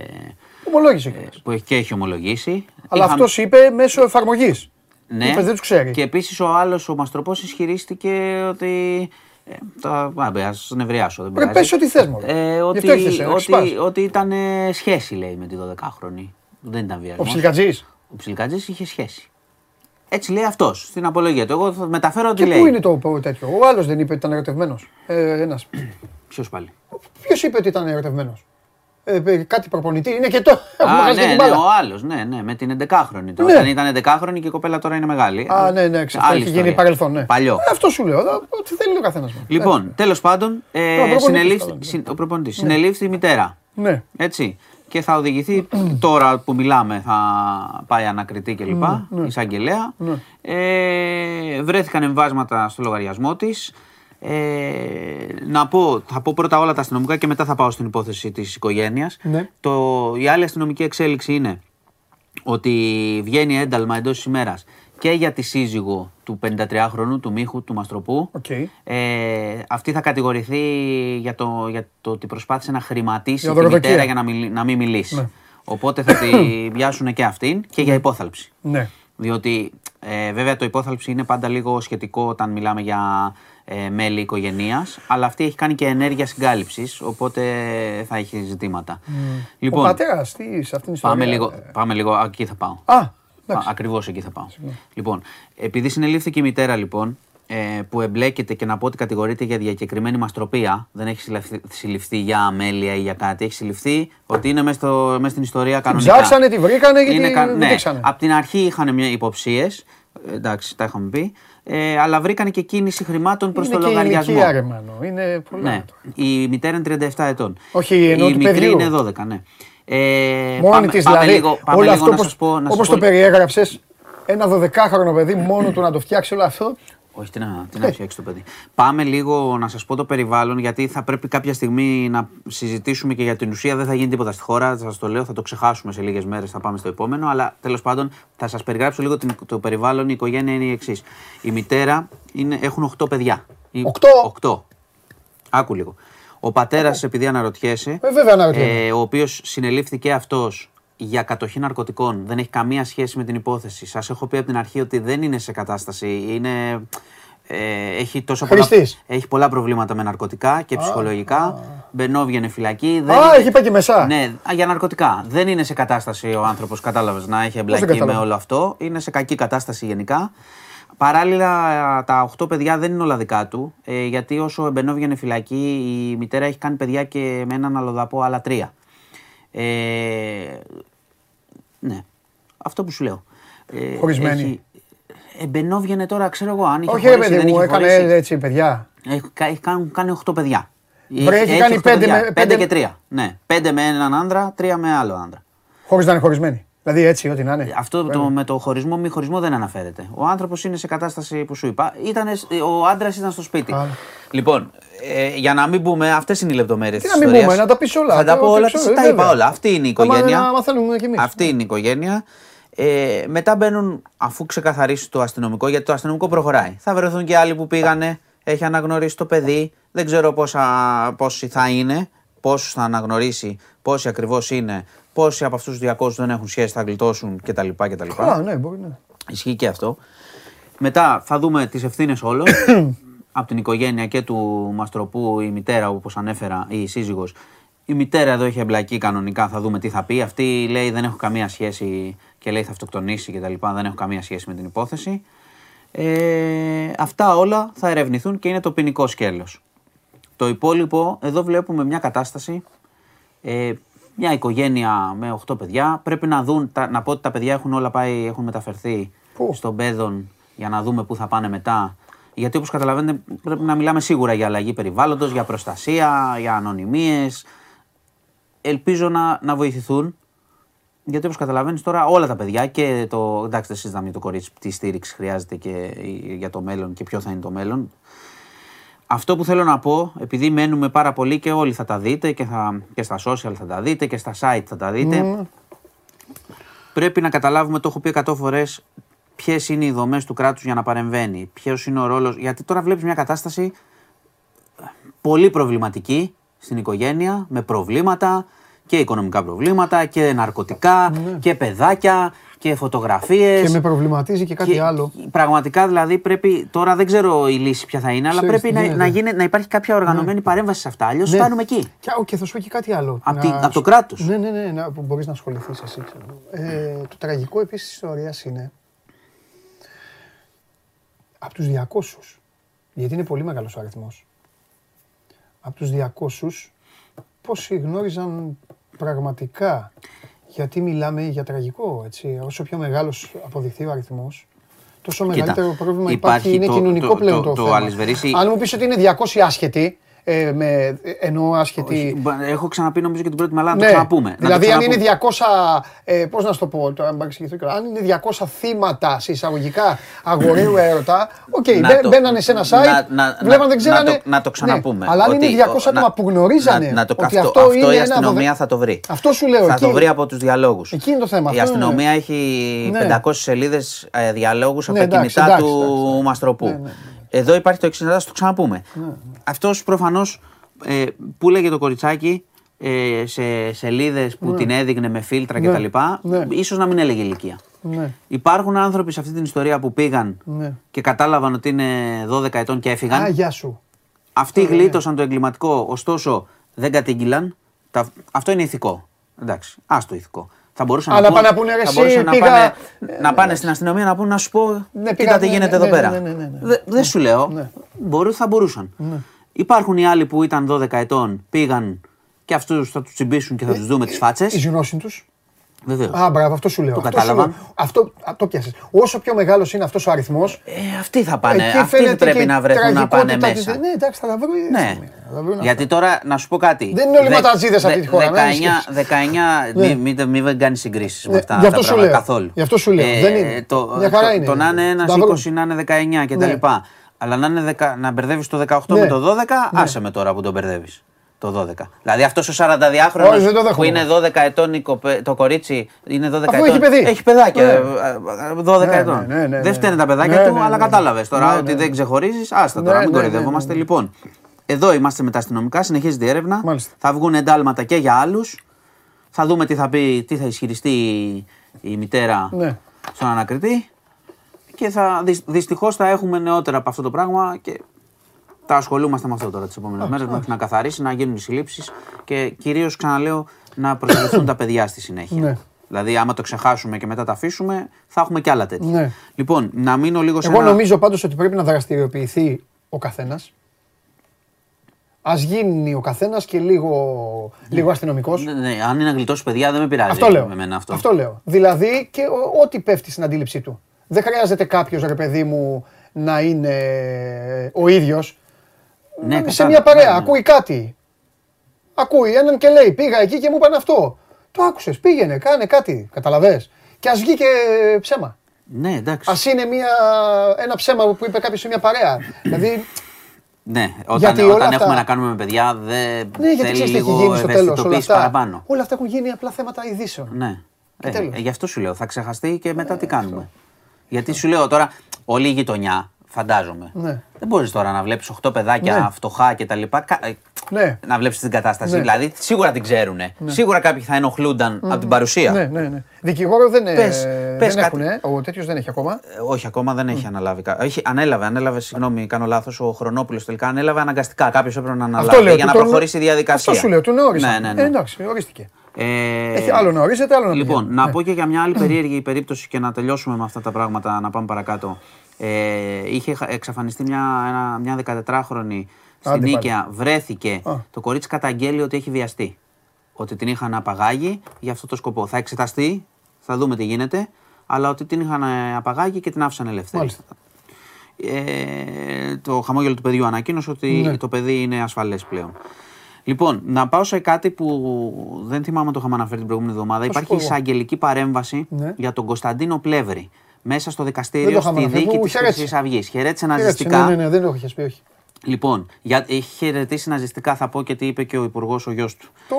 Ομολόγησε ε, που έχει, και έχει ομολογήσει. Αλλά Είχαν... αυτός είπε μέσω εφαρμογής. Ναι, είπες, δεν τους ξέρει. Και επίσης ο άλλος, ο Μαστροπός, ισχυρίστηκε ότι ε, τα, ας νευριάσω, δεν Πρέπει πες ό,τι θες μόνο. Ε, ότι, ότι, ότι, ήταν σχέση, λέει, με τη 12χρονη. Δεν ήταν βιασμός. Ο Ψιλικατζής. Ο Ψιλικατζής είχε σχέση. Έτσι λέει αυτός στην απολογία του. Εγώ θα μεταφέρω ότι λέει. Πού είναι το τέτοιο; Ο άλλος δεν είπε ότι ήταν ερωτευμένος. Ε, Ένας. Ποιος πάλι; Ποιος είπε ότι ήταν ερωτευμένος; Ε, κάτι προπονητή. Είναι και το. Α, ναι, ναι, ο άλλος, ναι, ναι, με την 11χρονη. Ναι. Όταν ήταν 11χρονη και η κοπέλα τώρα είναι μεγάλη. Α, ναι, ναι, ξέρω. Έχει γίνει παρελθόν. Ναι. Παλιό. Ε, αυτό σου λέω. Ό,τι θέλει ο καθένας. Λοιπόν, τέλος πάντων, ε, ο προπονητής. Ναι. Συνελήφθη η μητέρα. Ναι. Έτσι. Και θα οδηγηθεί τώρα που μιλάμε, θα πάει ανακριτή κλπ. Ναι, ναι. Εισαγγελέα. Ναι. Ε, βρέθηκαν εμβάσματα στο λογαριασμό της. Ε, να πω, θα πω πρώτα όλα τα αστυνομικά και μετά θα πάω στην υπόθεση της οικογένειας. Ναι. Το, η άλλη αστυνομική εξέλιξη είναι ότι βγαίνει ένταλμα εντός της ημέρας και για τη σύζυγο του 53χρονου, του Μίχου, του Μαστροπού. Okay. Ε, αυτή θα κατηγορηθεί για το, για το ότι προσπάθησε να χρηματίσει τη μητέρα για να, να μην μιλήσει. Ναι. Οπότε θα τη βιάσουν και αυτήν και για υπόθαλψη. Ναι. Διότι ε, βέβαια το υπόθαλψη είναι πάντα λίγο σχετικό όταν μιλάμε για ε, μέλη οικογένεια, αλλά αυτή έχει κάνει και ενέργεια συγκάλυψης, οπότε θα έχει ζητήματα. Mm. Λοιπόν, Ο πατέρας, τι σε αυτήν την ιστορία. Πάμε λίγο, ε; πάμε λίγο εκεί θα πάω. Α, Ακριβώς εκεί θα πάω. Λοιπόν, επειδή συνελήφθηκε η μητέρα λοιπόν, ε, που εμπλέκεται και να πω ότι κατηγορείται για διακεκριμένη μαστροπία, δεν έχει συλληφθεί για αμέλεια ή για κάτι, έχει συλληφθεί ότι είναι μέσα, στην ιστορία κανονικά. Την ψάξανε, τη βρήκανε και την ναι, δείξανε. Από την αρχή είχαν υποψίες, εντάξει, τα είχαμε πει. Ε, αλλά βρήκαν και κίνηση χρημάτων προς το λογαριασμό. Είναι και είναι πολλά. Ναι. Η μητέρα είναι 37 ετών. Όχι, ενώ η μικρή είναι 12, ναι. Ε, Μόνη της δηλαδή. Λίγο, όλο αυτό όπως το περιέγραψες, ένα 12χρονο παιδί μόνο του να το φτιάξει όλο αυτό. Όχι, τι να, τι να ε. φτιάξει το παιδί. Πάμε λίγο να σας πω το περιβάλλον, γιατί θα πρέπει κάποια στιγμή να συζητήσουμε και για την ουσία. Δεν θα γίνει τίποτα στη χώρα. Θα σας το λέω, θα το ξεχάσουμε σε λίγες μέρες, θα πάμε στο επόμενο. Αλλά τέλος πάντων θα σας περιγράψω λίγο το περιβάλλον. Η οικογένεια είναι η εξής. Η μητέρα είναι, έχουν 8 παιδιά. 8. 8. Άκου λίγο. Ο πατέρας, επειδή αναρωτιέσαι, ε, βέβαια ε, ο οποίος συνελήφθηκε αυτός για κατοχή ναρκωτικών. Δεν έχει καμία σχέση με την υπόθεση. Σας έχω πει από την αρχή ότι δεν είναι σε κατάσταση. Είναι, ε, έχει, τόσο πολλά, έχει πολλά προβλήματα με ναρκωτικά και ψυχολογικά. Μπαινόβγαινε φυλακή. Δεν α, έχει πάει και μέσα. Ναι, για ναρκωτικά. Δεν είναι σε κατάσταση ο άνθρωπος, κατάλαβες, να έχει εμπλακεί με όλο αυτό. Είναι σε κακή κατάσταση γενικά. Παράλληλα, τα 8 παιδιά δεν είναι όλα δικά του. Ε, γιατί όσο εμπαινόβγαινε φυλακή, η μητέρα έχει κάνει παιδιά και με έναν αλλοδαπό άλλα τρία. Ε, ναι. Αυτό που σου λέω. Ε, Χωρισμένη. Έχει... Εμπενόβγαινε τώρα, ξέρω εγώ, αν είχε Όχι, ρε παιδί μου, έκανε έτσι παιδιά. Έχει, έχει κάνει, κάνει 8 παιδιά. Βρε, έχει, έχει κάνει 5 με... 5 και 3. Ναι, 5 με έναν άντρα, 3 με άλλο άντρα. Χωρίς να είναι χωρισμένη. Δηλαδή έτσι, ό,τι να είναι. Αυτό το, με το χωρισμό, μη χωρισμό δεν αναφέρεται. Ο άνθρωπος είναι σε κατάσταση που σου είπα. Ήτανε, ο άντρας ήταν στο σπίτι. Α. Λοιπόν, ε, για να μην πούμε, αυτές είναι οι λεπτομέρειες της ιστορία. Να μην πούμε, να τα πεις όλα. Θα τα πω όλα, τα είπα όλα. Αυτή είναι η οικογένεια. Αυτή είναι η οικογένεια. Ε, μετά μπαίνουν, αφού ξεκαθαρίσει το αστυνομικό, γιατί το αστυνομικό προχωράει. Θα βρεθούν και άλλοι που πήγανε, έχει αναγνωρίσει το παιδί. Δεν ξέρω πόσα, πόσοι θα είναι, πόσους θα αναγνωρίσει, πόσοι ακριβώς είναι, πόσοι από αυτούς τους 200 δεν έχουν σχέση, θα γλιτώσουν κτλ. Α, ναι, μπορεί να. Ισχύει και αυτό. Μετά θα δούμε τις ευθύνες όλων. από την οικογένεια και του Μαστροπού, η μητέρα, όπως ανέφερα, η σύζυγος. Η μητέρα εδώ έχει εμπλακεί κανονικά, θα δούμε τι θα πει. Αυτή λέει δεν έχω καμία σχέση και λέει θα αυτοκτονήσει κτλ. Δεν έχω καμία σχέση με την υπόθεση. Ε, αυτά όλα θα ερευνηθούν και είναι το ποινικό σκέλος. Το υπόλοιπο, εδώ βλέπουμε μια κατάσταση, ε, μια οικογένεια με 8 παιδιά. Πρέπει να δουν, τα, να πω ότι τα παιδιά έχουν όλα πάει, έχουν μεταφερθεί πού; στον Πέδον για να δούμε πού θα πάνε μετά. Γιατί όπως καταλαβαίνετε πρέπει να μιλάμε σίγουρα για αλλαγή περιβάλλοντος, για προστασία, για ανωνυμίες. Ελπίζω να, να βοηθηθούν. Γιατί όπως καταλαβαίνεις τώρα, όλα τα παιδιά και το. Εντάξει, δεν συζητάμε για το κορίτσι τι στήριξη χρειάζεται και για το μέλλον και ποιο θα είναι το μέλλον. Αυτό που θέλω να πω, επειδή μένουμε πάρα πολύ και όλοι θα τα δείτε και, θα, και στα social θα τα δείτε και στα site θα τα δείτε. Πρέπει να καταλάβουμε, το έχω πει 100 φορές, ποιες είναι οι δομές του κράτους για να παρεμβαίνει. Ποιος είναι ο ρόλος. Γιατί τώρα βλέπεις μια κατάσταση πολύ προβληματική στην οικογένεια, με προβλήματα και οικονομικά προβλήματα και ναρκωτικά ναι. και παιδάκια και φωτογραφίες. Και με προβληματίζει και κάτι άλλο. Πραγματικά δηλαδή πρέπει. Τώρα δεν ξέρω η λύση ποια θα είναι, αλλά πρέπει να, να, γίνει, να υπάρχει κάποια οργανωμένη ναι. παρέμβαση σε αυτά. Αλλιώς ναι. φτάνουμε εκεί. Και, και θα σου πω και κάτι άλλο. Από, να... το κράτος. Ναι, ναι, ναι, ναι που μπορείς να ασχοληθείς εσύ. Ε, το τραγικό επίσης της ιστορίας είναι από τους 200. Γιατί είναι πολύ μεγάλος ο αριθμός. Από τους 200, πόσοι γνώριζαν πραγματικά γιατί μιλάμε για τραγικό, έτσι. Όσο πιο μεγάλος αποδειχθεί ο αριθμός, τόσο μεγαλύτερο πρόβλημα υπάρχει, είναι κοινωνικό πλέον το, θέμα. Αν μου πεις ότι είναι 200 άσχετοι, ε, με, εννοώ άσχετη. Έχω ξαναπεί νομίζω και την πρώτη μελάτη να το ναι. ξαναπούμε. Δηλαδή, αν είναι 200. Ε, Πώς να σου το πω, τώρα, αν είναι 200 θύματα σε εισαγωγικά αγοραίου έρωτα, ok, okay, μπαίνανε σε ένα site, βλέπαν δεν ξέρανε. Να το ξαναπούμε. αλλά αν είναι 200 άτομα που γνωρίζανε. Ότι αυτό η αστυνομία θα το βρει. Αυτό σου λέω. Θα το βρει από τους διαλόγους. Εκείνη το θέμα. Η αστυνομία έχει 500 ναι. σελίδες ε, διαλόγους από τα κινητά του Μαστροπού. Εδώ υπάρχει το εξής, να το ξαναπούμε. Ναι. Αυτός προφανώς ε, που λέγε το κοριτσάκι ε, σε σελίδες που ναι. την έδειχνε με φίλτρα ναι. κτλ. Ναι. ίσως να μην έλεγε ηλικία. Ναι. Υπάρχουν άνθρωποι σε αυτή την ιστορία που πήγαν ναι. και κατάλαβαν ότι είναι 12 ετών και έφυγαν. Α, γεια σου. Αυτοί γλίτωσαν το εγκληματικό, ωστόσο δεν κατήγγυλαν. Αυτό είναι ηθικό. Εντάξει, άστο ηθικό. Θα μπορούσαν Αλλά να, πάνε, να πούνε εσύ, πήγα... να, πάνε, να πάνε στην αστυνομία να πούνε να σου πω ναι, πήγα, τι ναι, γίνεται ναι, εδώ πέρα. Δεν σου λέω. Μπορεί, θα μπορούσαν. Υπάρχουν οι άλλοι που ήταν 12 ετών, πήγαν και αυτούς θα τους τσιμπήσουν και θα τους δούμε τις φάτσες. Οι ζυνόσιν τους. Βεβαίως. Α, μπράβο, αυτό σου λέω. Το κατάλαβα. Αυτό, το πιάσε. Όσο πιο μεγάλος είναι αυτός ο αριθμός. Ε, αυτοί θα πάνε. Αυτοί πρέπει να βρεθούν να πάνε μέσα. Ναι, εντάξει, θα τα βρουν. Ναι. Γιατί τώρα να σου πω κάτι. Δεν είναι όλοι ματατζίδες αυτή τη χώρα. 19, 19 μην μην κάνει συγκρίσεις με αυτά τα πράγματα καθόλου. Γι' αυτό σου λέω. Ε, δεν είναι. Το να είναι ένας 20 να είναι 19 κτλ. Αλλά να μπερδεύεις το 18 με το 12, άσε με τώρα που τον μπερδεύεις το 12. Δηλαδή αυτός ο 42χρονο που είναι 12 ετών το κορίτσι είναι 12 ετών. Έχει, παιδί. έχει παιδάκια. 12 ναι. ε, ετών. Ναι, ναι, δεν φταίνε τα παιδάκια του, αλλά κατάλαβες τώρα ότι δεν ξεχωρίζεις. Άστα τώρα, μην κορυδεύομαστε. Λοιπόν, εδώ είμαστε με τα αστυνομικά, συνεχίζεται η έρευνα. Θα βγουν εντάλματα και για άλλους. Θα δούμε τι θα πει, τι θα ισχυριστεί η μητέρα στον ανακριτή. Και θα, δυστυχώς θα έχουμε νεότερα από αυτό το πράγμα και θα ασχολούμαστε με αυτό τώρα τις επόμενες μέρες, μέχρι να καθαρίσει, να γίνουν οι συλλήψεις και κυρίως ξαναλέω να προστατευτούν τα παιδιά στη συνέχεια. Ναι. Δηλαδή, άμα το ξεχάσουμε και μετά τα αφήσουμε, θα έχουμε και άλλα τέτοια. Ναι. Λοιπόν, να μείνω λίγο σε. Εγώ νομίζω πάντως ότι πρέπει να δραστηριοποιηθεί ο καθένας. Α γίνει ο καθένας και λίγο, ναι. λίγο αστυνομικός. Ναι, ναι, αν είναι να γλιτώσει παιδιά, δεν με πειράζει. Αυτό λέω. Με μένα αυτό. αυτό λέω. Δηλαδή και ό,τι πέφτει στην αντίληψή του. Δεν χρειάζεται κάποιος ρε παιδί μου να είναι ο ίδιος. Ναι, σε μια παρέα, ναι, ναι. ακούει κάτι. Ακούει έναν και λέει: Πήγα εκεί και μου είπαν αυτό. Το άκουσες, πήγαινε, κάνε κάτι. Καταλαβέ. Και ας βγει και ψέμα. Ναι, εντάξει. Α είναι μια, ένα ψέμα που είπε κάποιος σε μια παρέα. δηλαδή. Ναι, όταν, γιατί όταν έχουμε να κάνουμε με παιδιά, δεν ναι, γιατί θέλει λίγο γίνει στο τέλος, όλα αυτά, παραπάνω. Όλα αυτά έχουν γίνει απλά θέματα ειδήσεων. Ναι. Ε, ε, γι' αυτό σου λέω, θα ξεχαστεί και μετά τι κάνουμε. Γιατί σου λέω τώρα, όλη η γειτονιά Φαντάζομαι. Ναι. Δεν μπορείς τώρα να βλέπεις 8 παιδάκια ναι. φτωχά κτλ. Ε, ναι. Να βλέπεις την κατάσταση. Ναι. Δηλαδή σίγουρα την ξέρουν. Ναι. Σίγουρα κάποιοι θα ενοχλούνταν mm. από την παρουσία. Ναι, ναι, ναι. Δικηγόρο δεν, πες, ε, πες δεν έχουν. Ο τέτοιος δεν έχει ακόμα. Ε, όχι, ακόμα δεν έχει mm. αναλάβει. Έχει, ανέλαβε, ανέλαβε, συγγνώμη, κάνω λάθος. Ο Χρονόπουλος τελικά ανέλαβε αναγκαστικά. Κάποιος έπρεπε να αναλάβει λέω, για να προχωρήσει η διαδικασία. Αυτό σου λέω, του Ναι, ναι, ναι. Ε, εντάξει, ορίστηκε. Ε, Έχει άλλο να ορίζεται, άλλο να Λοιπόν, να ναι. πω και για μια άλλη περίεργη περίπτωση και να τελειώσουμε με αυτά τα πράγματα, να πάμε παρακάτω. Ε, είχε εξαφανιστεί μια, μια 14χρονη στην Νίκαια, βρέθηκε. Το κορίτσι καταγγέλει ότι έχει βιαστεί. Ότι την είχαν απαγάγει για αυτό το σκοπό. Θα εξεταστεί, θα δούμε τι γίνεται, αλλά ότι την είχαν απαγάγει και την άφησαν ελεύθερη. Ε, το χαμόγελο του παιδιού ανακοίνωσε ότι ναι. το παιδί είναι ασφαλές πλέον. Λοιπόν, να πάω σε κάτι που δεν θυμάμαι το είχαμε αναφέρει την προηγούμενη εβδομάδα. Υπάρχει εισαγγελική παρέμβαση ναι. για τον Κωνσταντίνο Πλεύρη μέσα στο δικαστήριο στη δίκη της Χρυσής Αυγής. Χαιρέτησε ναζιστικά. Ναι, ναι, ναι, δεν το έχει πει, όχι. Λοιπόν, για, έχει χαιρετήσει ναζιστικά, θα πω και τι είπε και ο υπουργός ο γιος του. Το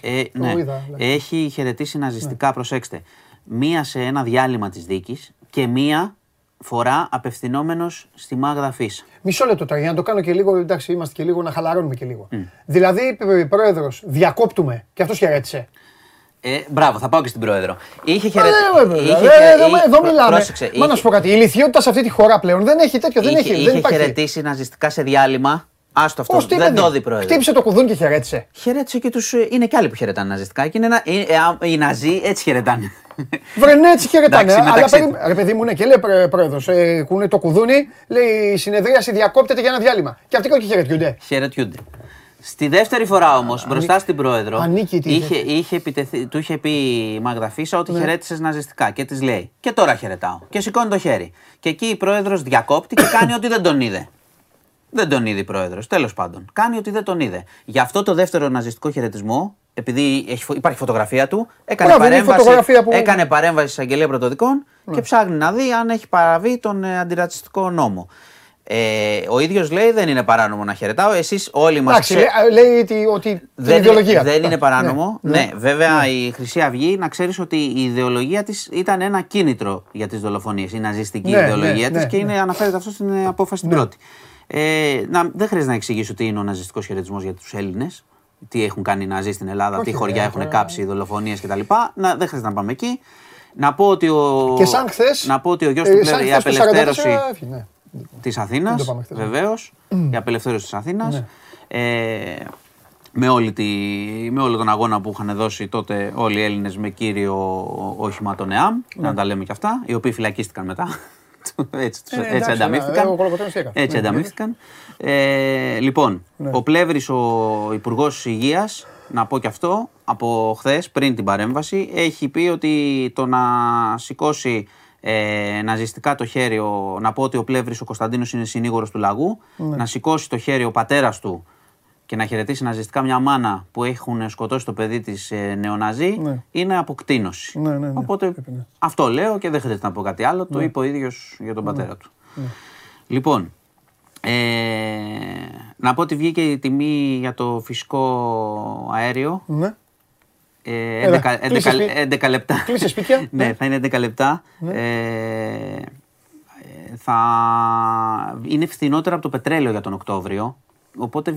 ε, ε, ναι. Έχει χαιρετήσει ναζιστικά, ναι. προσέξτε. Μία σε ένα διάλειμμα της δίκης και μία φορά απευθυνόμενος στη Μάγδα Φύσα. Μισό λεπτό τώρα, για να το κάνω και λίγο, εντάξει, είμαστε και λίγο να χαλαρώνουμε και λίγο. Mm. Δηλαδή, πρόεδρος, διακόπτουμε και αυτός χαιρέτησε. Ε, μπράβο, θα πάω και στην πρόεδρο. Είχε ε, χαιρετήσει. Εδώ μιλάμε. Πρόσεξε. Μα να σου πω κάτι. Η ηλικιότητα σε αυτή τη χώρα πλέον δεν έχει τέτοιο. Δεν έχει. Είχε χαιρετήσει ναζιστικά σε διάλειμμα. Άστο αυτό. δεν το δει πρόεδρο. Χτύπησε το κουδούνι και χαιρέτησε. Χαιρέτησε και τους. Ε, είναι και άλλοι που χαιρετάνε ναζιστικά. Και είναι ένα... Οι Ναζί έτσι χαιρετάνε. Βρε ναι, έτσι χαιρετάνε. Αλλά ρε παιδί μου, ναι, και λέει πρόεδρος. Ε, κουνε το κουδούνι, λέει η συνεδρίαση διακόπτεται για ένα διάλειμμα. Και αυτοί και χαιρετιούνται. Χαιρετιούνται. Στη δεύτερη φορά όμως, μπροστά στην πρόεδρο, είχε, είχε επιτεθεί, του είχε πει η Μάγδα Φίσα ότι ναι. χαιρέτησες ναζιστικά και της λέει: Και τώρα χαιρετάω. Και σηκώνει το χέρι. Και εκεί η πρόεδρος διακόπτει και κάνει ότι δεν τον είδε. Δεν τον είδε η πρόεδρος, τέλος πάντων. Κάνει ότι δεν τον είδε. Γι' αυτό το δεύτερο ναζιστικό χαιρετισμό, επειδή έχει, υπάρχει φωτογραφία του, έκανε παρέμβαση, που... έκανε παρέμβαση στην Αγγελία Πρωτοδικών και ναι. ψάχνει να δει αν έχει παραβεί τον ε, αντιρατσιστικό νόμο. Ε, ο ίδιος λέει δεν είναι παράνομο να χαιρετάω. Εσείς όλοι μας. Εντάξει, λέει ότι δεν, ιδεολογία. Δεν είναι παράνομο. Ναι, ναι, ναι βέβαια ναι. η Χρυσή Αυγή, να ξέρεις ότι η ιδεολογία της ήταν ένα κίνητρο για τις δολοφονίες. Η ναζιστική ναι, ιδεολογία της και είναι, αναφέρεται αυτό στην απόφαση την πρώτη. Ε, να, δεν χρειάζεται να εξηγήσω τι είναι ο ναζιστικός χαιρετισμός για τους Έλληνες. Τι έχουν κάνει οι Ναζί στην Ελλάδα, τι χωριά έχουν κάψει, δολοφονίες κτλ. Δεν χρειάζεται να πάμε εκεί. Να πω ότι ο, και σαν χθες, να πω ότι ο γιος του ε, η απελευθέρωση της Αθήνας. Βεβαίως. Η απελευθέρωση της Αθήνας. Ναι. Ε, με, όλη τη, με όλο τον αγώνα που είχαν δώσει τότε όλοι οι Έλληνες με κύριο όχημα τον ΕΑΜ, ναι. να τα λέμε και αυτά, οι οποίοι φυλακίστηκαν μετά. έτσι ε, έτσι ανταμείφθηκαν. Έτσι ανταμείφθηκαν. Ε, λοιπόν, ναι. ο Πλεύρης, ο Υπουργός Υγείας, να πω και αυτό, από χθες πριν την παρέμβαση, έχει πει ότι το να σηκώσει ε, ναζιστικά το χέρι, ο, να πω ότι ο Πλεύρης ο Κωνσταντίνος είναι συνήγορος του λαγού, ναι. να σηκώσει το χέρι ο πατέρας του και να χαιρετήσει ναζιστικά μια μάνα που έχουν σκοτώσει το παιδί της ε, νεοναζί, ναι. είναι αποκτήνωση. Ναι, ναι, ναι. Οπότε αυτό λέω και δεν χρειάζεται να πω κάτι άλλο. Το ναι. είπε ο ίδιος για τον πατέρα του. Λοιπόν, ε, να πω ότι βγήκε η τιμή για το φυσικό αέριο. 11, λεπτά. Κλείσε σπίτια. ναι, θα είναι 11 λεπτά. Ναι. Ε, θα είναι φθηνότερα από το πετρέλαιο για τον Οκτώβριο. Οπότε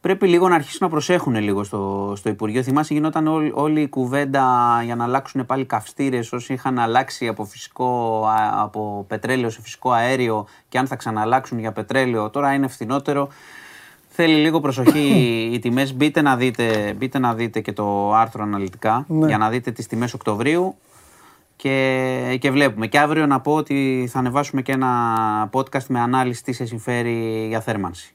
πρέπει λίγο να αρχίσουν να προσέχουν λίγο στο, στο Υπουργείο. Θυμάσαι γινόταν όλη, η κουβέντα για να αλλάξουν πάλι καυστήρες όσοι είχαν αλλάξει από, φυσικό, από πετρέλαιο σε φυσικό αέριο και αν θα ξαναλλάξουν για πετρέλαιο. Τώρα είναι φθηνότερο. Θέλει λίγο προσοχή οι τιμές. Μπείτε, να δείτε, μπείτε να δείτε και το άρθρο αναλυτικά ναι. για να δείτε τις τιμές Οκτωβρίου. Και, και βλέπουμε. Και αύριο να πω ότι θα ανεβάσουμε και ένα podcast με ανάλυση τι σε συμφέρει για θέρμανση.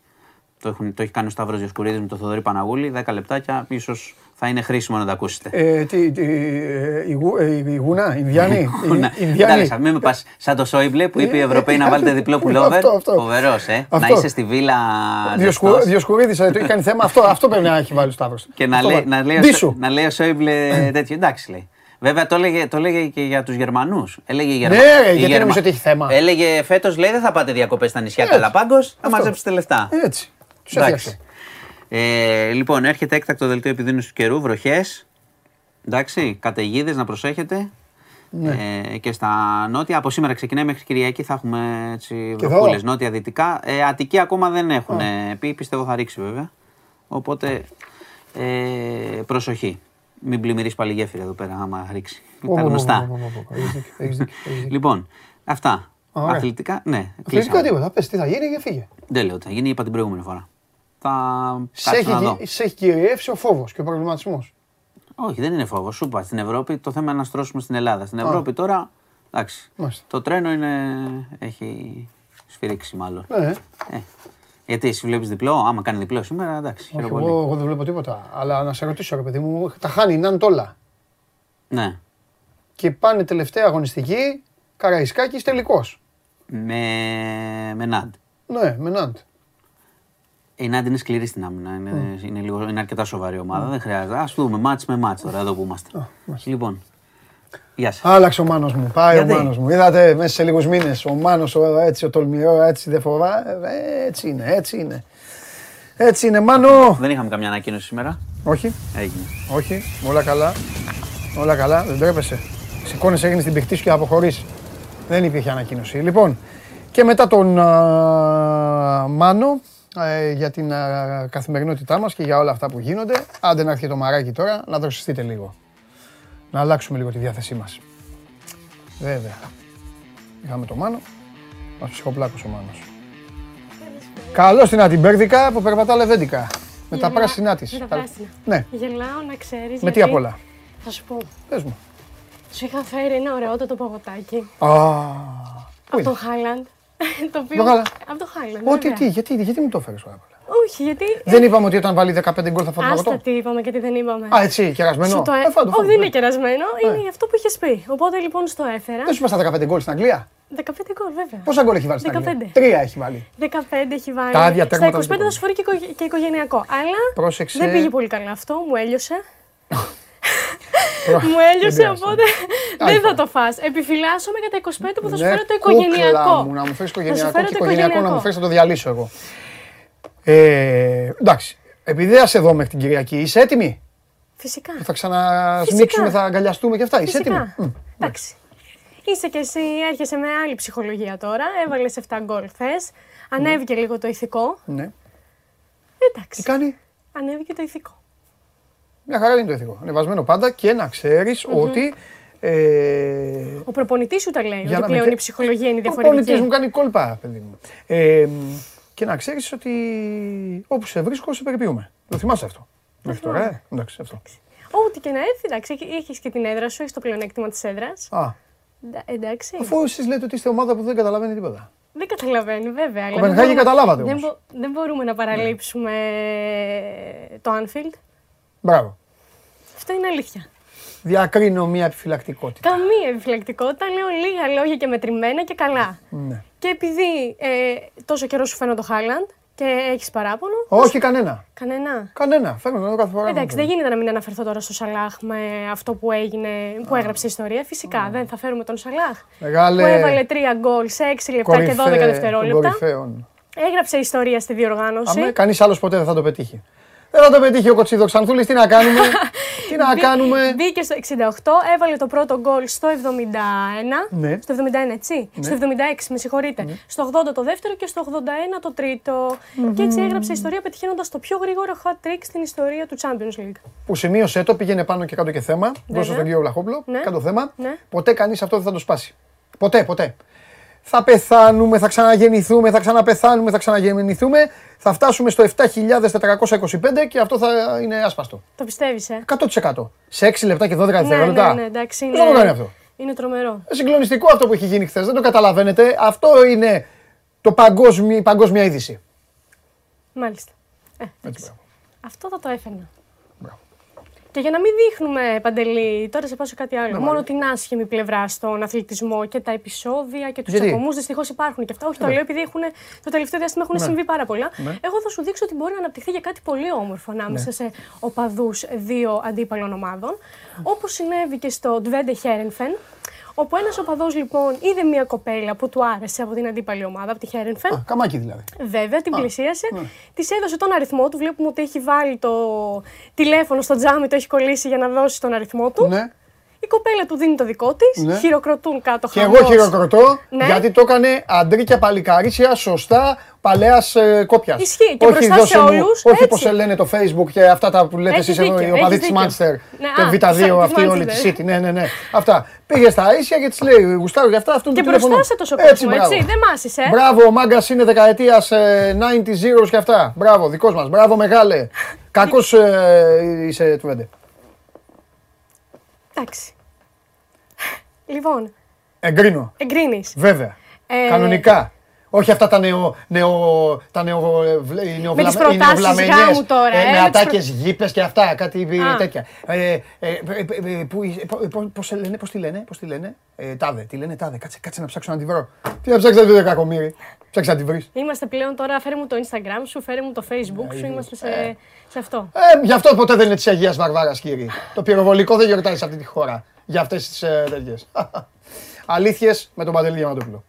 Το, έχουν, το έχει κάνει ο Σταύρος Διοσκουρίδης με το Θοδωρή Παναγούλη. 10 λεπτάκια, ίσως θα είναι χρήσιμο να τα ακούσετε. Ε, τι, τι, ε, η, γου, ε, η Γούνα, Ινδιάνη. Εντάξει, μην με πας σαν το Σόιμπλε που είπε οι Ευρωπαίοι να βάλετε διπλό πουλόβερ. Φοβερός, ε. Να είσαι στη βίλα Διοσκουρίδης, ε, το έχει κάνει θέμα. Αυτό, αυτό πρέπει να έχει βάλει ο Σταύρος. Και να, λέει, να, λέει, να λέει ο Σόιμπλε τέτοιο. Εντάξει λέει. Βέβαια το έλεγε, το έλεγε και για τους Γερμανούς. Έλεγε Γερμα... Ναι, γιατί Γερμα... νομίζω ότι έχει θέμα. Έλεγε φέτος, λέει, δεν θα πάτε διακοπές στα νησιά Καλαπάγκος, θα μαζέψετε λεφτά. Έτσι. Τους έφτιαξε. Ε, λοιπόν, έρχεται έκτακτο δελτίο επιδείνωσης του καιρού, βροχές. Εντάξει, καταιγίδες να προσέχετε. Ναι. Ε, και στα νότια, από σήμερα ξεκινάει μέχρι Κυριακή θα έχουμε βροχούλες νότια-δυτικά. Ε, Αττική ακόμα δεν έχουν πει, πιστεύω θα ρίξει βέβαια. Οπότε ε, προσοχή. Μην πλημμυρίσεις πάλι γέφυρα εδώ πέρα, άμα ρίξει. Τα γνωστά. Λοιπόν, αυτά. Αθλητικά, ναι. Αθλητικά τίποτα. Πες τι θα γίνει και φύγε. Δεν λέω τι θα γίνει, είπα την προηγούμενη φορά θα σε έχει, να δω. Σε έχει κυριεύσει ο φόβος και ο προβληματισμός. Όχι, δεν είναι φόβος. Σου είπα στην Ευρώπη το θέμα είναι να στρώσουμε στην Ελλάδα. Στην Ευρώπη τώρα Εντάξει. Το τρένο είναι... έχει σφυρίξει μάλλον. Ναι. Ε. Γιατί εσύ βλέπεις διπλό, άμα κάνει διπλό σήμερα, εντάξει. Όχι, εγώ, εγώ, δεν βλέπω τίποτα. Αλλά να σε ρωτήσω, ρε παιδί μου, τα χάνει η Νάντ όλα. Ναι. Και πάνε τελευταία αγωνιστική, Καραϊσκάκης τελικός. Με, με Νάντ. Ναι, με Νάντ. Η Νάντ είναι σκληρή στην άμυνα. Είναι, mm. είναι, λίγο, είναι αρκετά σοβαρή ομάδα. Mm. Δεν χρειάζεται. Α δούμε μάτς με μάτς τώρα εδώ που είμαστε. Oh, λοιπόν, Γεια σας. Άλλαξε ο Μάνος μου, πάει Γιατί; ο Μάνος μου. Είδατε μέσα σε λίγους μήνες ο Μάνος ο, έτσι ο τολμηρό, έτσι δεν φοβά. Ε, έτσι είναι, έτσι είναι. Έτσι είναι, Μάνο. Δεν είχαμε καμιά ανακοίνωση σήμερα. Όχι. Έγινε. Όχι, όλα καλά. Όλα καλά, δεν τρέπεσαι. Σηκώνεσαι, έγινε την πηχτή σου και αποχωρήσει. Δεν υπήρχε ανακοίνωση. Λοιπόν, και μετά τον α, Μάνο, ε, για την α, καθημερινότητά μας και για όλα αυτά που γίνονται. Άντε να έρθει το μαράκι τώρα, να δροσιστείτε λίγο να αλλάξουμε λίγο τη διάθεσή μας. Βέβαια. Είχαμε το Μάνο, μας ψυχοπλάκωσε ο Μάνος. Καλώς την Αντιμπέρδικα που περπατά λεβέντικα. Με τα πράσινά της. Με τα πράσινα. Ναι. Γελάω να ξέρεις. Με τι απ' όλα; Θα σου πω. Πες μου. Σου είχα φέρει ένα ωραιότατο παγωτάκι. Α, από τον Χάιλαντ. Το οποίο... Από τον Χάιλαντ. Ό,τι, τι, γιατί, γιατί μου το έφερες τώρα. Όχι, γιατί. Δεν είπαμε ότι όταν βάλει 15 γκολ θα φάει το Άστα τι είπαμε και τι δεν είπαμε. Α, έτσι, κερασμένο; Το... Ε, Όχι, δεν είναι κερασμένο, είναι αυτό που είχες πει. Οπότε λοιπόν στο έφερα. Δεν σου είπα στα 15 γκολ στην Αγγλία; 15 γκολ, βέβαια. Πόσα γκολ έχει βάλει στην Αγγλία; Τρία έχει βάλει. 15 έχει βάλει. Τα άδεια Στα 25 θα σου φέρει και οικογενειακό. Αλλά Πρόσεξε. δεν πήγε πολύ καλά αυτό, μου έλειωσε. μου έλειωσε, οπότε δεν θα το φας. Επιφυλάσσομαι για τα 25 που θα σου ναι, φέρω το οικογενειακό. Να μου φέρεις οικογενειακό και οικογενειακό να μου φέρεις να το διαλύσω εγώ. Ε, εντάξει. Επειδή θα σε δω μέχρι την Κυριακή, είσαι έτοιμη; Φυσικά. Θα ξανασμίξουμε, θα αγκαλιαστούμε και αυτά. Είσαι έτοιμη; Εντάξει. Είσαι και εσύ, έρχεσαι με άλλη ψυχολογία τώρα. Έβαλες 7 γκολ χθες. Ανέβηκε ναι. λίγο το ηθικό. Ναι. Εντάξει. Τι κάνει; Ανέβηκε το ηθικό. Μια χαρά είναι το ηθικό. Ανεβασμένο πάντα και να ξέρεις ότι. Ε... Ο προπονητής σου τα λέει. ότι πλέον η ψυχολογία είναι διαφορετική. Ο προπονητής μου κάνει κόλπα, παιδί μου. Ε, και να ξέρεις ότι όπου σε βρίσκω, σε περιποιούμε. Το θυμάσαι αυτό. Μέχρι τώρα, ε. Εντάξει, αυτό. Ό,τι και να έρθει, εντάξει, έχεις και την έδρα σου, έχεις το πλεονέκτημα της έδρας. Α. Εντάξει. Αφού εσείς λέτε ότι είστε ομάδα που δεν καταλαβαίνει τίποτα. Δεν καταλαβαίνει, βέβαια. Ο Πενχάγη καταλάβατε δεν, μπο, δεν μπορούμε να παραλείψουμε ναι. το Anfield. Μπράβο. Αυτό είναι αλήθεια διακρίνω μια επιφυλακτικότητα. Καμία επιφυλακτικότητα. Λέω λίγα λόγια και μετρημένα και καλά. Ναι. Και επειδή ε, τόσο καιρό σου φαίνω το Χάλαντ και έχεις παράπονο. Όχι, κανένα. Κανένα. Κανένα. Φαίνω κάθε φορά. Εντάξει, δεν γίνεται να μην αναφερθώ τώρα στο Σαλάχ με αυτό που έγινε, που έγραψε η ιστορία. Φυσικά δεν θα φέρουμε τον Σαλάχ. Μεγάλε... Που έβαλε τρία γκολ σε 6 λεπτά και 12 δευτερόλεπτα. Έγραψε ιστορία στη διοργάνωση. Κανείς άλλος ποτέ δεν θα το πετύχει. Δεν θα το πετύχει ο Κοτσίδο Ξανθούλη, τι να κάνουμε; τι να κάνουμε; Μπήκε στο 68, έβαλε το πρώτο γκολ στο 71. Ναι. Στο 71, έτσι; Ναι. Στο 76, με συγχωρείτε. Ναι. Στο 80 το δεύτερο και στο 81 το τριτο Και έτσι έγραψε ιστορία πετυχαίνοντας το πιο γρήγορο hat trick στην ιστορία του Champions League. Που σημείωσε το, πήγαινε πάνω και κάτω και θέμα. Δώσε στον κύριο Βλαχόπλο. Ναι. Κάτω θέμα. Ναι. Ποτέ κανείς αυτό δεν θα το σπάσει. Ποτέ, ποτέ θα πεθάνουμε, θα ξαναγεννηθούμε, θα ξαναπεθάνουμε, θα ξαναγεννηθούμε. Θα φτάσουμε στο 7.425 και αυτό θα είναι άσπαστο. Το πιστεύεις, ε; 100%. Σε 6 λεπτά και 12 δευτερόλεπτα. Ναι, ναι, ναι, εντάξει. Είναι... Πώς θα το κάνει αυτό. Είναι τρομερό. Ε, συγκλονιστικό αυτό που έχει γίνει χθες. Δεν το καταλαβαίνετε. Αυτό είναι το παγκόσμιο, η παγκόσμια είδηση. Μάλιστα. Ε, Έτσι, αυτό θα το έφερνα. Και για να μην δείχνουμε παντελή, τώρα σε πάω σε κάτι άλλο. Ναι, μόνο την άσχημη πλευρά στον αθλητισμό και τα επεισόδια και τους τσακωμού. Δυστυχώς υπάρχουν και αυτά. Όχι, το ναι. λέω επειδή έχουν, το τελευταίο διάστημα έχουν ναι. συμβεί πάρα πολλά. Εγώ θα σου δείξω ότι μπορεί να αναπτυχθεί για κάτι πολύ όμορφο ανάμεσα σε οπαδούς δύο αντίπαλων ομάδων. Όπως συνέβη και στο Ντβέντε Χέρενφεν, Όπου ένας οπαδός λοιπόν είδε μια κοπέλα που του άρεσε από την αντίπαλη ομάδα, από τη Χέρενφεν. Α, καμάκι δηλαδή. Βέβαια, την Α, πλησίασε. Ναι. Της έδωσε τον αριθμό του. Βλέπουμε ότι έχει βάλει το τηλέφωνο στο τζάμι, το έχει κολλήσει για να δώσει τον αριθμό του. Ναι. Η κοπέλα του δίνει το δικό της, ναι. χειροκροτούν κάτω Και εγώ χειροκροτώ ναι. γιατί το έκανε αντρίκια παλικαρίσια σωστά παλαιάς ε, κόπιας. Ισχύει και όχι μπροστά σε όλους. Όχι πώ λένε το Facebook και αυτά τα που λέτε εσείς εδώ, οι οπαδοί της Manchester, το Β2, αυτή όλη τη City. Ναι, ναι, ναι. Αυτά. Πήγες στα ίσια και της λέει Γουστάρου για αυτά. Αυτό και μπροστά σε τόσο κόσμο, έτσι. Δεν μάσησε. Μπράβο, ο μάγκας είναι δεκαετίας 90 zeros και αυτά. Μπράβο, δικός μας. Μπράβο, μεγάλε. Κακός ε, είσαι του Εντάξει. Λοιπόν, Εγκρίνω. Εγκρίνεις. Βέβαια. Ε... Κανονικά. Όχι αυτά τα νεο, νεο, τα νεο, νεο, με τις προτάσεις γάμου τώρα, ε, με ατάκες γήπες και αυτά, κάτι τέτοια. Ε, ε, πώς λένε, πώς τη λένε, πώς τη λένε, τάδε, τι λένε τάδε, κάτσε, κάτσε να ψάξω να τη βρω. Τι να ψάξεις να τη βρω κακομύρι, ψάξε να τη βρεις. Είμαστε πλέον τώρα, φέρε μου το Instagram σου, φέρε μου το Facebook σου, είμαστε σε, σε αυτό. Ε, γι' αυτό ποτέ δεν είναι της Αγίας Βαρβάρας, κύριε. Το πυροβολικό δεν γιορτάζει σε αυτή τη χώρα, για αυτές τις τέτοιες. Αλήθειες με τον Παντελή Διαμαντόπουλο.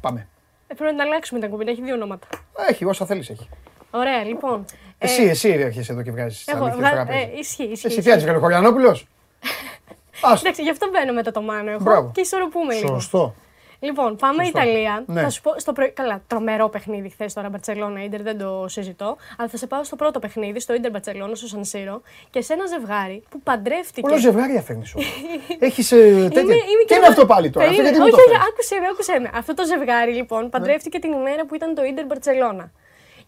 Πάμε. Ε, πρέπει να αλλάξουμε τα κουμπί, έχει δύο ονόματα. Έχει, όσα θέλεις έχει. Ωραία, λοιπόν. Εσύ, ε, εσύ έρχεσαι εδώ και βγάζεις τα αλήθεια ε, Ισχύει, ισχύει. Εσύ φτιάχνει Γαλλοκοριανόπουλο. Εντάξει, γι' αυτό μπαίνω μετά το μάνο εγώ και ισορροπούμε λίγο. Σωστό. Λοιπόν, πάμε Σωστό. Ιταλία. Ναι. Θα σου πω στο προ... Καλά, τρομερό παιχνίδι χθες τώρα, Μπαρσελόνα Ιντερ, δεν το συζητώ. Αλλά θα σε πάω στο πρώτο παιχνίδι, στο Ιντερ Μπαρσελόνα, στο Σανσίρο και σε ένα ζευγάρι που παντρεύτηκε. Όλο ζευγάρι αφήνει σου. Έχεις. Ε, τέτοια. Είμαι, είμαι και είναι αυτό πάλι τώρα. Περίμενε, όχι, όχι, άκουσε με, άκουσε με. Αυτό το ζευγάρι λοιπόν ναι. παντρεύτηκε την ημέρα που ήταν το Ιντερ Μπαρσελόνα.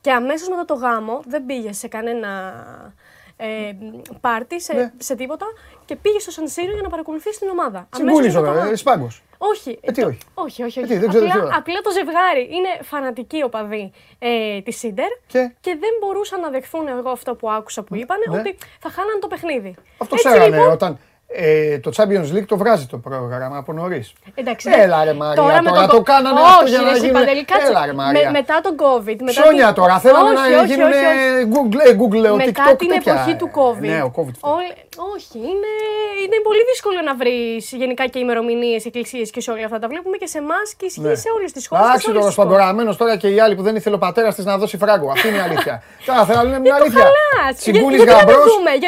Και αμέσως μετά το γάμο δεν πήγε σε κανένα ε, πάρτι, σε, ναι. σε τίποτα και πήγε στο Σανσίρο για να παρακολουθήσει την ομάδα. Συγκούλησε τώρα, ε, σπάγκος. Όχι. Ε, τι όχι. Όχι, όχι. όχι. Ε, δεν απλά, απλά το ζευγάρι είναι φανατικοί οπαδοί ε, της Σίντερ και; και δεν μπορούσαν να δεχθούν εγώ αυτό που άκουσα που είπαν, ναι. ότι θα χάναν το παιχνίδι. Αυτό ξέρανε λοιπόν, όταν ε, το Champions League το βγάζει το πρόγραμμα από νωρίς. Εντάξει. Έλα ρε Μαρία, τώρα, τώρα το... το κάνανε όχι, αυτό για να γίνει. Έλα ρε Μαρία. Με, μετά τον COVID. Μετά Ψώνια την... τώρα, θέλανε να γίνουν Google, Google, Μετά TikTok, την εποχή του COVID. Ναι, ο COVID. όχι, είναι, είναι πολύ δύσκολο να βρεις γενικά και ημερομηνίες, εκκλησίες και σε όλα αυτά. Τα βλέπουμε και σε εμάς και ισχύει ναι. σε όλες τις χώρες. Εντάξει, τώρα σπαγκοραμένος τώρα και οι άλλοι που δεν ήθελε ο πατέρας της να δώσει φράγκο. Αυτή είναι η αλήθεια. Τώρα θέλω να λέμε μια αλήθεια.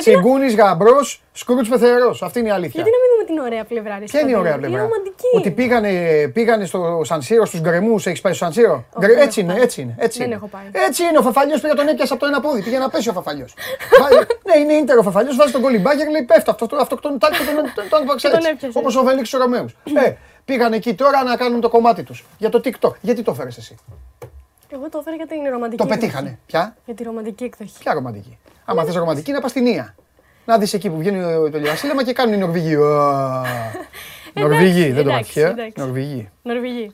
Τσιγκούνη γαμπρό, Σκρούτ πεθερό. Αυτή είναι η αλήθεια. Γιατί να μην δούμε την ωραία πλευρά. Ποια είναι η ωραία πλευρά; Είναι ρομαντική. Ότι πήγανε, πήγανε στο Σανσίρο στους γκρεμούς. Έχεις πάει στο Σανσίρο. Έτσι είναι, έτσι είναι. Έτσι δεν είναι. έχω πάει. Έτσι είναι. Ο Φαφαλιός πήγε τον έπιασε από το ένα πόδι. Πήγε να πέσει ο Φαφαλιός. ναι, είναι ίντερ ο Φαφαλιός. Βάζει τον κολυμπάκερ, λέει πέφτει αυτό το αυτοκτόνο τάκι τον έπιασε. Όπως ο Βελίξ ο Ρωμαίους. Ε, πήγαν εκεί τώρα να κάνουν το κομμάτι τους. Για το TikTok. Γιατί το φέρες εσύ; Εγώ το έφερα για την ρομαντική. Το πετύχανε. Ποια; Για τη ρομαντική εκδοχή. Ποια ρομαντική; Άμα θες ρομαντική, να πας στην Ία. Να δεις εκεί που βγαίνει το Λιβασίλεμα και κάνουν οι Νορβηγοί. Νορβηγοί, δεν το μάθεις. Νορβηγοί. Νορβηγοί.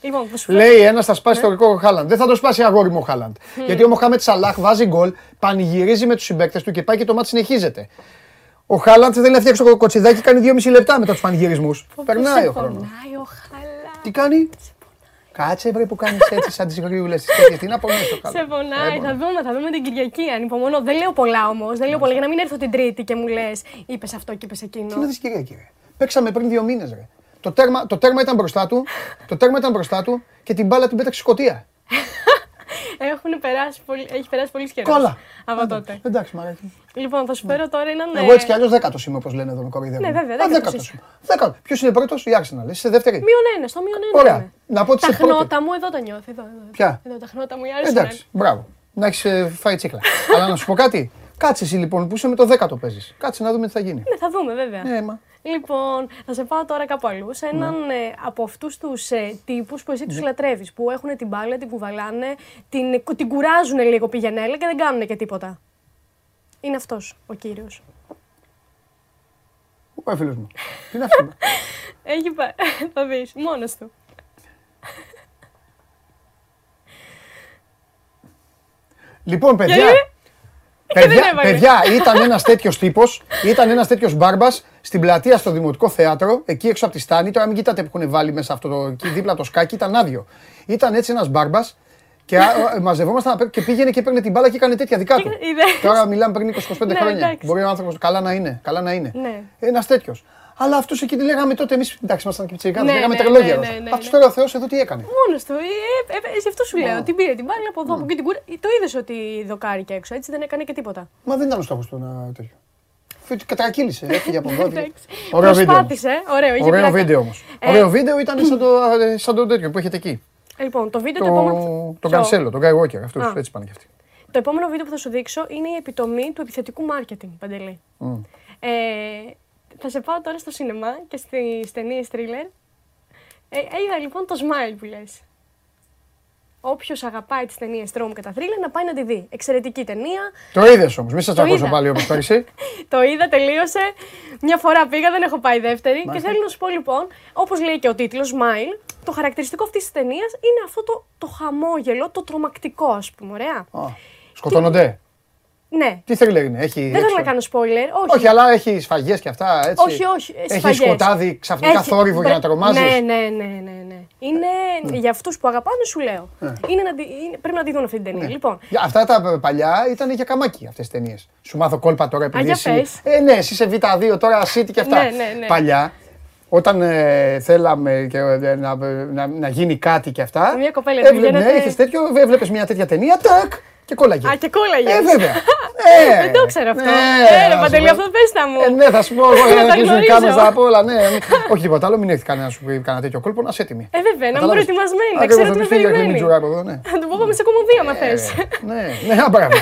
Λοιπόν, Λέει ένας θα σπάσει το ναι. ρεκόρ Χάλαντ. Δεν θα το σπάσει αγόρι μου ο Χάλαντ. Γιατί ο Μοχάμετ Σαλάχ βάζει γκολ, πανηγυρίζει με τους συμπαίκτες του και πάει και το μάτι συνεχίζεται. Ο Χάλαντ δεν λέει φτιάξει το κοτσιδάκι, κάνει 2,5 λεπτά μετά τους πανηγυρισμούς. Περνάει ο χρόνος. Τι κάνει; Κάτσε βρε που κάνεις έτσι σαν τις γρήγορες τη τέτοια. Τι να πω μέσα καλά. Σε πονάει. Θα δούμε, θα δούμε την Κυριακή. Ανυπομονώ. Δεν λέω πολλά όμως. Δεν λέω πολλά για να μην έρθω την Τρίτη και μου λες είπες αυτό και είπες εκείνο. Τι να δει Κυριακή, ρε; Παίξαμε πριν δύο μήνες, ρε. Το τέρμα, το τέρμα ήταν μπροστά του, το τέρμα ήταν μπροστά του και την μπάλα την πέταξε σκοτία. Έχουν περάσει πολύ, έχει περάσει πολύ καιρός. Κόλλα. Από τότε. Εντάξει, μαράκι. Λοιπόν, θα σου φέρω τώρα έναν. Εγώ έτσι κι αλλιώς δέκατος είμαι, όπως λένε εδώ με κοροϊδεύουν. Ναι, βέβαια. Δέκατος. Δέκατος. Ποιος είναι πρώτος, η Arsenal. Είσαι δεύτερη; Μείον ένα, στο μείον ένα. Ωραία. Να πω ότι Τα χνότα μου εδώ τα νιώθει. Εδώ, εδώ. Ποια; Εδώ τα χνότα μου η Arsenal. Εντάξει, μπράβο. Να έχεις ε, φάει τσίκλα. Αλλά να σου πω κάτι. Κάτσε εσύ λοιπόν που είσαι με το δέκατο παίζεις. Κάτσε να δούμε τι θα γίνει. Ναι, θα δούμε βέβαια. Ναι, μα. Λοιπόν, θα σε πάω τώρα κάπου αλλού. Σε έναν ναι. ε, από αυτούς τους ε, τύπους που εσύ τους ναι. λατρεύεις. Που έχουν την μπάλα, την κουβαλάνε, την, την κουράζουν λίγο πηγενέλα και δεν κάνουν και τίποτα. Είναι αυτός ο κύριος. Πού πάει φίλος μου. Τι είναι αυτό; Έχει πάει. Θα δεις. Μόνος του. Λοιπόν, παιδιά, Παιδιά, παιδιά ήταν ένας τέτοιος τύπος, ήταν ένας τέτοιος μπάρμπας στην πλατεία στο Δημοτικό Θέατρο, εκεί έξω από τη Στάνη. Τώρα μην κοιτάτε που έχουν βάλει μέσα αυτό το. εκεί δίπλα το σκάκι, ήταν άδειο. Ήταν έτσι ένας μπάρμπας και μαζευόμασταν και πήγαινε και έπαιρνε την μπάλα και έκανε τέτοια δικά του. Τώρα μιλάμε πριν 20-25 χρόνια. Μπορεί ο άνθρωπος καλά να είναι. Καλά να είναι. Ναι. Ένας τέτοιος. Αλλά αυτούς εκεί τι λέγαμε τότε εμείς. Εντάξει, ήμασταν και ψυχικά. Ναι, λέγαμε ναι, τρελόγια. Ναι, ναι, Αυτό τώρα ο Θεός εδώ τι έκανε; Μόνος του. Ε, ε, ε, αυτό σου λέω. Την πήρε την μπάλα από εδώ, από εκεί την κούρα. Το είδες ότι δοκάρει και έξω. Έτσι δεν έκανε και τίποτα. Μα δεν ήταν ο στόχος του να τέτοιο. Κατρακύλησε, έφυγε από εδώ. Ωραίο βίντεο. Ωραίο, ωραίο βίντεο όμως. Ωραίο βίντεο ήταν σαν το τέτοιο που έχετε εκεί. Λοιπόν, το βίντεο το επόμενο. Τον Κανσέλο, τον Guy Walker. Αυτούς έτσι πάνε και αυτοί. Το επόμενο βίντεο που θα σου δείξω είναι η επιτομή του επιθετικού μάρκετινγκ, Παντελή. Ε, θα σε πάω τώρα στο σινεμά και στι ταινίε thriller. Ε, είδα λοιπόν το smile που λες. Όποιος αγαπάει τι ταινίε τρόμου και τα θρύλα να πάει να τη δει. Εξαιρετική ταινία. Το είδες όμως, μην σας τσακώσω πάλι όπως πέρυσι. το είδα, τελείωσε. Μια φορά πήγα, δεν έχω πάει δεύτερη. Και θέλω να σου πω λοιπόν, όπως λέει και ο τίτλος, Smile, το χαρακτηριστικό αυτής της ταινίας είναι αυτό το, το χαμόγελο, το τρομακτικό, ας πούμε. Ωραία. σκοτώνονται. Ναι. Τι θέλει είναι, έχει. Δεν θέλω να κάνω spoiler. Όχι, όχι αλλά έχει σφαγές και αυτά. Έτσι. Όχι, όχι. Έχει σκοτάδι, ξαφνικά έχει... θόρυβο για να τρομάζεις. Ναι, ναι, ναι, ναι. ναι. Είναι ναι. για αυτούς που αγαπάνε, σου λέω. Ναι. Είναι να, είναι, πρέπει να τη δουν αυτή την ταινία. Ναι. Λοιπόν. Αυτά τα παλιά ήταν για καμάκι αυτές τι ταινίες. Σου μάθω κόλπα τώρα επειδή. Α, εσύ... ε, ναι, εσύ είσαι Β2, τώρα City και αυτά. Ναι, ναι, ναι. Παλιά όταν ε, θέλαμε και, ε, να, να, να, γίνει κάτι και αυτά. Μια κοπέλα έβλεπε, ναι, είχες τέτοιο, έβλεπες μια τέτοια ταινία, τάκ, και κόλλαγε. Α, και κόλλαγες. Ε, βέβαια. ε, δεν το ξέρω αυτό. Ναι, ε, ρε Παντελή, αυτό πες τα μου. Ε, ναι, θα σου πω εγώ για να κλείσουν οι κάμερες από όλα. Ναι, όχι τίποτα άλλο, μην έρθει κανένα να σου πει κανένα τέτοιο κόλπο, να είσαι έτοιμη. Ε, βέβαια, να είμαι προετοιμασμένη, να ξέρω τι με περιμένει. Θα του πω πάμε σε κομμωδία, μα θες. Ναι, ναι, μπράβο.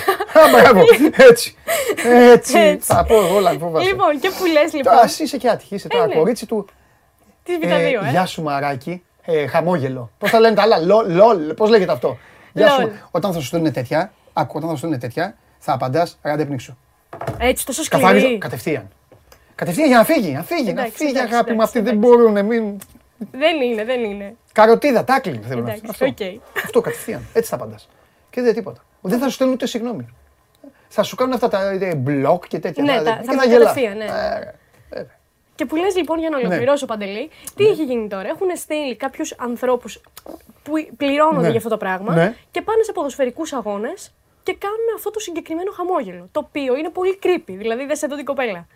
Μπράβο, έτσι. Έτσι. Θα πω εγώ όλα, Λοιπόν, και που λες λοιπόν. Εσύ είσαι και άτυχη, είσαι τώρα ναι. κορίτσι του Της Β2, ε. Γεια σου μαράκι. Ε, χαμόγελο. Πώς θα λένε τα άλλα, λολ, πώς λέγεται αυτό; Γεια σου. Όταν θα σου στείλουν τέτοια, άκου, όταν θα σου στείλουν τέτοια, θα απαντάς ράντε πνίξου. Έτσι, τόσο σκληρή. Καθαρίζω κατευθείαν. Κατευθείαν για να φύγει, να φύγει, να φύγει αγάπη μου. Αυτοί δεν μπορούν, μην. Δεν είναι, δεν είναι. Καροτίδα, τάκλινγκ θέλω να αυτό. αυτό κατευθείαν. Έτσι θα απαντάς. Και δεν τίποτα. Δεν θα σου στέλνουν ούτε συγγνώμη. Θα σου κάνουν αυτά τα μπλοκ και τέτοια. Ναι, θα, θα, κατευθείαν, ναι. Ε, και που λες λοιπόν για να ναι. ολοκληρώσω ναι. Παντελή, τι ναι. έχει γίνει τώρα; Έχουν στείλει κάποιους ανθρώπους που πληρώνονται ναι. για αυτό το πράγμα ναι. και πάνε σε ποδοσφαιρικούς αγώνες και κάνουν αυτό το συγκεκριμένο χαμόγελο. Το οποίο είναι πολύ creepy. Δηλαδή, δεν σε δω την κοπέλα.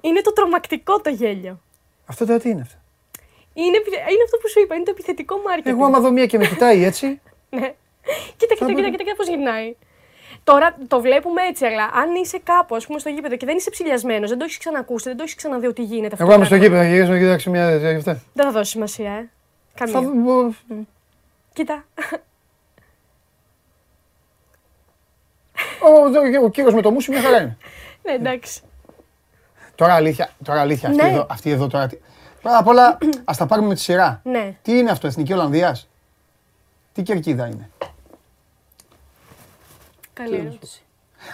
Είναι το τρομακτικό το γέλιο. Αυτό τώρα τι είναι αυτό; Είναι, είναι αυτό που σου είπα, είναι το επιθετικό marketing. Εγώ άμα δω μία και με κοιτάει έτσι. ναι. Κοίτα, κοίτα, κοίτα, κοίτα, κοίτα πώς γυρνάει. Τώρα το βλέπουμε έτσι, αλλά αν είσαι κάπου, ας πούμε, στο γήπεδο και δεν είσαι ψηλιασμένος, δεν το έχεις ξανακούσει, δεν το έχεις ξαναδεί ότι γίνεται αυτό. Εγώ είμαι στο γήπεδο, θα γυρίσω να κοιτάξω μια Δεν θα δώσει σημασία, ε. Καμία. Θα... Κοίτα. Ο, ο κύριος με το μουσι μια χαρά είναι. ναι, εντάξει. Τώρα αλήθεια, τώρα αλήθεια αυτή, ναι. εδώ, αυτή εδώ τώρα. Πρώτα απ' όλα, ας τα πάρουμε με τη σειρά. Ναι. Τι είναι αυτό, Εθνική Ολλανδίας; Τι κερκίδα είναι; Καλή ερώτηση.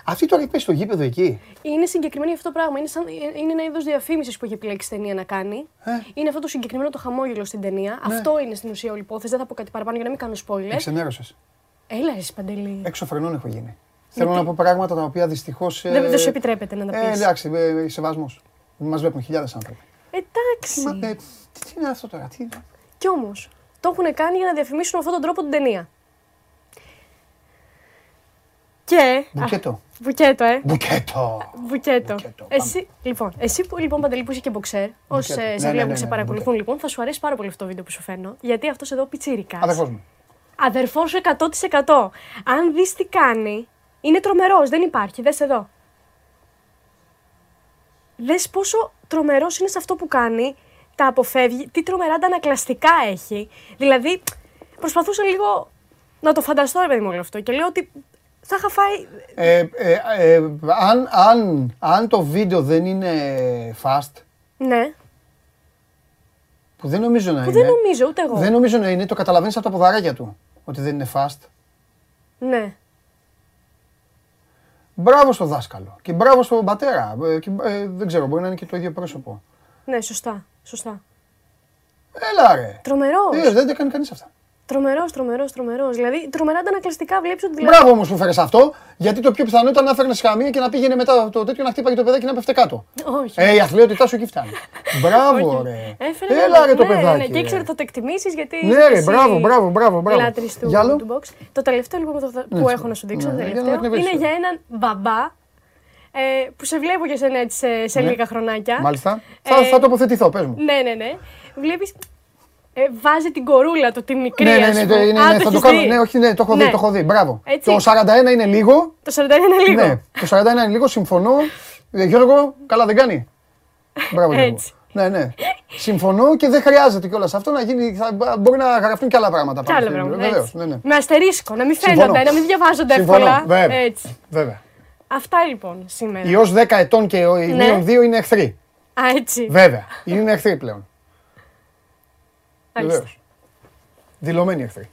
Αυτή τώρα έχει πέσει στο γήπεδο εκεί. Είναι συγκεκριμένη αυτό το πράγμα. Είναι, σαν, είναι ένα είδος διαφήμισης που έχει επιλέξει ταινία να κάνει. Ε; Είναι αυτό το συγκεκριμένο το χαμόγελο στην ταινία. Ναι. Αυτό είναι στην ουσία όλη υπόθεση. Δεν θα πω κάτι παραπάνω για να μην κάνω spoiler. Εξενέρωσες. Έλα, εσύ παντελή. Έξω φρενών έχω γίνει. Θέλω να πω πράγματα τα οποία δυστυχώς. Ε, δεν, δεν σου επιτρέπεται να τα πεις. Ε, εντάξει, ε, σεβασμός. Μας βλέπουν χιλιάδες άνθρωποι. Εντάξει. Ε, τι είναι αυτό τώρα, τι είναι; Κι όμως το έχουν κάνει για να διαφημίσουν αυτόν τον τρόπο την ταινία. Και. Μπουκέτο. Μπουκέτο, ε. Μπουκέτο. Μπουκέτο. Εσύ, λοιπόν, εσύ που λοιπόν παντελή που είσαι και μποξέρ, όσοι σε ναι, βλέπουν, ναι, σε ναι, παρακολουθούν λοιπόν, θα σου αρέσει πάρα πολύ αυτό το βίντεο που σου φέρνω. Γιατί αυτός εδώ πιτσίρικας. Αδερφός μου. Αδερφός σου 100%. Αν δεις τι κάνει, είναι τρομερός, δεν υπάρχει. Δες εδώ. Δες πόσο τρομερός είναι σε αυτό που κάνει, τα αποφεύγει, τι τρομερά αντανακλαστικά έχει. Δηλαδή, προσπαθούσα λίγο να το φανταστώ, ρε παιδί μου, όλο αυτό. Και λέω ότι θα είχα φάει. Ε, ε, ε, αν, αν, αν το βίντεο δεν είναι fast. Ναι. Που δεν νομίζω να που είναι. Δεν νομίζω, ούτε εγώ. Δεν νομίζω να είναι. Το καταλαβαίνεις από τα ποδαράκια του. Ότι δεν είναι fast. Ναι. Μπράβο στο δάσκαλο. Και μπράβο στον πατέρα. Ε, και, ε, δεν ξέρω, μπορεί να είναι και το ίδιο πρόσωπο. Ναι, σωστά. σωστά. Έλα ρε. Τρομερός. Ε, δεν τα κάνει κανείς αυτά. Τρομερός, τρομερός, τρομερός. Δηλαδή, τρομερά αντανακλαστικά βλέπεις ότι. Δηλαδή... Μπράβο όμως που φέρες αυτό, γιατί το πιο πιθανό ήταν να φέρνει χαμία και να πήγαινε μετά το τέτοιο να χτύπαγε το παιδάκι να πέφτε κάτω. Όχι. Ε, η αθλειότητά σου εκεί φτάνει. μπράβο, ρε. Έφερε Έλα, ρε το ναι, παιδάκι. Ναι, και ήξερε θα το εκτιμήσεις γιατί. Ναι, ρε, μπράβο, μπράβο, μπράβο. μπράβο. Λάτρης του, του box. Το τελευταίο λοιπόν που ναι, έχω να σου δείξω ναι, είναι για έναν μπαμπά ε, που σε βλέπω και σε, σε, σε λίγα χρονάκια. Μάλιστα. Θα, θα τοποθετηθώ, πες μου. Ναι, ναι, ναι. Βλέπεις ε, βάζει την κορούλα του, τη μικρή. Ναι, ναι, ναι, ναι, ναι, ναι θα το κάνω. Ναι, όχι, ναι, το έχω δει, ναι. το έχω δει. Μπράβο. Το 41 είναι λίγο. Το 41 είναι λίγο. Ναι, το 41 είναι λίγο, συμφωνώ. Ε, Γιώργο, καλά δεν κάνει. Μπράβο, Γιώργο. Ναι, ναι. Συμφωνώ και δεν χρειάζεται κιόλας αυτό να γίνει. Θα, μπορεί να γραφτούν κι άλλα πράγματα. Κι άλλα πράγματα. Βεβαίως, ναι, ναι. Με αστερίσκο, να μην φαίνονται, να μην διαβάζονται Συμφωνώ, εύκολα. Βέβαια. Έτσι. βέβαια. Αυτά λοιπόν σήμερα. Οι ως 10 ετών και οι ναι. μείον 2 είναι εχθροί. Α, έτσι. Βέβαια. Είναι εχθροί πλέον. Βεβαίως. Δηλωμένοι εχθροί.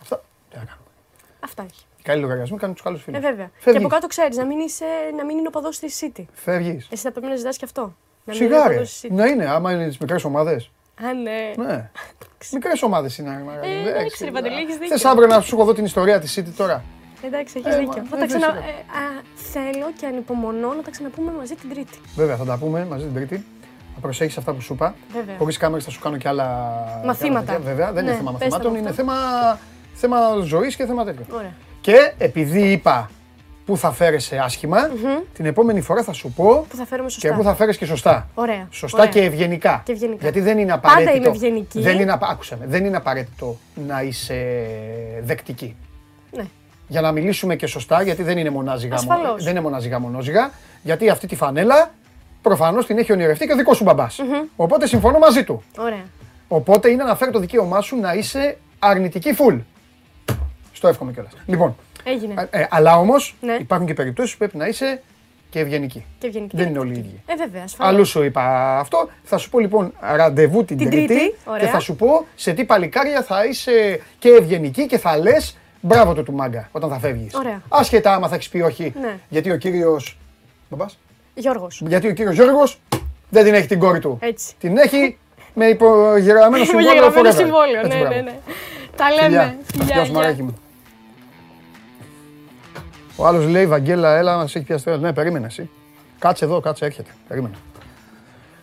Αυτά. Τι να κάνουμε. Αυτά έχει. Οι καλοί λογαριασμοί κάνουν τους καλούς φίλους. Ε, βέβαια. Φεύγεις. Και από κάτω ξέρεις να μην, είσαι, να μην είναι οπαδό της City. Φεύγεις. Εσύ θα πρέπει να ζητάς και αυτό. Να Σιγάρε. Να είναι, άμα είναι τις μικρές ομάδες. Α, ναι. ναι. Μικρές ομάδες είναι. Ε, δεν ξέρω, Παντελή, έχεις δίκιο. Θες αύριο να σου έχω εδώ την ιστορία της City τώρα; Εντάξει, έχεις ε, δίκιο. Θα τα ξανα... ε, α, θέλω και ανυπομονώ να τα ξαναπούμε μαζί την Τρίτη. Βέβαια, θα τα πούμε μαζί την Τρίτη. Θα προσέχεις αυτά που σου είπα. Χωρίς κάμερες θα σου κάνω και άλλα. Μαθήματα. Βέβαια, δεν είναι ναι, θέμα μαθημάτων, είναι θέμα, θέμα ζωής και θέμα τέτοιο. Και επειδή είπα που θα φέρεσαι άσχημα, την επόμενη φορά θα σου πω που θα φέρουμε σωστά. και που θα φέρεις και σωστά. Ωραία. Σωστά Και, ευγενικά. και ευγενικά. Γιατί δεν είναι απαραίτητο. Πάντα είμαι ευγενική. Δεν είναι, άκουσα με, δεν είναι απαραίτητο να είσαι δεκτική. Ναι. Για να μιλήσουμε και σωστά, γιατί δεν είναι μονάζιγα, Ασφαλώς. δεν είναι μονάζιγα μονόζυγα, γιατί αυτή τη φανέλα προφανώς την έχει ονειρευτεί και ο δικός σου μπαμπάς. Οπότε συμφωνώ μαζί του. Ωραία. Οπότε είναι να φέρει το δικαίωμά σου να είσαι αρνητική φουλ. Στο εύχομαι κιόλας. Λοιπόν, Έγινε. Ε, αλλά όμως ναι. υπάρχουν και περιπτώσεις που πρέπει να είσαι και ευγενική. Και ευγενική. Δεν είναι όλοι οι ίδιοι. Ε, βέβαια, ασφαλώς. Αλλού σου είπα αυτό. Θα σου πω λοιπόν ραντεβού την, την Τρίτη, και θα σου πω σε τι παλικάρια θα είσαι και ευγενική και θα λες μπράβο το του μάγκα όταν θα φεύγεις. Άσχετα άμα θα έχεις πει όχι. Ναι. Γιατί ο κύριος. Μπαμπάς. Γιώργος. Γιατί ο κύριος Γιώργος δεν την έχει την κόρη του. Έτσι. Την έχει με υπογεγραμμένο συμβόλαιο. Υπογεγραμμένο συμβόλαιο, ναι, ναι, ναι. Τα λέμε. Φιλιά, μου. Ο άλλος λέει: Βαγγέλα, έλα να σε έχει πιαστεί. Ναι, περίμενε εσύ. Κάτσε εδώ, κάτσε, έρχεται. Περίμενε.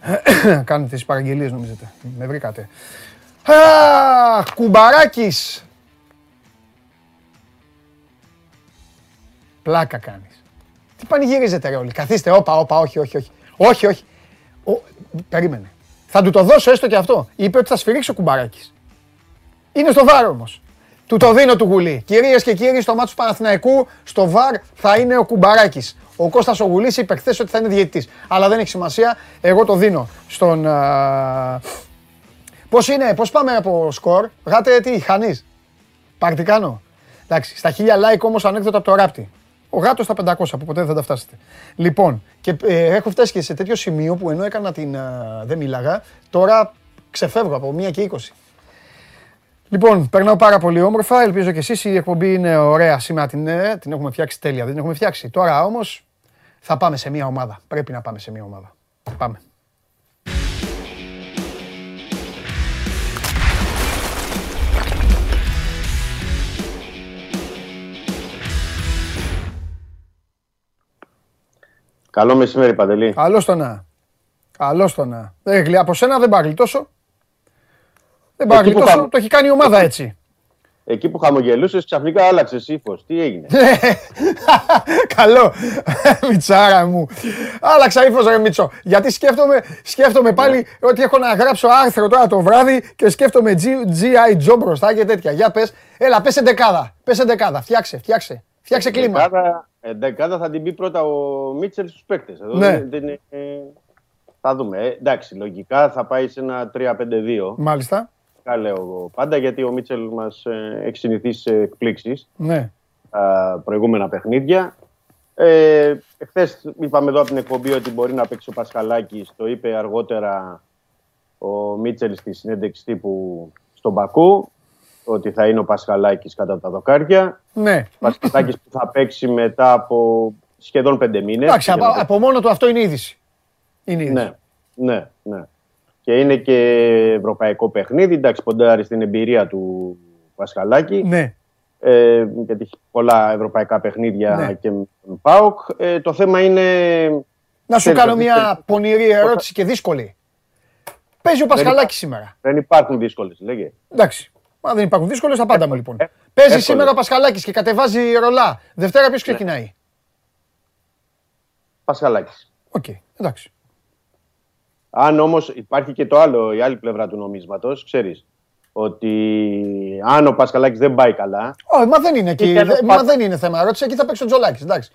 Κάνετε τις παραγγελίες, νομίζετε. Με βρήκατε. Αχ, κουμπαράκι. Πλάκα κάνεις. Τι πανηγυρίζετε, ρε όλοι. Καθίστε, όπα, όπα, όχι, όχι, όχι. Όχι, όχι. Ο, περίμενε. Θα του το δώσω έστω και αυτό. Είπε ότι θα σφυρίξει ο κουμπαράκι. Είναι στο βάρο όμως. Του το δίνω του γουλή. Κυρίες και κύριοι, στο μάτσο του Παναθηναϊκού, στο βαρ θα είναι ο Κουμπαράκης. Ο Κώστας ο Γουλή είπε χθες ότι θα είναι διαιτητής. Αλλά δεν έχει σημασία. Εγώ το δίνω στον. Πώς είναι, πώς πάμε από σκορ; Γάτε τι, χανείς. Παρτικάνο. Εντάξει, στα χίλια like όμως ανέκδοτα από το ράπτη. Ο γάτος στα 500 που ποτέ δεν θα τα φτάσετε. Λοιπόν, και ε, έχω φτάσει και σε τέτοιο σημείο που ενώ έκανα την. δεν μίλαγα, τώρα ξεφεύγω από 1 και 20. Λοιπόν, περνάω πάρα πολύ όμορφα. Ελπίζω και εσείς η εκπομπή είναι ωραία σήμερα. Την, ε, την έχουμε φτιάξει τέλεια. Δεν την έχουμε φτιάξει. Τώρα όμως θα πάμε σε μια ομάδα. Πρέπει να πάμε σε μια ομάδα. Πάμε. Καλό μεσημέρι, Παντελή. Καλώς το να. Καλώς το να. Ε, από σένα δεν πάει τόσο. Δεν πάει τόσο, το έχει κάνει η ομάδα έτσι. Εκεί που χαμογελούσες, ξαφνικά άλλαξες ύφος. Τι έγινε; Καλό. Μιτσάρα μου. Άλλαξα ύφος, ρε Μίτσο. Γιατί σκέφτομαι, σκέφτομαι πάλι ναι. ότι έχω να γράψω άρθρο τώρα το βράδυ και σκέφτομαι GI Joe μπροστά και τέτοια. Για πες. Έλα, πες εντεκάδα. Πες εντεκάδα. Φτιάξε, φτιάξε. Φτιάξε κλίμα. Εντεκάδα θα την πει πρώτα ο Μίτσελ στους παίκτες. Ναι. θα δούμε. Ε, εντάξει, λογικά θα πάει σε ένα 3-5-2. Μάλιστα λέω εγώ πάντα, γιατί ο Μίτσελ μας ε, έχει συνηθίσει σε εκπλήξεις. Ναι. προηγούμενα παιχνίδια. Ε, Χθε είπαμε εδώ από την εκπομπή ότι μπορεί να παίξει ο Πασχαλάκης. Το είπε αργότερα ο Μίτσελ στη συνέντευξη τύπου στον Πακού. Ότι θα είναι ο Πασχαλάκης κατά τα δοκάρια. Ναι. Ο Πασχαλάκης που θα παίξει μετά από σχεδόν πέντε μήνες. Εντάξει, από, από μόνο του αυτό είναι είδηση. Είναι είδηση. Ναι, ναι, ναι και είναι και ευρωπαϊκό παιχνίδι. Εντάξει, ποντάρει στην εμπειρία του Πασχαλάκη. Ναι. Ε, γιατί έχει πολλά ευρωπαϊκά παιχνίδια ναι. και με τον ΠΑΟΚ. Ε, το θέμα είναι. Να σου κάνω μια πονηρή ερώτηση και δύσκολη. Παίζει ο Πασχαλάκης σήμερα. Δεν υπάρχουν δύσκολες, λέγε. Εντάξει. Μα δεν υπάρχουν δύσκολες, θα πάντα μου λοιπόν. Ε, Παίζει σήμερα ο Πασχαλάκης και κατεβάζει ρολά. Δευτέρα ποιος ναι. ξεκινάει; Πασχαλάκης. Οκ, εντάξει. Αν όμως υπάρχει και το άλλο, η άλλη πλευρά του νομίσματος, ξέρεις. Ότι αν ο Πασχαλάκης δεν πάει καλά. Όχι, μα δεν είναι εκεί. Μα δεν είναι θέμα ερώτηση. Εκεί θα παίξει ο Τζολάκης. Εντάξει.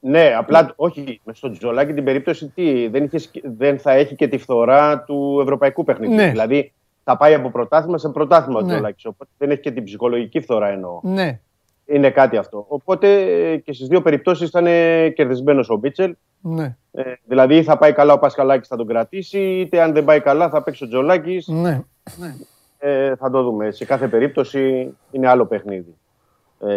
Ναι, απλά όχι. Στο Τζολάκη την περίπτωση τι, δεν, είχε, δεν θα έχει και τη φθορά του ευρωπαϊκού παιχνιδιού. Ναι. Δηλαδή θα πάει από πρωτάθλημα σε πρωτάθλημα ναι. ο Τζολάκη. Οπότε δεν έχει και την ψυχολογική φθορά εννοώ. Ναι. Είναι κάτι αυτό. Οπότε και στις δύο περιπτώσεις ήταν κερδισμένος ο Μπίτσελ. Ναι. Ε, δηλαδή θα πάει καλά ο Πασχαλάκης θα τον κρατήσει, είτε αν δεν πάει καλά θα παίξει ο Τζολάκης. Ναι. ναι. ε, θα το δούμε. Σε κάθε περίπτωση είναι άλλο παιχνίδι. Ε,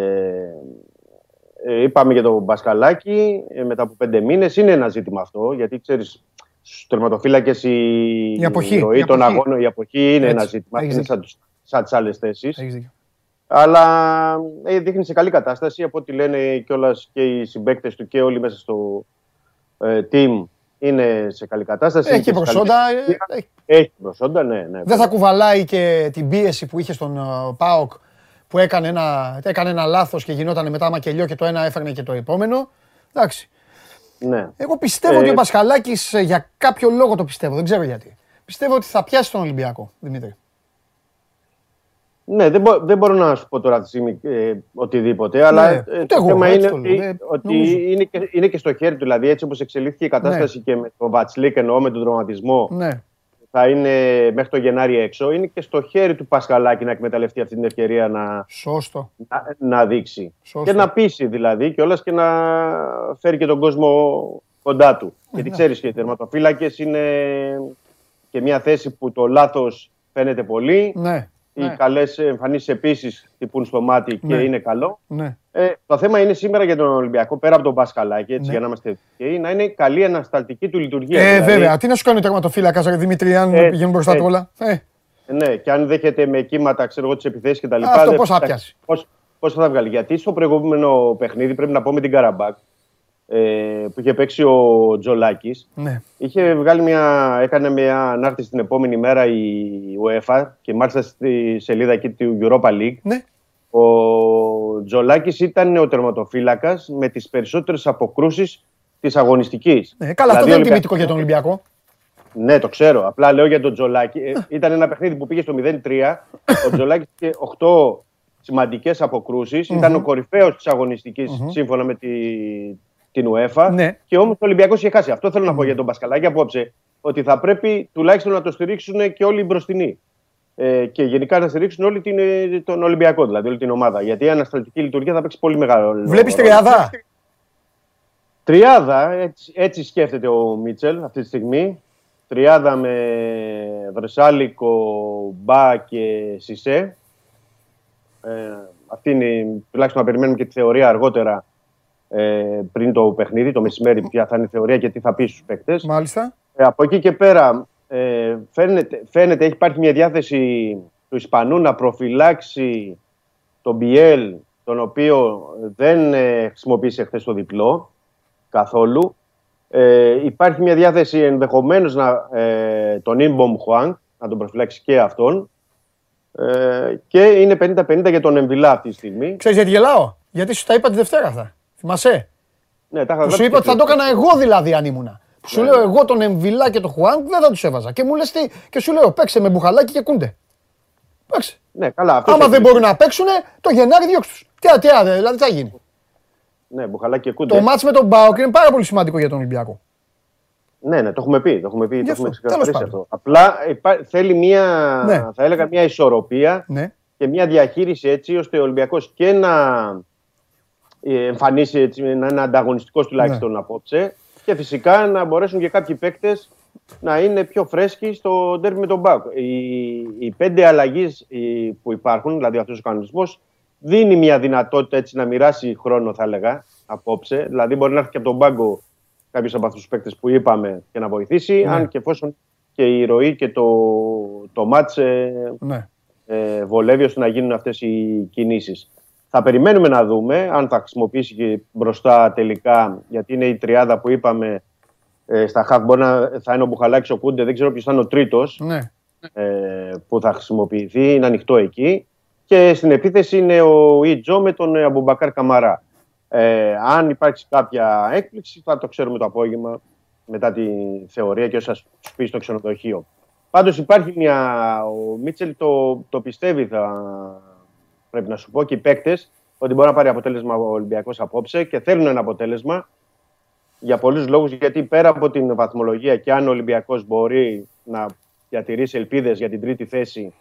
ε, είπαμε για τον Μπασκαλάκη ε, μετά από πέντε μήνες. Είναι ένα ζήτημα αυτό, γιατί ξέρεις, στους τερματοφύλακες η, η, αποχή, ροή των αγώνων, η αποχή είναι ένα ζήτημα. Είναι σαν, σαν τις άλλες θέσεις. Αλλά ε, δείχνει σε καλή κατάσταση από ό,τι λένε κιόλας και οι συμπαίκτες του και όλοι μέσα στο ε, team είναι σε καλή κατάσταση. Έχει προσόντα. Έχει, έχει προσόντα, ναι, ναι. Δεν θα κουβαλάει και την πίεση που είχε στον uh, ΠΑΟΚ που έκανε ένα, έκανε ένα λάθος και γινόταν μετά μακελιό και το ένα έφερνε και το επόμενο. Εντάξει. Ναι. Εγώ πιστεύω ε... ότι ο Πασχαλάκης για κάποιο λόγο το πιστεύω, δεν ξέρω γιατί. Πιστεύω ότι θα πιάσει τον Ολυμπιακό, Δημήτρη. Ναι, δεν, μπο, δεν μπορώ να σου πω τώρα τη στιγμή ε, οτιδήποτε, αλλά ναι, ε, το θέμα είναι ότι, ναι, ότι είναι, και, είναι και στο χέρι του. Δηλαδή, έτσι όπως εξελίχθηκε η κατάσταση ναι. και με τον Βατσλίκ, εννοώ με τον τροματισμό, ναι. Θα είναι μέχρι το Γενάρη έξω. Είναι και στο χέρι του Πασχαλάκη να εκμεταλλευτεί αυτή την ευκαιρία να, Σωστό. να, να δείξει. Σωστό. Και να πείσει δηλαδή κιόλας και να φέρει και τον κόσμο κοντά του. Γιατί ξέρεις και οι τερματοφύλακες είναι και μια θέση που το λάθος φαίνεται πολύ. Ναι. Οι ναι. καλές εμφανίσεις επίσης τυπούν στο μάτι και ναι. είναι καλό. Ναι. Ε, το θέμα είναι σήμερα για τον Ολυμπιακό, πέρα από τον Πασχαλάκη, έτσι, ναι. για να είμαστε ευκαιροί, να είναι καλή ανασταλτική του λειτουργία. Ε, δηλαδή... βέβαια. Τι να σου κάνει ο τερματοφύλακας, Δημήτρη, αν ε, πηγαίνουν μπροστά ε, όλα; Ε. Ναι, και αν δέχεται με κύματα τις επιθέσεις κτλ. Αυτό πώ θα πιάσει. Πώς θα βγάλει. Γιατί στο προηγούμενο παιχνίδι, πρέπει να πούμε την Καραμπάκ, ε, που είχε παίξει ο Τζολάκης. Ναι. Είχε βγάλει μια, έκανε μια ανάρτηση την επόμενη μέρα η UEFA και μάλιστα στη σελίδα εκεί του Europa League. Ναι. Ο Τζολάκης ήταν ο τερματοφύλακα με τις περισσότερες αποκρούσεις της αγωνιστικής. Ναι, καλά, δηλαδή, αυτό δεν είναι τιμητικό για τον Ολυμπιακό. Ναι, το ξέρω. Απλά λέω για τον Τζολάκη. Ε, ήταν ένα παιχνίδι που πήγε στο 0-3. ο Τζολάκης είχε 8 σημαντικές αποκρούσεις. Ήταν ο κορυφαίος της αγωνιστικής σύμφωνα με τη, την UEFA. Ναι. Και όμως ο Ολυμπιακός είχε χάσει. Αυτό θέλω να πω για τον Πασκαλάκη απόψε. Ότι θα πρέπει τουλάχιστον να το στηρίξουν και όλοι οι μπροστινοί. Ε, και γενικά να στηρίξουν όλη την, ε, τον Ολυμπιακό, δηλαδή όλη την ομάδα. Γιατί η ανασταλτική λειτουργία θα παίξει πολύ μεγάλο ρόλο. Βλέπεις τριάδα; Τριάδα, έτσι, έτσι σκέφτεται ο Μίτσελ αυτή τη στιγμή. Τριάδα με Βρεσάλικο, Μπα και Σισε. Ε, αυτή είναι, τουλάχιστον να περιμένουμε και τη θεωρία αργότερα ε, πριν το παιχνίδι, το μεσημέρι, ποια θα είναι η θεωρία και τι θα πει στους παίκτες. Μάλιστα. Ε, από εκεί και πέρα, ε, φαίνεται, φαίνεται, έχει υπάρχει μια διάθεση του Ισπανού να προφυλάξει τον Μπιέλ, τον οποίο δεν ε, χρησιμοποίησε χθες το διπλό καθόλου. Ε, υπάρχει μια διάθεση ενδεχομένως να, ε, τον Ιμπομ Χουάνγκ, να τον προφυλάξει και αυτόν. Ε, και είναι 50-50 για τον Εμβιλά αυτή τη στιγμή. Ξέρεις γιατί γελάω, γιατί σου τα είπα τη Δευτέρα αυτά. Θυμάσαι; Ναι, τα που σου είπα ότι θα το έκανα εγώ δηλαδή αν ήμουνα. Που σου ναι, λέω ναι. εγώ τον Εμβιλά και τον Χουάνγκ δεν θα τους έβαζα. Και μου λες τι, και σου λέω παίξε με μπουχαλάκι και κούντε. Παίξε. Ναι, καλά, Άμα δεν μπορούν να παίξουν, το Γενάρη διώξου τους. Τι, τι, δηλαδή τι θα γίνει; Ναι, μπουχαλάκι και κούντε. Το μάτς με τον Μπάουκ είναι πάρα πολύ σημαντικό για τον Ολυμπιακό. Ναι, ναι, το έχουμε πει. Το έχουμε, πει, το έχουμε ξεκαθαρίσει αυτό. Απλά θέλει μια, ναι. θα έλεγα, μια ισορροπία ναι. και μια διαχείριση έτσι ώστε ο Ολυμπιακός και να ε, εμφανίσει έτσι, να είναι ανταγωνιστικό τουλάχιστον ναι. απόψε και φυσικά να μπορέσουν και κάποιοι παίκτες να είναι πιο φρέσκοι στο τέρμι με τον Μπάουκ. Οι, οι πέντε αλλαγέ που υπάρχουν, δηλαδή αυτός ο κανονισμός, δίνει μια δυνατότητα έτσι να μοιράσει χρόνο, θα έλεγα, απόψε. Δηλαδή, μπορεί να έρθει και από τον πάγκο κάποιος από αυτούς τους παίκτες που είπαμε και να βοηθήσει, ναι. αν και εφόσον και η ροή και το, το μάτς ε, ναι. ε, βολεύει ώστε να γίνουν αυτές οι κινήσεις. Θα περιμένουμε να δούμε αν θα χρησιμοποιήσει και μπροστά τελικά, γιατί είναι η τριάδα που είπαμε ε, στα χαφ. Μπορεί να θα είναι ο Μπουχαλάκης ο Κούντε, δεν ξέρω ποιος θα είναι ο τρίτος ναι. ε, που θα χρησιμοποιηθεί. Είναι ανοιχτό εκεί. Και στην επίθεση είναι ο Ιτζο με τον Αμπουμπακάρ Καμαρά. Ε, αν υπάρξει κάποια έκπληξη, θα το ξέρουμε το απόγευμα μετά τη θεωρία και όσα σου πει στο ξενοδοχείο. Πάντως υπάρχει μια. Ο Μίτσελ το, το πιστεύει, θα, πρέπει να σου πω, και οι παίκτες, ότι μπορεί να πάρει αποτέλεσμα ο Ολυμπιακός απόψε και θέλουν ένα αποτέλεσμα για πολλούς λόγους. Γιατί πέρα από την βαθμολογία και αν ο Ολυμπιακός μπορεί να διατηρήσει ελπίδες για την τρίτη θέση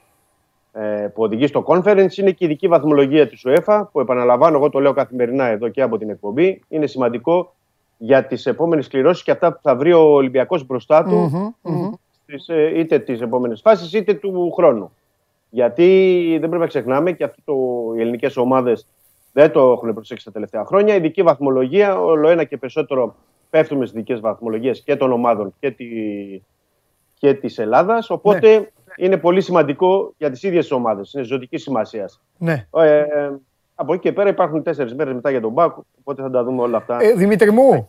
ε, που οδηγεί στο conference, είναι και η ειδική βαθμολογία της UEFA, που επαναλαμβάνω, εγώ το λέω καθημερινά εδώ και από την εκπομπή. Είναι σημαντικό για τις επόμενες κληρώσεις και αυτά που θα βρει ο Ολυμπιακός μπροστά του, mm-hmm, mm-hmm. Στις, είτε τις επόμενες φάσεις είτε του χρόνου. Γιατί δεν πρέπει να ξεχνάμε και αυτό το, οι ελληνικές ομάδες δεν το έχουν προσέξει τα τελευταία χρόνια. Η δική βαθμολογία, όλο ένα και περισσότερο πέφτουμε στις δικές βαθμολογίες και των ομάδων και, τη, και της Ελλάδας. Οπότε ναι. είναι πολύ σημαντικό για τις ίδιες ομάδες. Είναι ζωτικής σημασίας. Ναι. Ε, από εκεί και πέρα υπάρχουν τέσσερις μέρες μετά για τον Μπάκ, οπότε θα τα δούμε όλα αυτά. Ε, Δημήτρη μου, ναι.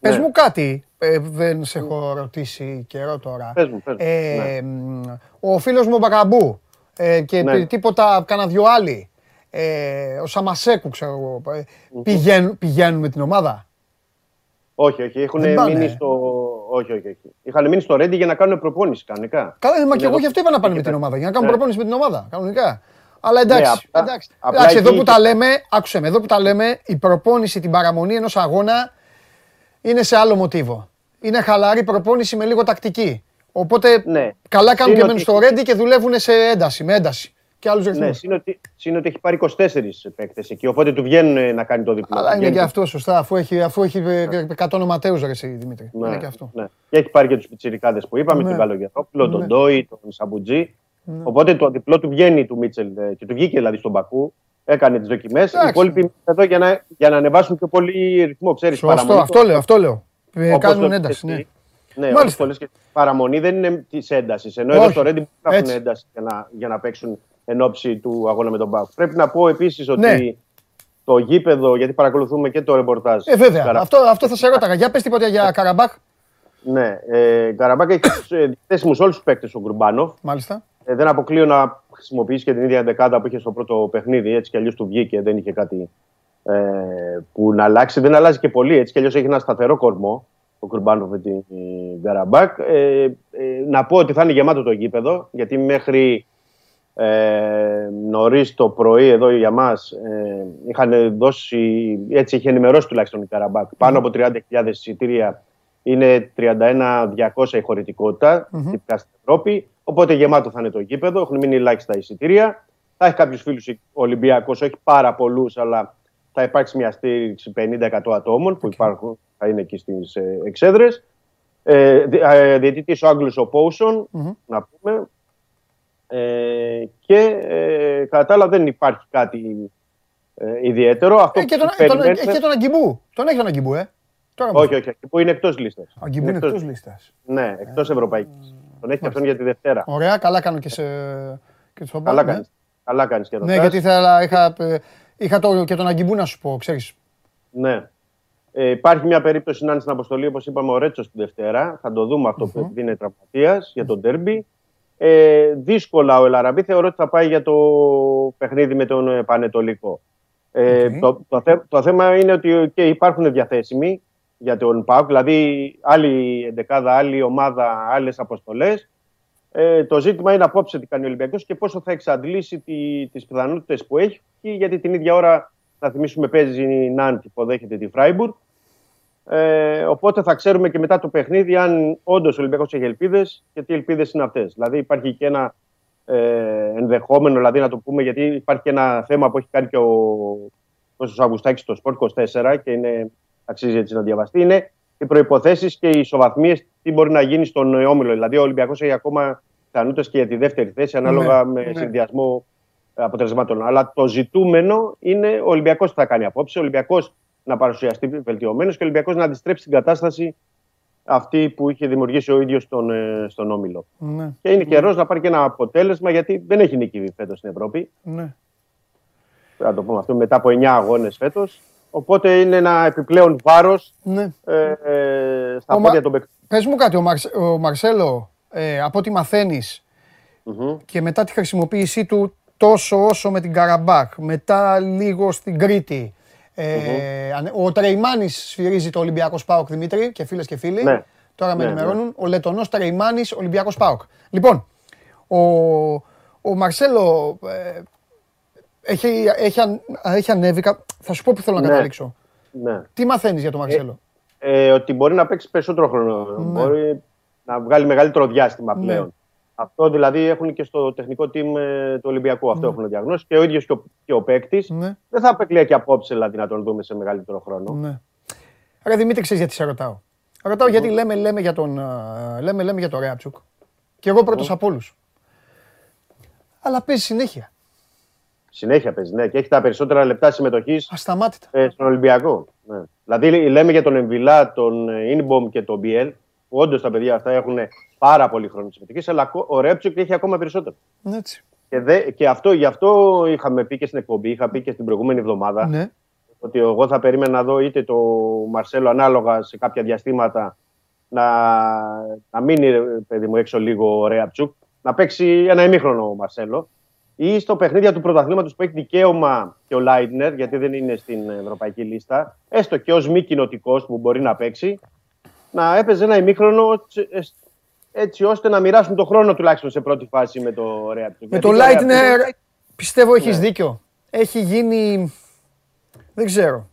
πες μου κάτι. Ε, δεν σε έχω ρωτήσει καιρό τώρα. Πες μου, πες μου. Ε, ναι. Ο φίλος μου ο Μπακαμπού ε, και ναι. τίποτα, κάνα δυο άλλοι. Ε, ο Σαμασέκου, ξέρω εγώ. Ε, πηγαίνουν, πηγαίνουν με την ομάδα; Όχι, όχι. Έχουν μείνει στο. Όχι, όχι, όχι. Είχαν μείνει στο Ρέντι για να κάνουν προπόνηση κανονικά. Καλά, μα και εγώ γι' αυτό είπα να πάνε με την ομάδα. Για να κάνουν ναι. προπόνηση με την ομάδα. Κανονικά. Αλλά εντάξει. Ναι, εντάξει. εντάξει εδώ που τα λέμε, άκουσε με, εδώ που τα λέμε, η προπόνηση, την παραμονή ενός αγώνα είναι σε άλλο μοτίβο. Είναι χαλαρή προπόνηση με λίγο τακτική. Οπότε ναι. καλά κάνουν και μένουν στο Ρέντι και δουλεύουν σε ένταση, με ένταση και άλλους ρυθμούς. Ναι, είναι ότι, έχει πάρει 24 παίκτες εκεί, οπότε του βγαίνουν να κάνει το διπλό. Αλλά είναι και αυτό σωστά, αφού έχει, αφού έχει 100 ονοματέους, ρε εσύ, Δημήτρη. Ναι, είναι και αυτό. Ναι. Και έχει πάρει και τους πιτσιρικάδες που είπαμε, ναι. τον Καλογερόπουλο, τον ναι. Ντόι, τον Σαμπουτζή. Ναι. Οπότε το διπλό του βγαίνει του Μίτσελ ε, και του βγήκε δηλαδή στον Πακού. Έκανε τις δοκιμές. Οι υπόλοιποι εδώ για να, για να ανεβάσουν πιο πολύ ρυθμό. Ξέρεις, Σωστό, αυτό λέω. Αυτό λέω. Ε, κάνουν ένταση. Ναι. Ναι, Μάλιστα. και παραμονή δεν είναι της έντασης. Ενώ εδώ στο Ρέντι δεν έχουν ένταση για να, για να παίξουν εν ώψη του αγώνα με τον Μπάουκ. Πρέπει να πω επίσης ότι ναι. το γήπεδο, γιατί παρακολουθούμε και το ρεπορτάζ. Ε, βέβαια. Καρα... Αυτό, αυτό θα σε ρώταγα. Για πες τίποτα για Καραμπάκ. Ναι, ε, Καραμπάκ έχει διαθέσιμους όλους τους παίκτες ο Γκουρμπάνοφ. Μάλιστα. Ε, δεν αποκλείω να χρησιμοποιήσει και την ίδια δεκάδα που είχε στο πρώτο παιχνίδι. Έτσι κι αλλιώς του βγήκε, δεν είχε κάτι ε, που να αλλάξει. Δεν αλλάζει και πολύ. Έτσι κι αλλιώς έχει ένα σταθερό κορμό ο Γκουρμπάνοφ με την Καραμπάκ. Ε, ε, να πω ότι θα είναι γεμάτο το γήπεδο, γιατί μέχρι ε, νωρίς το πρωί εδώ για μας ε, είχαν δώσει, έτσι είχε ενημερώσει τουλάχιστον η Καραμπάκ, πάνω από 30.000 εισιτήρια είναι 31.200 η χωρητικότητα mm-hmm. στην Ευρώπη. Οπότε γεμάτο θα είναι το γήπεδο. Έχουν μείνει ελάχιστα εισιτήρια. Θα έχει κάποιους φίλους Ολυμπιακός, όχι πάρα πολλούς, αλλά θα υπάρξει μια στήριξη 50% ατόμων που υπάρχουν, θα είναι εκεί στις ε, εξέδρες. Ε, ε, Διαιτητής ο Άγγλος ο ποσον να πούμε, ε, και ε, κατά τα άλλα δεν υπάρχει κάτι ε, ιδιαίτερο. Αυτό ε, και, τον, τον, έχει και τον Αγκιμπού. Τον έχει τον Αγκιμπού, ε. Τώρα όχι, όχι, Αγκιμπού είναι εκτός λίστας. Αγκιμπού είναι εκτός λίστας. Ναι, εκτός Ευρωπαϊκής. Τον έχει και αυτόν για τη Δευτέρα. Ωραία, καλά κάνω και σε. Και στο καλά κάνεις. Καλά κάνεις και Ναι, γιατί ήθελα, είχα, είχα το, και τον Αγκιμπού να σου πω, ξέρεις. Ναι. Ε, υπάρχει μια περίπτωση να είναι στην αποστολή, όπως είπαμε, ο Ρέτσος τη Δευτέρα. Θα το δούμε αυτό που είναι τραυματίας για τον Τέρμπι. Ε, δύσκολα ο Ελαραμπή θεωρώ ότι θα πάει για το παιχνίδι με τον ε, Πανετολικό. Ε, το, το, θέμα είναι ότι και υπάρχουν διαθέσιμοι για τον ΠΑΟΚ, δηλαδή άλλη εντεκάδα, άλλη ομάδα, άλλες αποστολές. Ε, το ζήτημα είναι απόψε τι κάνει ο Ολυμπιακός και πόσο θα εξαντλήσει τις πιθανότητες που έχει, γιατί την ίδια ώρα, να θυμίσουμε, παίζει η Νάντι που δέχεται τη Φράιμπουργκ. Ε, οπότε θα ξέρουμε και μετά το παιχνίδι αν όντως ο Ολυμπιακός έχει ελπίδες και τι ελπίδες είναι αυτές. Δηλαδή υπάρχει και ένα ε, ενδεχόμενο, δηλαδή να το πούμε, γιατί υπάρχει και ένα θέμα που έχει κάνει και ο Κώστας Αυγουστάκης στο Sport 24 και είναι, αξίζει έτσι να διαβαστεί. Είναι οι προποθέσει και οι ισοβαθμίες τι μπορεί να γίνει στον όμιλο. Δηλαδή ο Ολυμπιακός έχει ακόμα πιθανότητες και για τη δεύτερη θέση ανάλογα ναι, με ναι. συνδυασμό αποτελεσμάτων. Αλλά το ζητούμενο είναι ο Ολυμπιακός τι θα κάνει απόψε. Ο Ολυμπιακός να παρουσιαστεί βελτιωμένος και ο Ολυμπιακός να αντιστρέψει την κατάσταση αυτή που είχε δημιουργήσει ο ίδιος στον, ε, στον Όμιλο. Ναι. Και είναι καιρός να πάρει και ένα αποτέλεσμα γιατί δεν έχει νικήσει φέτος στην Ευρώπη. Ναι. να το πούμε αυτό μετά από 9 αγώνες φέτος. Οπότε είναι ένα επιπλέον βάρος ναι. ε, ε, στα ο πόδια των παικτών. Πες μου κάτι, ο, Μαρσ, ο Μαρσέλο, ε, από ό,τι μαθαίνεις mm-hmm. και μετά τη χρησιμοποίησή του τόσο όσο με την Καραμπάκ, μετά λίγο στην Κρήτη, ε, ο Τρεϊμάνης σφυρίζει το Ολυμπιακός Σπάοκ Δημήτρη και φίλες και φίλοι. Ναι. Τώρα με ναι, ενημερώνουν. Ναι. Ο Λετωνός Τρεϊμάνης Ολυμπιακός Σπάοκ. Λοιπόν, ο, ο Μαρσέλο ε, έχει, έχει, έχει ανέβει. Θα σου πω που θέλω να καταλήξω. Ναι. Τι μαθαίνεις για τον Μαρσέλο. Ε, ε, ότι μπορεί να παίξει περισσότερο χρόνο. Μπορεί να βγάλει μεγαλύτερο διάστημα πλέον. Αυτό δηλαδή έχουν και στο τεχνικό team ε, του Ολυμπιακού. Αυτό ναι. έχουν διαγνώσει και ο ίδιος και ο, και ο παίκτης. Ναι. Δεν θα απεκλείει και απόψε δηλαδή, να τον δούμε σε μεγαλύτερο χρόνο. Ναι. Άρα Δημήτρη, ξέρεις γιατί σε ρωτάω; Ρωτάω γιατί λέμε, λέμε, για τον, λέμε, λέμε για τον Ρέατσουκ. Και εγώ πρώτος από όλους. αλλά παίζει συνέχεια. Συνέχεια παίζει, ναι, και έχει τα περισσότερα λεπτά συμμετοχής Ασταμάτητα. Ε, στον Ολυμπιακό. Ναι. Δηλαδή, λέμε για τον Εμβιλά, τον Ινμπομ και τον Μπιέλ, που όντως τα παιδιά αυτά έχουν πάρα πολύ χρόνο συμμετοχής, αλλά ο Ρέψοκ έχει ακόμα περισσότερο. Έτσι. Και, δε, και αυτό, γι' αυτό είχαμε πει και στην εκπομπή, είχα πει και στην προηγούμενη εβδομάδα, ναι. ότι εγώ θα περίμενα να δω είτε το Μαρσέλο ανάλογα σε κάποια διαστήματα να, να μείνει παιδί μου έξω λίγο ο Ρέαπτσουκ, να παίξει ένα ημίχρονο ο Μαρσέλο ή στο παιχνίδια του πρωταθλήματος που έχει δικαίωμα και ο Λάιντνερ, γιατί δεν είναι στην ευρωπαϊκή λίστα, έστω και ως μη κοινοτικός που μπορεί να παίξει, να έπαιζε ένα ημίχρονο έτσι ώστε να μοιράσουν το χρόνο τουλάχιστον σε πρώτη φάση με το Ρέαπτσουκ. Με το Λάιντνερ πιστεύω έχεις ναι. δίκιο. Έχει γίνει. Δεν ξέρω.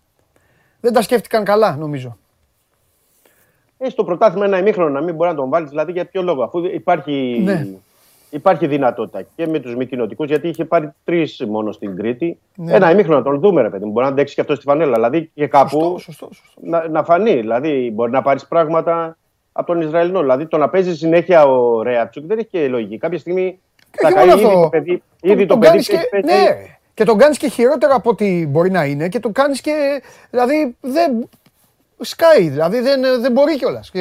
Δεν τα σκέφτηκαν καλά, νομίζω. Έχει το πρωτάθλημα ένα ημίχρονο να μην μπορεί να τον βάλεις, δηλαδή για ποιο λόγο, αφού υπάρχει, ναι. Υπάρχει δυνατότητα και με τους μη κοινοτικού, γιατί είχε πάρει τρεις μόνο στην Κρήτη. Ναι. Ένα ημίχρονο να τον δούμε, ρε παιδί μου. Μπορεί να αντέξει και αυτό στη φανέλα. Δηλαδή και κάπου σωστό, σωστό, σωστό. Να, να φανεί. Δηλαδή μπορεί να πάρεις πράγματα από τον Ισραηλινό. Δηλαδή το να παίζει συνέχεια ο Ρέατσουκ δεν έχει και λογική. Κάποια στιγμή θα κάνει ήδη το παιδί. Ήδη το, παιδί και, ναι, και τον κάνεις και χειρότερο από ό,τι μπορεί να είναι και τον κάνεις και. Δηλαδή δεν, σκάει, δηλαδή δεν, δεν μπορεί κιόλας.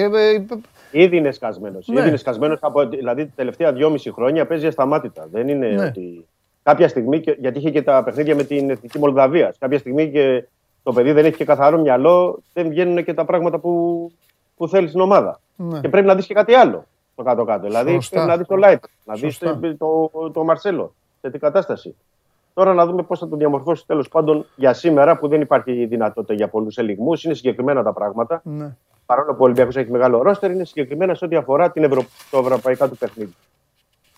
Ε, Ήδη είναι σκασμένος. Ναι. Ήδη είναι σκασμένος από. Δηλαδή τα τελευταία δυόμιση χρόνια παίζει ασταμάτητα. Δεν είναι ναι. ότι. Κάποια στιγμή, γιατί είχε και τα παιχνίδια με την Εθνική Μολδαβίας. Κάποια στιγμή και το παιδί δεν έχει και καθαρό μυαλό, δεν βγαίνουν και τα πράγματα που, που θέλει στην ομάδα. Ναι. Και πρέπει να δεις και κάτι άλλο στο κάτω-κάτω. Δηλαδή πρέπει να δεις το Λάιτ, να δεις το, το, το Μαρσέλο σε τι κατάσταση. Τώρα να δούμε πώς θα τον διαμορφώσει τέλος πάντων για σήμερα που δεν υπάρχει δυνατότητα για πολλούς ελιγμούς. Είναι συγκεκριμένα τα πράγματα. Ναι. Παρόλο που ο Ολυμπιακός έχει μεγάλο ρόστερ, είναι συγκεκριμένα σε ό,τι αφορά την Ευρω... το ευρωπαϊκά του παιχνίδι.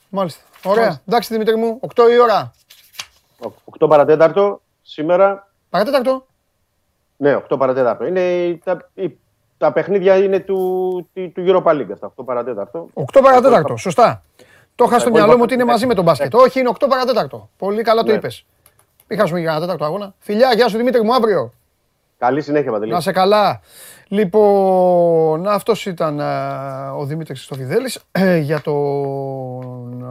Μάλιστα. Ωραία. Μάλιστα. Εντάξει, Δημήτρη μου, 8 η ώρα. 8 παρατέταρτο σήμερα. Παρατέταρτο. Ναι, 8 παρατέταρτο. Είναι τα, τα παιχνίδια είναι του, του, του Europa League αυτά. 8 παρατέταρτο. 8 παρατέταρτο, σωστά. Το είχα στο μυαλό μου ότι είναι μαζί με τον μπάσκετ. Όχι, είναι 8 παρατέταρτο. Πολύ καλά το ναι. είπες. Μην χάσουμε για ένα τέταρτο αγώνα. Φιλιά, γεια σου Δημήτρη μου αύριο. Καλή συνέχεια, Παντελή. Να σε καλά. Λοιπόν, αυτός ήταν ο Δημήτρης Χριστοφιδέλης ε, για τον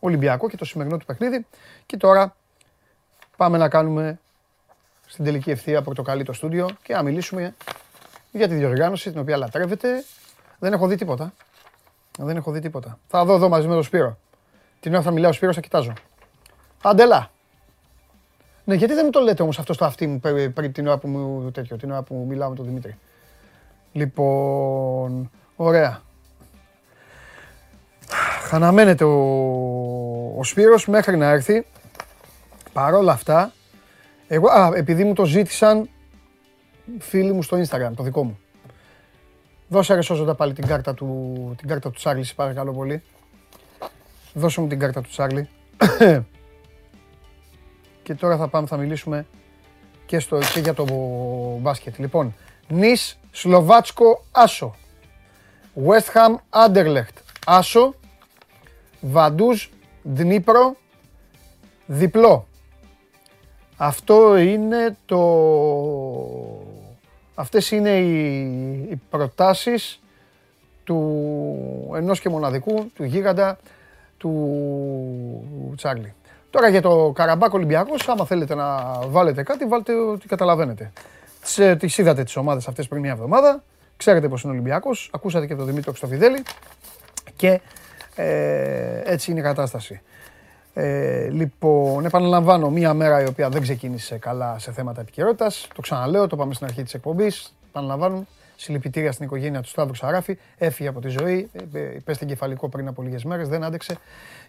Ολυμπιακό και το σημερινό του παιχνίδι. Και τώρα πάμε να κάνουμε στην τελική ευθεία πορτοκαλί το στούντιο και να μιλήσουμε για τη διοργάνωση την οποία λατρεύετε. Δεν έχω δει τίποτα. Δεν έχω δει τίποτα. Θα δω εδώ μαζί με τον Σπύρο. Την ώρα θα μιλάω ο Σπύρος θα κοιτάζω. Αντελά. Ναι, γιατί δεν μου το λέτε όμως αυτό στο αυτί μου πριν την ώρα που μου τέτοιο, την ώρα που μιλάω με τον Δημήτρη; Λοιπόν, ωραία. Χαναμένεται ο, ο Σπύρος μέχρι να έρθει. Παρόλα αυτά, εγώ, α, επειδή μου το ζήτησαν φίλοι μου στο Instagram, το δικό μου. Δώσε ρε σώζοντα πάλι την κάρτα του, την κάρτα του Τσάρλι, παρακαλώ πολύ. Δώσε μου την κάρτα του Τσάρλι. και τώρα θα πάμε, θα μιλήσουμε και, στο, και για το μπάσκετ. Λοιπόν, Νις Σλοβάτσκο Άσο. West Ham Άντερλεχτ Άσο. Βαντούζ Δνίπρο διπλό. Αυτό είναι το Αυτές είναι οι, οι προτάσεις του ενός και μοναδικού, του γίγαντα, του Τσάρλι. Τώρα για το Καραμπάκ Ολυμπιακός, άμα θέλετε να βάλετε κάτι, βάλτε ό,τι καταλαβαίνετε. Τις, ε, τις είδατε τις ομάδες αυτές πριν μια εβδομάδα, ξέρετε πως είναι ο Ολυμπιακός, ακούσατε και τον Δημήτρη Χρυστοφιδέλη και ε, έτσι είναι η κατάσταση. Ε, λοιπόν, επαναλαμβάνω, μία μέρα η οποία δεν ξεκίνησε καλά σε θέματα επικαιρότητας. Το ξαναλέω, το πάμε στην αρχή της εκπομπής. Επαναλαμβάνω, συλληπιτήρια στην οικογένεια του Σταύρου Σαράφη. Έφυγε από τη ζωή, υπέστη εγκεφαλικό πριν από λίγες μέρες, δεν άντεξε.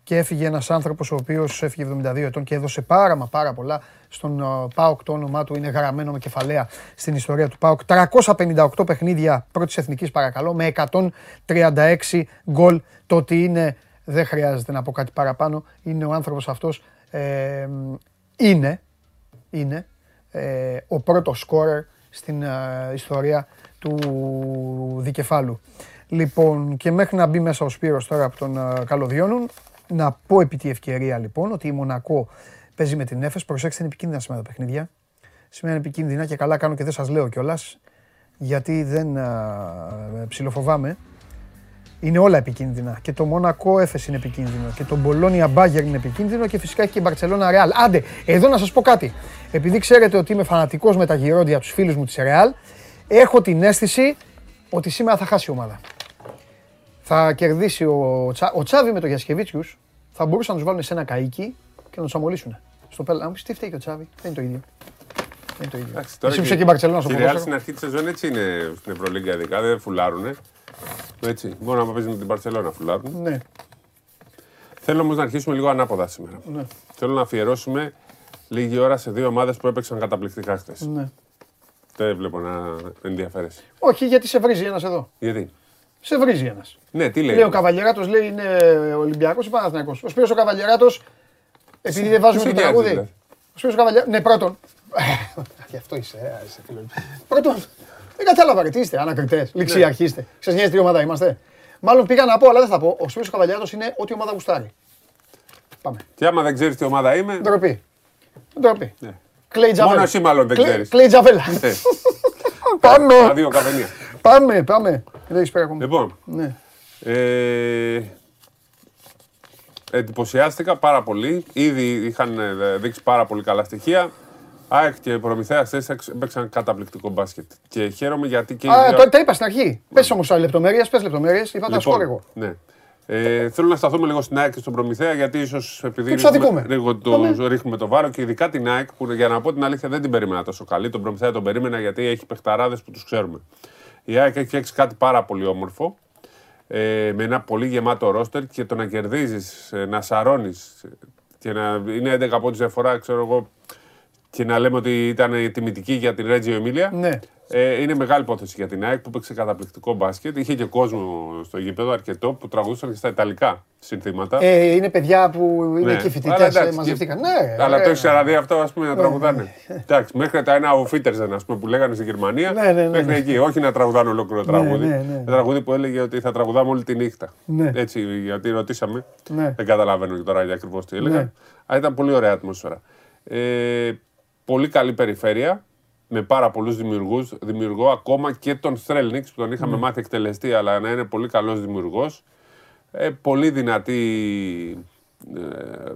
Και έφυγε ένας άνθρωπος ο οποίος έφυγε 72 ετών και έδωσε πάρα μα πάρα πολλά στον ΠΑΟΚ. Το όνομά του είναι γραμμένο με κεφαλαία στην ιστορία του ΠΑΟΚ. 358 παιχνίδια πρώτης εθνικής, παρακαλώ, με 136 γκολ. Το ότι είναι δεν χρειάζεται να πω κάτι παραπάνω. Είναι ο άνθρωπος αυτός, ε, είναι, είναι ε, ο πρώτος σκόρερ στην ε, ιστορία του δικεφάλου. Λοιπόν, και μέχρι να μπει μέσα ο Σπύρος τώρα από τον ε, Καλωδιώνων, να πω επί τη ευκαιρία λοιπόν ότι η Μονακό παίζει με την Έφες. Προσέξτε, είναι επικίνδυνα σήμερα τα παιχνίδια. Σήμερα είναι επικίνδυνα και καλά κάνω και δεν σας λέω κιόλας, γιατί δεν ψιλοφοβάμαι. είναι όλα επικίνδυνα. Και το Μόνακο Έφες είναι επικίνδυνο. Και το Μπολόνια Μπάγκερ είναι επικίνδυνο. Και φυσικά έχει και η Μπαρσελόνα Ρεάλ. Άντε, εδώ να σας πω κάτι. Επειδή ξέρετε ότι είμαι φανατικός με τα γυρόντια τους φίλους μου της Ρεάλ, έχω την αίσθηση ότι σήμερα θα χάσει η ομάδα. Θα κερδίσει ο, Τσα... ο Τσάβη με το Γιασκεβίτσιους. Θα μπορούσαν να τους βάλουν σε ένα καίκι και να τους αμολύσουν. Στο πέλα. Αν πεις τι φταίει και ο Τσάβη, δεν είναι το ίδιο. Δεν είναι το ίδιο. Εσύ και η Μπαρσελόνα στο ποδόσφαιρο. στην αρχή της σεζόν έτσι είναι στην Ευρωλίγκα ειδικά. Δεν φουλάρουνε. Έτσι. Μόνο να παίζει με την Παρσελόνα φουλάρουν. Ναι. Θέλω όμως να αρχίσουμε λίγο ανάποδα σήμερα. Ναι. Θέλω να αφιερώσουμε λίγη ώρα σε δύο ομάδες που έπαιξαν καταπληκτικά χθες. Ναι. Δεν βλέπω να ενδιαφέρεσαι. Όχι, γιατί σε βρίζει ένας εδώ. Γιατί; Σε βρίζει ένας. Ναι, τι λέει; Λέει ο Καβαλιεράτος, λέει είναι Ολυμπιακός ή Παναθυνακό. Ο Σπύρος ο Καβαλιεράτος, επειδή δεν βάζουμε το τραγούδι. Δηλαδή; Ο Σπύρος ο Καβαλιεράτο. Ναι, πρώτον. Γι' αυτό είσαι, ε, είσαι Πρώτον, δεν κατάλαβα ρε, τι είστε, ανακριτές, ληξιαρχοί είστε. Σα νοιάζει τι ομάδα είμαστε. Μάλλον πήγα να πω, αλλά δεν θα πω. Ο Σπύρος Καβαλιάτο είναι ό,τι ομάδα γουστάρει. Πάμε. Και άμα δεν ξέρεις τι ομάδα είμαι. Ντροπή. Ντροπή. Ναι. Κλέι Τζαβέλα. Μόνος εσύ μάλλον δεν ξέρεις. Κλέι Τζαβέλα. Ναι. Πάμε. Αδείο καφενεία. Πάμε, πάμε. Δεν έχεις πέρα ακόμα. Λοιπόν. Ναι. Ε, εντυπωσιάστηκα πάρα πολύ. Ήδη είχαν ε, δείξει πάρα πολύ καλά στοιχεία. ΑΕΚ και Προμηθέας χθες έπαιξαν καταπληκτικό μπάσκετ. Και χαίρομαι γιατί και. Α, το, τα είπα στην αρχή. Πες όμως λεπτομέρειες, πες λεπτομέρειες. Είπα τα λοιπόν, εγώ. Ναι. Ε, θέλω να σταθούμε λίγο στην ΑΕΚ και στον Προμηθέα γιατί ίσως επειδή ρίχνουμε, λίγο το, ρίχνουμε το βάρο και ειδικά την ΑΕΚ που για να πω την αλήθεια δεν την περίμενα τόσο καλή. Τον Προμηθέα τον περίμενα γιατί έχει παιχταράδες που τους ξέρουμε. Η ΑΕΚ έχει φτιάξει κάτι πάρα πολύ όμορφο ε, με ένα πολύ γεμάτο ρόστερ και το να κερδίζεις, ε, να σαρώνεις και να είναι 11 από διαφορά, ξέρω εγώ, και να λέμε ότι ήταν τιμητική για την Ρέτζιο Εμίλια. Ναι. Ε, είναι μεγάλη υπόθεση για την ΑΕΚ που παίξε καταπληκτικό μπάσκετ. Είχε και κόσμο στο γήπεδο αρκετό που τραγουδούσαν και στα Ιταλικά συνθήματα. Ε, είναι παιδιά που είναι ναι. και φοιτητές, ε, μαζευτήκαν. Ναι, αλλά το έχεις ξαναδεί αυτό ας πούμε, να ναι. τραγουδάνε. Εντάξει, μέχρι τα ένα ο Φίτερζεν που λέγανε στη Γερμανία. Ναι, ναι, ναι, μέχρι εκεί. Όχι να τραγουδάνε ολόκληρο τραγούδι. Ναι, ναι, Ένα τραγούδι που έλεγε ότι θα τραγουδάμε όλη τη νύχτα. Έτσι, γιατί ρωτήσαμε. Δεν καταλαβαίνω τώρα για ακριβώς τι έλεγα. Αλλά ήταν πολύ ωραία ατμόσφαιρα. Ε, πολύ καλή περιφέρεια με πάρα πολλούς δημιουργούς. Δημιουργώ ακόμα και τον Στρέλνιξ που τον είχαμε mm. μάθει εκτελεστή, αλλά να είναι πολύ καλός δημιουργός. Ε, πολύ δυνατή. Ε,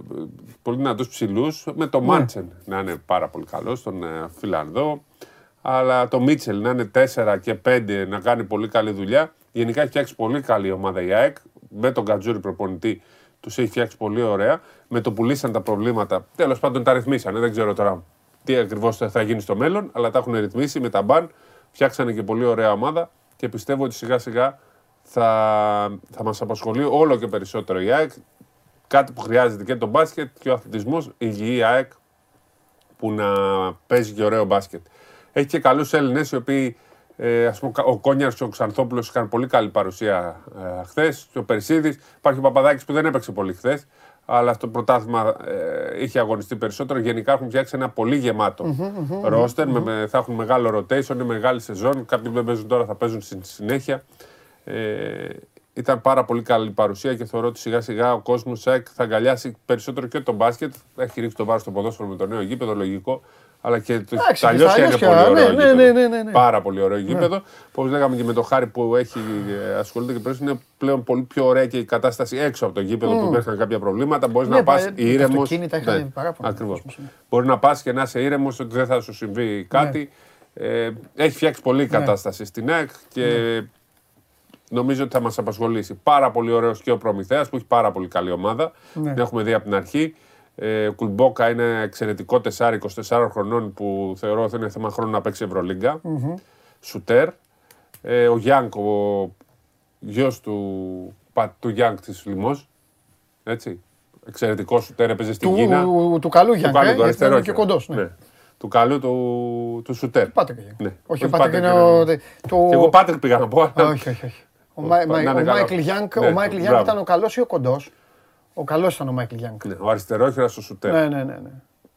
πολύ δυνατούς ψηλούς, με το ναι. Μάντσεν να είναι πάρα πολύ καλός, τον ε, Φιλανδό, αλλά το Μίτσελ να είναι 4 και 5 να κάνει πολύ καλή δουλειά. Γενικά έχει φτιάξει πολύ καλή ομάδα η ΑΕΚ, με τον Κατζούρι προπονητή τους έχει φτιάξει πολύ ωραία. Με το που λύσαν τα προβλήματα, τέλος πάντων τα ρυθμίσανε, δεν ξέρω τώρα τι ακριβώς θα γίνει στο μέλλον, αλλά τα έχουν ρυθμίσει με τα μπαν. Φτιάξανε και πολύ ωραία ομάδα και πιστεύω ότι σιγά σιγά θα, θα μας απασχολεί όλο και περισσότερο η ΑΕΚ. Κάτι που χρειάζεται και το μπάσκετ και ο αθλητισμός, υγιή ΑΕΚ που να παίζει και ωραίο μπάσκετ. Έχει και καλούς Έλληνες οι οποίοι, ε, ας πούμε, ο Κόνιαρς και ο Ξανθόπουλος είχαν πολύ καλή παρουσία ε, χθες. Και ο Περσίδης. Υπάρχει ο Παπαδάκης που δεν έπαιξε πολύ χθες αλλά στο πρωτάθλημα ε, είχε αγωνιστεί περισσότερο. Γενικά έχουν φτιάξει ένα πολύ γεμάτο ρόστερ. Με, θα έχουν μεγάλο rotation, είναι μεγάλη σεζόν. Κάποιοι δεν παίζουν τώρα, θα παίζουν στη συνέχεια. Ε, ήταν πάρα πολύ καλή παρουσία και θεωρώ ότι σιγά σιγά ο κόσμος θα αγκαλιάσει περισσότερο και τον μπάσκετ. Έχει ρίξει το βάρος στο ποδόσφαιρο με το νέο γήπεδο, λογικό αλλά και το Ταλιώσια είναι πολύ ωραίο. Ναι, ναι, ναι, ναι, ναι, Πάρα πολύ ωραίο γήπεδο. Όπως λέγαμε και με το χάρη που έχει ε, ασχολείται και πριν, είναι πλέον πολύ πιο ωραία και η κατάσταση έξω από το γήπεδο που υπήρχαν κάποια προβλήματα. Μπορείς να πας ήρεμο. Ακριβώς. Μπορείς να πας και να είσαι ήρεμος ότι δεν θα σου συμβεί κάτι. Ε, έχει φτιάξει πολύ κατάσταση στην ΕΚ και νομίζω ότι θα μας απασχολήσει. Πάρα πολύ ωραίος και ο Προμηθέας που έχει πάρα πολύ καλή ομάδα. Την έχουμε δει από την αρχή. Ε, Κουλμπόκα είναι εξαιρετικό τεσάρι 24 χρονών που θεωρώ ότι είναι θέμα χρόνου να παίξει Ευρωλίγκα. Mm-hmm. Σουτέρ. Ε, ο Γιανγκ, ο γιος του, του Γιανγκ της Λιμόζ. Έτσι. Εξαιρετικό σουτέρ, έπαιζε στην Κίνα. Του, του καλού Γιανγκ, του καλού, ε, και κοντός. Ναι. ναι. Του καλού του, του σουτέρ. Πάτρικ. Ναι. Όχι, ο Πάτρικ είναι ο... Και εγώ Πάτρικ πήγα να πω. Όχι, όχι, όχι. Ο Μάικλ Γιανγκ ήταν ο καλός ή ο κοντός; Ο καλός ήταν ο Μάικλ Γιανγκ. Ναι, ο αριστερόχειρας ο σουτέρ. Ναι, ναι, ναι, ναι.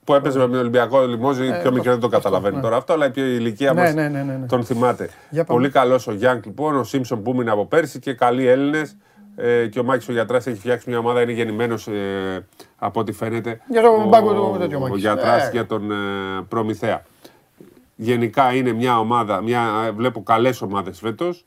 Που έπαιζε με τον Ολυμπιακό Λιμόζ, ε, πιο μικρό δεν το καταλαβαίνει ναι. τώρα αυτό, αλλά η ηλικία ναι, μας ναι, ναι, ναι, ναι, τον θυμάται. Πολύ καλός ο Γιανγκ λοιπόν, ο Σίμψον που έμεινε από πέρσι και καλοί Έλληνες. Ε, και ο Μάκης ο Γιατράς έχει φτιάξει μια ομάδα, είναι γεννημένος ε, από ό,τι φαίνεται. Για τον πάγκο του τέτοιο Ο Γιατράς ε. για τον ε, Προμηθέα. Γενικά είναι μια ομάδα, μια, βλέπω καλές ομάδες φέτος.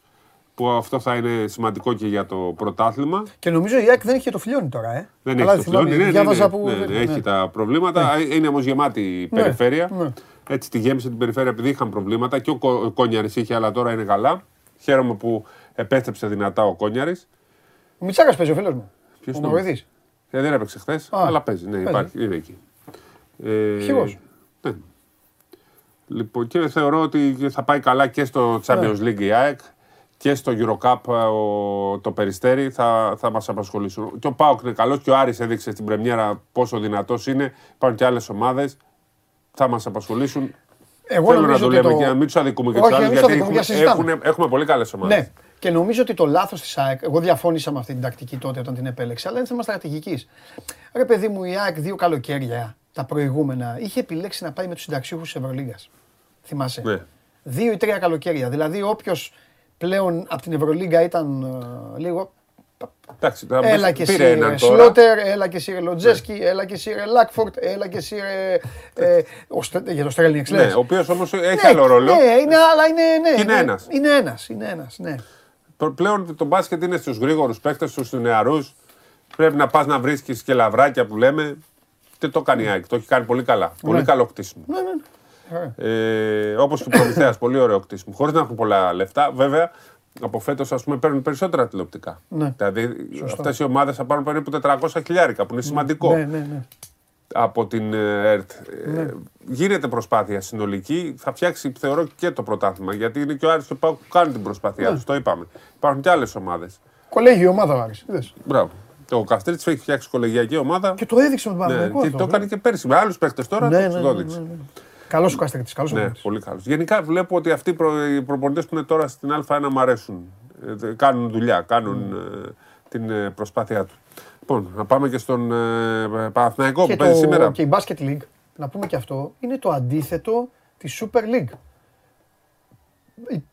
Που αυτό θα είναι σημαντικό και για το πρωτάθλημα. Και νομίζω η ΑΕΚ δεν έχει το φιλιώνει τώρα, ε. Δεν έχει το φιλιώνει, ναι, ναι, ναι, που... ναι, έχει τα προβλήματα. Είναι όμως γεμάτη η περιφέρεια. Έτσι τη γέμισε την περιφέρεια επειδή είχαν προβλήματα και ο Κόνιαρης είχε, αλλά τώρα είναι καλά. Χαίρομαι που επέστρεψε δυνατά ο Κόνιαρης. Ο Μιτσάκα παίζει ο φίλος μου. Ποιος είναι. Ε, δεν έπαιξε χθες, αλλά παίζει. Ναι, υπάρχει, είναι εκεί. Ε, ναι. Λοιπόν, και θεωρώ ότι θα πάει καλά και στο Champions League η ΑΕΚ και στο Eurocup ο, το Περιστέρι θα, θα μας απασχολήσουν. Και ο Πάοκ είναι καλός και ο Άρης έδειξε στην πρεμιέρα πόσο δυνατός είναι. Υπάρχουν και άλλες ομάδες. Θα μας απασχολήσουν. Εγώ Θέλω να το λέμε και να μην τους αδικούμε και τους άλλους, γιατί έχουμε, έχουμε, έχουμε, πολύ καλές ομάδες. Ναι. Και νομίζω ότι το λάθος της ΑΕΚ, εγώ διαφώνησα με αυτή την τακτική τότε όταν την επέλεξα, αλλά είναι θέμα στρατηγική. Ρε παιδί μου, η ΑΕΚ δύο καλοκαίρια τα προηγούμενα είχε επιλέξει να πάει με τους συνταξιούχους της Ευρωλίγα. Θυμάσαι. Ναι. Δύο ή τρία καλοκαίρια. Δηλαδή, όποιος πλέον από την Ευρωλίγκα ήταν uh, λίγο. Εντάξει, έλα και εσύ Σλότερ, έλα και εσύ Λοτζέσκι, ναι. έλα και εσύ Λάκφορτ, έλα και εσύ ε, για το Στρέλνιεκς Ναι, ο οποίος όμως έχει ναι, άλλο ρόλο. Ναι, είναι, αλλά είναι, ναι, είναι ένας. Είναι ένας, είναι ένας, ναι. Πλέον το μπάσκετ είναι στους γρήγορους παίκτες, στους νεαρούς. Πρέπει να πας να βρίσκεις και λαβράκια που λέμε. Και το κάνει η ΑΕΚ. Το έχει κάνει πολύ καλά. Πολύ καλό κτίσιμο. Ναι, ναι. Ε, Όπως και ο Προμηθέας, πολύ ωραίο κτίσιμο. Χωρίς να έχουν πολλά λεφτά. Βέβαια, από φέτος ας πούμε παίρνουν περισσότερα τηλεοπτικά. Ναι. Δηλαδή αυτές οι ομάδες θα πάρουν περίπου 400 χιλιάρικα που είναι σημαντικό. Ναι, ναι, ναι. Από την ε, ΕΡΤ. Ε, ναι. γίνεται προσπάθεια συνολική. Θα φτιάξει, θεωρώ, και το πρωτάθλημα. Γιατί είναι και ο Άρης και ο Πάου που κάνουν την προσπάθειά ναι. τους. Το είπαμε. Υπάρχουν και άλλες ομάδες. Κολέγη ομάδα ο Άρης. Μπράβο. Το Καστρίτσι έχει φτιάξει κολεγιακή ομάδα. Και το έδειξε με τον Παναγενικό. Ναι, το έκανε και πέρσι με άλλους παίχτες τώρα. Ναι, το ναι, ναι, ναι, Καλός ο Καστρίτσι. Καλός ναι, πολύ καλός. Γενικά βλέπω ότι αυτοί οι προπονητές που είναι τώρα στην Α1 μου αρέσουν. Ε, κάνουν δουλειά, κάνουν mm. την ε, προσπάθειά του. Λοιπόν, να πάμε και στον ε, Παναθηναϊκό που παίζει σήμερα. Και η Basket League, να πούμε και αυτό, είναι το αντίθετο της Super League.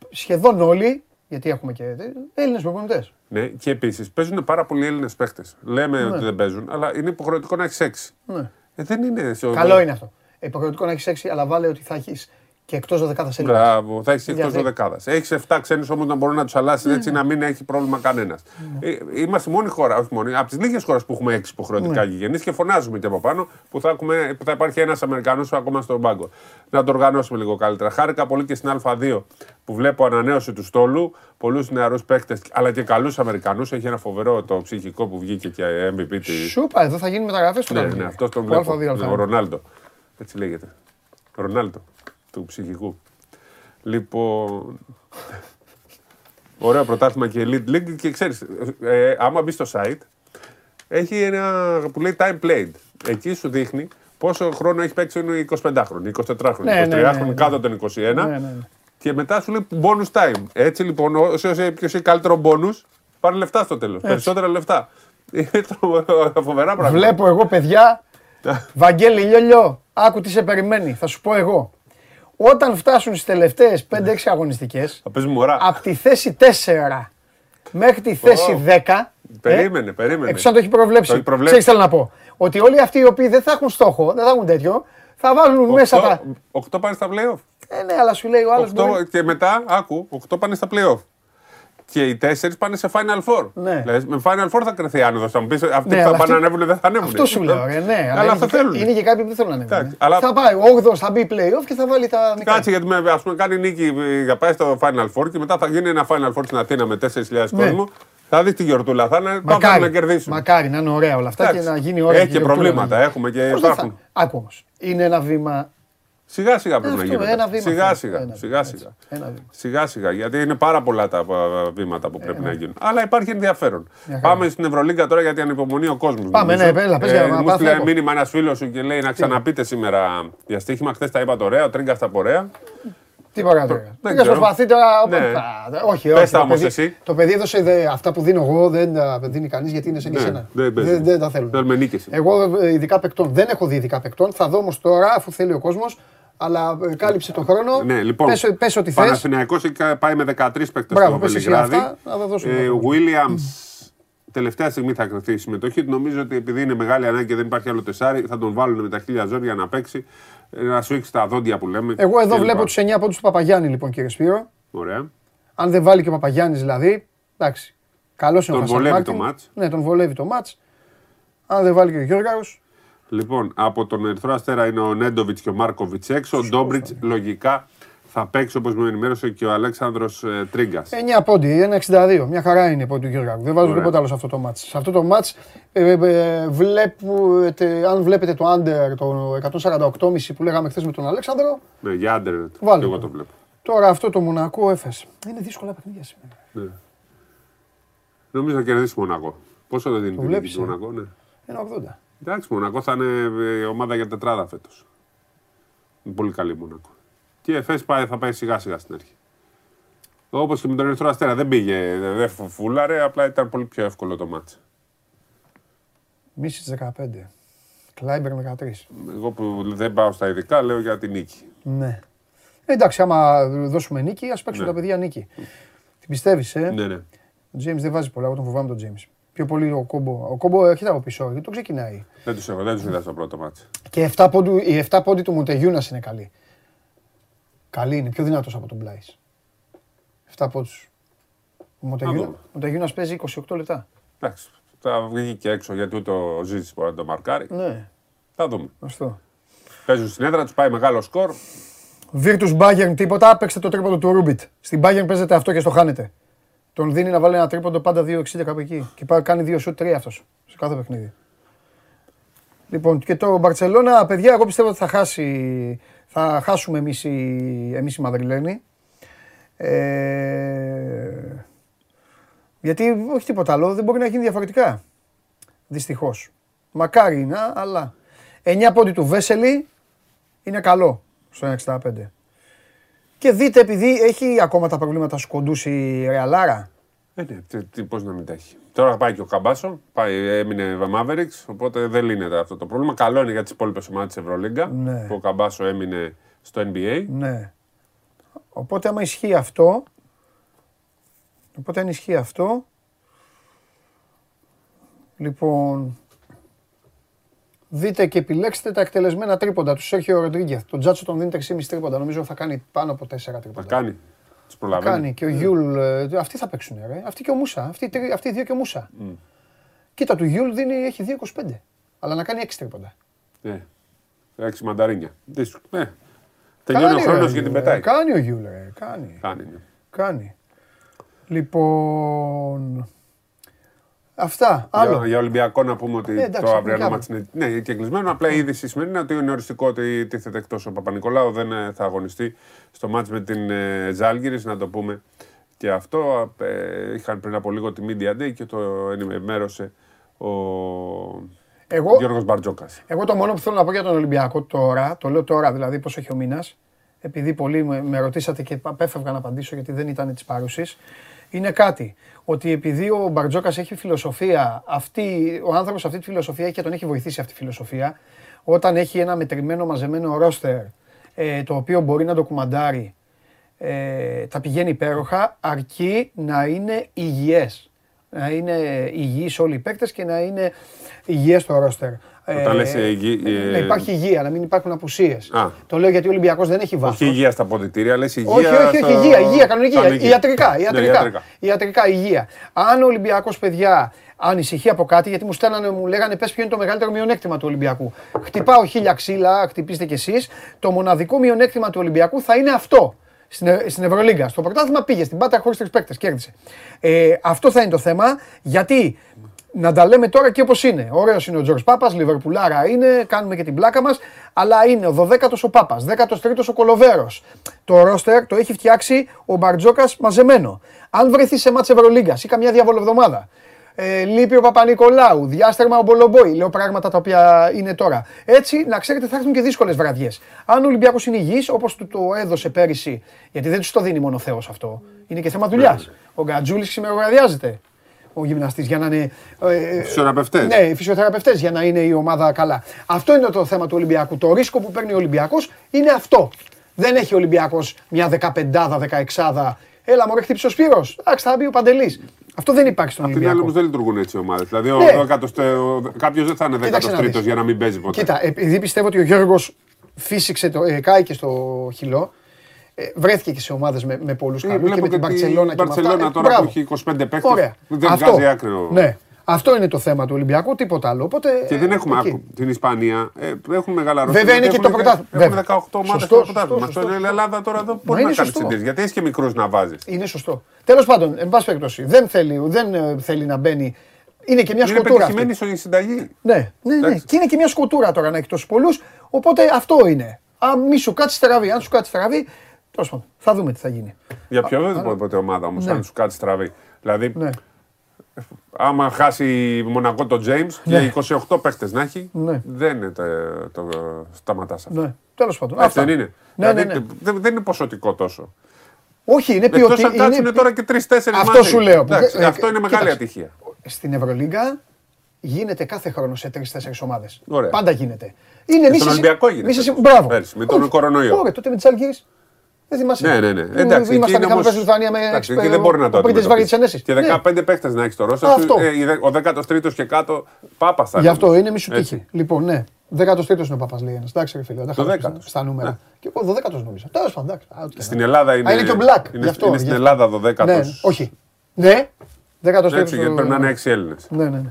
Σχεδόν όλοι γιατί έχουμε και Έλληνες προπονητές. Ναι, και επίσης παίζουν πάρα πολλοί Έλληνες παίχτες. Λέμε ναι. ότι δεν παίζουν, αλλά είναι υποχρεωτικό να έχεις έξι. Ναι. Ε, δεν είναι. Καλό είναι αυτό. Υποχρεωτικό να έχεις έξι, αλλά βάλε ότι θα έχεις και εκτός δεκάδα Έλληνε. Μπράβο, θα έχεις εκτός δεκάδα. Έχεις 7 ξένου όμως να μπορεί να τους αλλάσεις έτσι ναι. να μην έχει πρόβλημα κανένας. Ε, είμαστε μόνη χώρα, όχι μόνη, από τις λίγες χώρες που έχουμε έξι υποχρεωτικά ναι. γηγενείς και φωνάζουμε και από πάνω που θα, έχουμε, που θα υπάρχει ένας Αμερικανός ακόμα στον πάγκο. Να το οργανώσουμε λίγο καλύτερα. Χάρηκα πολύ και στην Α2 που βλέπω ανανέωση του στόλου, πολλούς νεαρούς παίκτες αλλά και καλούς Αμερικανούς. Έχει ένα φοβερό το ψυχικό που βγήκε και MVP της. Σούπα, εδώ θα γίνει μεταγραφές του. Ναι, ναι, αυτός τον βλέπω. Ο Ρονάλντο. Έτσι λέγεται. Ρονάλντο του ψυχικού. Λοιπόν. Ωραίο πρωτάθλημα και Elite League και ξέρεις, ε, άμα μπεις στο site, έχει ένα που λέει time played. Εκεί σου δείχνει πόσο χρόνο έχει παίξει είναι 25 χρόνια, 24 χρόνια, 23 χρόνια, κάτω των 21. Ναι, ναι, ναι. Και μετά σου λέει bonus time. Έτσι λοιπόν, όσο έχει καλύτερο bonus, πάρει λεφτά στο τέλος. Περισσότερα λεφτά. Είναι φοβερά πράγματα. Βλέπω εγώ παιδιά. Βαγγέλη Λιόλιο, άκου τι σε περιμένει. Θα σου πω εγώ. Όταν φτάσουν στις τελευταίες 5-6 αγωνιστικές, από τη θέση 4 μέχρι τη θέση 10. Περίμενε, περίμενε. Εκτό αν το έχει προβλέψει. Ξέρεις, θέλω να πω; Ότι όλοι αυτοί οι οποίοι δεν θα έχουν στόχο, δεν θα έχουν τέτοιο, θα βάλουν μέσα τα. 8 πάνε στα playoff. Ε, ναι, αλλά σου λέει ο άλλος. Μπορεί... Και μετά, άκου, 8 πάνε στα playoff και οι τέσσερις πάνε σε Final Four. Ναι. Δηλαδή, με Final Four θα κρυθεί άνοδος. Θα μου πεις αυτοί ναι, που θα πάνε να ανέβουν δεν θα ανέβουν. Αυτό σου λέω. Ε, ναι, αλλά, αλλά θα θέλουν. Είναι και κάποιοι που δεν θέλουν να ανέβουν. Αλλά... Θα πάει, ο 8 θα μπει playoff και θα βάλει τα μικρά. Κάτσε γιατί με, ας πούμε, κάνει νίκη για πάει στο Final Four και μετά θα γίνει ένα Final Four στην Αθήνα με 4.000 ναι. κόσμο. Θα δεις τη γιορτούλα, θα είναι μακάρι, να κερδίσουμε. Μακάρι να είναι ωραία όλα αυτά και να γίνει ωραία. Έχει και προβλήματα, έχουμε και υπάρχουν. Άκου Είναι ένα βήμα Σιγά σιγά πρέπει να γίνεται. Σιγά σιγά. Σιγά σιγά. Σιγά σιγά. Γιατί είναι πάρα πολλά τα βήματα που πρέπει να γίνουν. Αλλά υπάρχει ενδιαφέρον. Πάμε στην Ευρωλίγκα τώρα γιατί ανυπομονεί ο κόσμος. Πάμε, ναι, πέλα, πες για να Μου στείλε μήνυμα ένας φίλος σου και λέει να ξαναπείτε σήμερα διαστήχημα. Χθες τα είπα το ωραία, τρίγκα στα πορεία. Τι παράδειγμα. Δεν προσπαθεί τώρα. Ναι. Όχι, όχι. Το παιδί, το παιδί έδωσε αυτά που δίνω εγώ, δεν τα δίνει κανείς γιατί είναι σε ναι, εσένα. Δεν τα θέλουν. Εγώ ε, ειδικά παικτών δεν έχω δει ειδικά παικτών. Θα δω όμως τώρα, αφού θέλει ο κόσμος, αλλά ε, κάλυψε τον χρόνο. Ναι, λοιπόν, πες, πες ό,τι θες. Παναθηναϊκός πάει με 13 παίκτες στο Βελιγράδι. Ε, Williams τελευταία στιγμή θα κρυθεί η συμμετοχή Νομίζω ότι επειδή είναι μεγάλη ανάγκη και δεν υπάρχει άλλο τεσάρι, θα τον βάλουν με τα χίλια ζώρια να παίξει. Ε, να σου τα δόντια που λέμε. Εγώ εδώ βλέπω τους 9 πόντους του Παπαγιάννη, λοιπόν, κύριε Σπύρο. Ωραία. Αν δεν βάλει και ο Παπαγιάννης δηλαδή, εντάξει. Καλός είναι ο Τον βολεύει το μάτς. Ναι, τον βολεύει το μάτς. Αν δεν βάλει και ο Γιώργαρος. Λοιπόν, από τον Ερυθρό Αστέρα είναι ο Νέντοβιτς και ο Μάρκοβιτς έξω. Ο Ντόμπριτς λογικά θα παίξει όπως μου ενημέρωσε και ο Αλέξανδρος ε, Τρίγκας. 9 πόντι, 1,62. Μια χαρά είναι από του Γιώργου. Δεν βάζω τίποτα άλλο σε αυτό το μάτς. Σε αυτό το μάτς, ε, ε, βλέπετε, αν βλέπετε το under, το 148,5 που λέγαμε χθες με τον Αλέξανδρο. Ναι, για under, βάλτε. εγώ το βλέπω. Τώρα αυτό το Μονακό έφεσαι. Είναι δύσκολα παιχνίδια σήμερα. Ναι. Νομίζω θα κερδίσει Μονακό. Πόσο το δίνει το βλέπεις, Μονακό, ναι. 1,80. Εντάξει, Μονακό θα είναι ομάδα για τετράδα φέτος. Είναι πολύ καλή Μονακό. Και η ΕΦΕΣ πάει, θα πάει σιγά σιγά στην αρχή. Όπως και με τον Ερυθρό Αστέρα δεν πήγε, δεν φούλαρε, απλά ήταν πολύ πιο εύκολο το μάτς. Μίσης 15. Κλάιμπερ 13. Εγώ που δεν πάω στα ειδικά λέω για την νίκη. Ναι. Ε, εντάξει, άμα δώσουμε νίκη, ας παίξουν ναι. τα παιδιά νίκη. Την πιστεύεις, ε; Ναι, ναι. Ο Τζέιμς δεν βάζει πολλά, εγώ τον φοβάμαι τον Τζέιμς. Πιο πολύ ο κόμπο. Ο κόμπο έρχεται από πίσω, γιατί το ξεκινάει. Δεν τους έχω, δεν τους είδα στο πρώτο μάτι. Και 7 πόντου, οι 7 πόντοι του Μουτεγιούνα είναι καλοί. Καλή είναι, πιο δυνατός από τον Μπλάι. 7 πόντους. Ο Μουτεγιούνα παίζει 28 λεπτά. Εντάξει. Θα βγει και έξω γιατί ούτε ο Ζήτης μπορεί να το μαρκάρει. Ναι. Θα δούμε. Αυτό. Παίζουν στην έδρα τους, πάει μεγάλο σκορ. Βίρτου Μπάγκερν τίποτα, παίξτε το τρίποντο του Ρούμπιτ. Στην Μπάγκερν παίζετε αυτό και στο χάνετε. Τον δίνει να βάλει ένα τρίποντο πάντα 2-60 κάπου εκεί. Και κάνει 2 σουτ 3 αυτός σε κάθε παιχνίδι. Λοιπόν, και το Μπαρσελόνα, παιδιά, εγώ πιστεύω ότι θα χάσει. Θα χάσουμε εμείς οι, εμείς οι Μαδριλένοι. Ε, γιατί όχι τίποτα άλλο, δεν μπορεί να γίνει διαφορετικά. Δυστυχώς. Μακάρι να, αλλά. 9 πόντι του Βέσελη είναι καλό στο 1,65. Και δείτε, επειδή έχει ακόμα τα προβλήματα σου κοντούς η Ρεαλάρα. Ε, ναι, τι, πώς να μην τα έχει. Τώρα πάει και ο Καμπάσο, πάει, έμεινε Mavericks, οπότε δεν λύνεται αυτό το πρόβλημα. Καλό είναι για τις υπόλοιπες ομάδες της Ευρωλίγκα, ναι. που ο Καμπάσο έμεινε στο NBA. Ναι. Οπότε άμα ισχύει αυτό, οπότε αν ισχύει αυτό, λοιπόν, δείτε και επιλέξτε τα εκτελεσμένα τρίποντα του Σέρχιο Ροντρίγκεθ. Τον Τσάτσο τον δίνει 3,5 τρίποντα. Νομίζω θα κάνει πάνω από 4 τρίποντα. Θα κάνει. Τους προλαβαίνει. Κάνει και ο Γιούλ. Ε, αυτοί θα παίξουν. Ρε. Αυτοί και ο Μούσα. Αυτοί, αυτοί οι δύο και ο Μούσα. Mm. Κοίτα, του Γιούλ δίνει, έχει 2,25. Αλλά να κάνει 6 τρίποντα. Ναι. 6 μανταρίνια. Ναι. Τελειώνει ο χρόνος για την πετάει. Κάνει ο Γιούλ. Κάνει. Κάνει. Ναι. κάνει. Λοιπόν. Αυτά. Άλλο. Για, για Ολυμπιακό να πούμε ότι ε, το αυριανό ματς είναι ναι, και κλεισμένο. Απλά η είδηση σημαίνει ότι είναι οριστικό ότι τίθεται εκτός ο Παπανικολάου. Δεν ε, θα αγωνιστεί στο ματς με την ε, Ζάλγκιρις, να το πούμε και αυτό. Ε, είχαν πριν από λίγο τη Media Day και το ενημέρωσε ο εγώ, Γιώργος Μπαρτζόκας. Εγώ το μόνο που θέλω να πω για τον Ολυμπιακό τώρα, το λέω τώρα δηλαδή πώς έχει ο μήνας, επειδή πολλοί με, ρωτήσατε και απέφευγα να απαντήσω γιατί δεν ήταν της παρούση είναι κάτι. Ότι επειδή ο Μπαρτζόκας έχει φιλοσοφία, αυτή, ο άνθρωπος αυτή τη φιλοσοφία έχει και τον έχει βοηθήσει αυτή τη φιλοσοφία, όταν έχει ένα μετρημένο μαζεμένο ρόστερ ε, το οποίο μπορεί να ντοκουμαντάρει, ε, τα πηγαίνει υπέροχα, αρκεί να είναι υγιές. Να είναι υγιείς όλοι οι παίκτες και να είναι υγιές το ρόστερ. Όταν λες υγεία... Ε, να υπάρχει υγεία, να μην υπάρχουν απουσίες. Το λέω γιατί ο Ολυμπιακός δεν έχει βάθος. Όχι υγεία στα ποδητήρια, λες υγεία. Όχι, όχι, όχι, υγεία, υγεία, κανονική. Ιατρικά, ιατρικά, ιατρικά, υγεία. Αν ο Ολυμπιακός, παιδιά, ανησυχεί από κάτι, γιατί μου στέλνανε, μου λέγανε πες ποιο είναι το μεγαλύτερο μειονέκτημα του Ολυμπιακού. Χτυπάω χίλια ξύλα, χτυπήστε κι εσείς. Το μοναδικό μειονέκτημα του Ολυμπιακού θα είναι αυτό. Στην, στην Ευρωλίγκα. Στο πρωτάθλημα πήγε στην Πάτα χωρίς τρεις παίκτες, κέρδισε. Ε, αυτό θα είναι το θέμα, γιατί να τα λέμε τώρα και όπως είναι. Ωραίος είναι ο Τζορτ Πάπας, Λιβερπουλάρα είναι, κάνουμε και την πλάκα μας. Αλλά είναι ο 12ο ο Πάπας, 13ο ο Κολοβέρος. Το ρόστερ το έχει φτιάξει ο Μπαρτζόκας μαζεμένο. Αν βρεθεί σε μάτσε Ευρωλίγκας ή καμιά διαβολοβδομάδα, ε, λείπει ο Παπα-Νικολάου, διάστερμα ο Μπολομπόη, λέω πράγματα τα οποία είναι τώρα. Έτσι, να ξέρετε, θα έρθουν και δύσκολες βραδιές. Αν ο Ολυμπιακός είναι υγιής, όπως του το έδωσε πέρυσι, γιατί δεν του το δίνει μόνο ο Θεός αυτό, είναι και θέμα δουλειάς. Ο Γκατζούλης ξημεροβραδιάζεται ο γυμναστής για να είναι. Ε, φυσιοθεραπευτές. Ναι, φυσιοθεραπευτές για να είναι η ομάδα καλά. Αυτό είναι το θέμα του Ολυμπιακού. Το ρίσκο που παίρνει ο Ολυμπιακός είναι αυτό. Δεν έχει ο Ολυμπιακός μια 15 16 Έλα, μου χτύψει ο Σπύρος. Εντάξει, θα μπει ο Παντελής. Αυτό δεν υπάρχει στον Ολυμπιακό. Απ' την όμως δεν λειτουργούν έτσι οι ομάδες. Δηλαδή, ναι. κάποιος δεν θα είναι 13ο για να μην παίζει ποτέ. Κοίτα, επειδή πιστεύω ότι ο Γιώργος φύσηξε το, ε, κάηκε στο χυλό, ε, βρέθηκε και σε ομάδες με, με πολλούς καλούς και με την Παρσελόνα και με αυτά. τώρα που έχει 25 παίκτες. Δεν Αυτό, βγάζει άκρη. Ναι. Αυτό είναι το θέμα του Ολυμπιακού, τίποτα άλλο. Οπότε, και δεν έχουμε εκεί. την Ισπανία. Ε, έχουμε μεγάλα ρόλο. Βέβαια είναι και το πρωτάθλημα. Έχουμε 18 ομάδες στο πρωτάθλημα. Στην Ελλάδα τώρα δεν μπορεί να κάνει συντήρηση. Γιατί έχει και μικρού να βάζεις. Είναι σωστό. Τέλος πάντων, εν πάση περιπτώσει, δεν θέλει, δεν ε, θέλει να μπαίνει. Είναι και μια σκοτούρα. Είναι πετυχημένη συνταγή. Ναι, ναι, ναι. Και είναι και μια σκοτούρα τώρα να έχει τόσους πολλούς. Οπότε αυτό είναι. Αν μη σου κάτσεις στραβή, αν σου κάτσεις στραβή, τέλος πάντων, θα δούμε τι θα γίνει. Για οποιαδήποτε ομάδα όμω, ναι. αν σου κάτσει στραβή. Δηλαδή, ναι. άμα χάσει Μονακό το James ναι. και 28 παίχτε να έχει, ναι. δεν είναι το, το σταματάς αυτό. Ναι. Τέλος πάντων. Αυτό δεν είναι. Ναι, δηλαδή, ναι, ναι. Δεν είναι ποσοτικό τόσο. Όχι, είναι ποιοτικό. Εκτός αν κάτσουν τώρα και τρει-τέσσερι Αυτό σου λέω. Εντάξει, ε, αυτό είναι μεγάλη ατυχία. Στην Ευρωλίγκα γίνεται κάθε χρόνο σε τρει-τέσσερι ομάδες. Ωραία. Πάντα γίνεται. Είναι μίσης, στον Ολυμπιακό γίνεται. Μίσης, μπράβο. Πέρσι, με τον κορονοϊό. Ωραία, τότε με τις Αλγύρες. Δεν θυμάσαι. Ναι, ναι, ναι. Εντάξει, Ήμασταν είχαμε πέσει Λιθουανία με έξι δεν μπορεί να το αντιμετωπίσεις. Και 15 ναι. παίχτες να έχεις το ρόστερ. Ο 13ο και κάτω Πάπα θα Γι' αυτό είναι μισού τύχη. Λοιπόν, ναι. 13ο είναι ο Παπα λέει ένας. Εντάξει, ρε φίλε. Το 10 στα νούμερα. Ναι. Και εγώ 12ο νόμιζα. Τέλος πάντων. Στην Ελλάδα είναι. Είναι και ο Μπλακ. Είναι στην Ελλάδα 12ο. Ναι, όχι. Ναι. 13ο. Έτσι, γιατί πρέπει να είναι 6 Έλληνες. Ναι, ναι.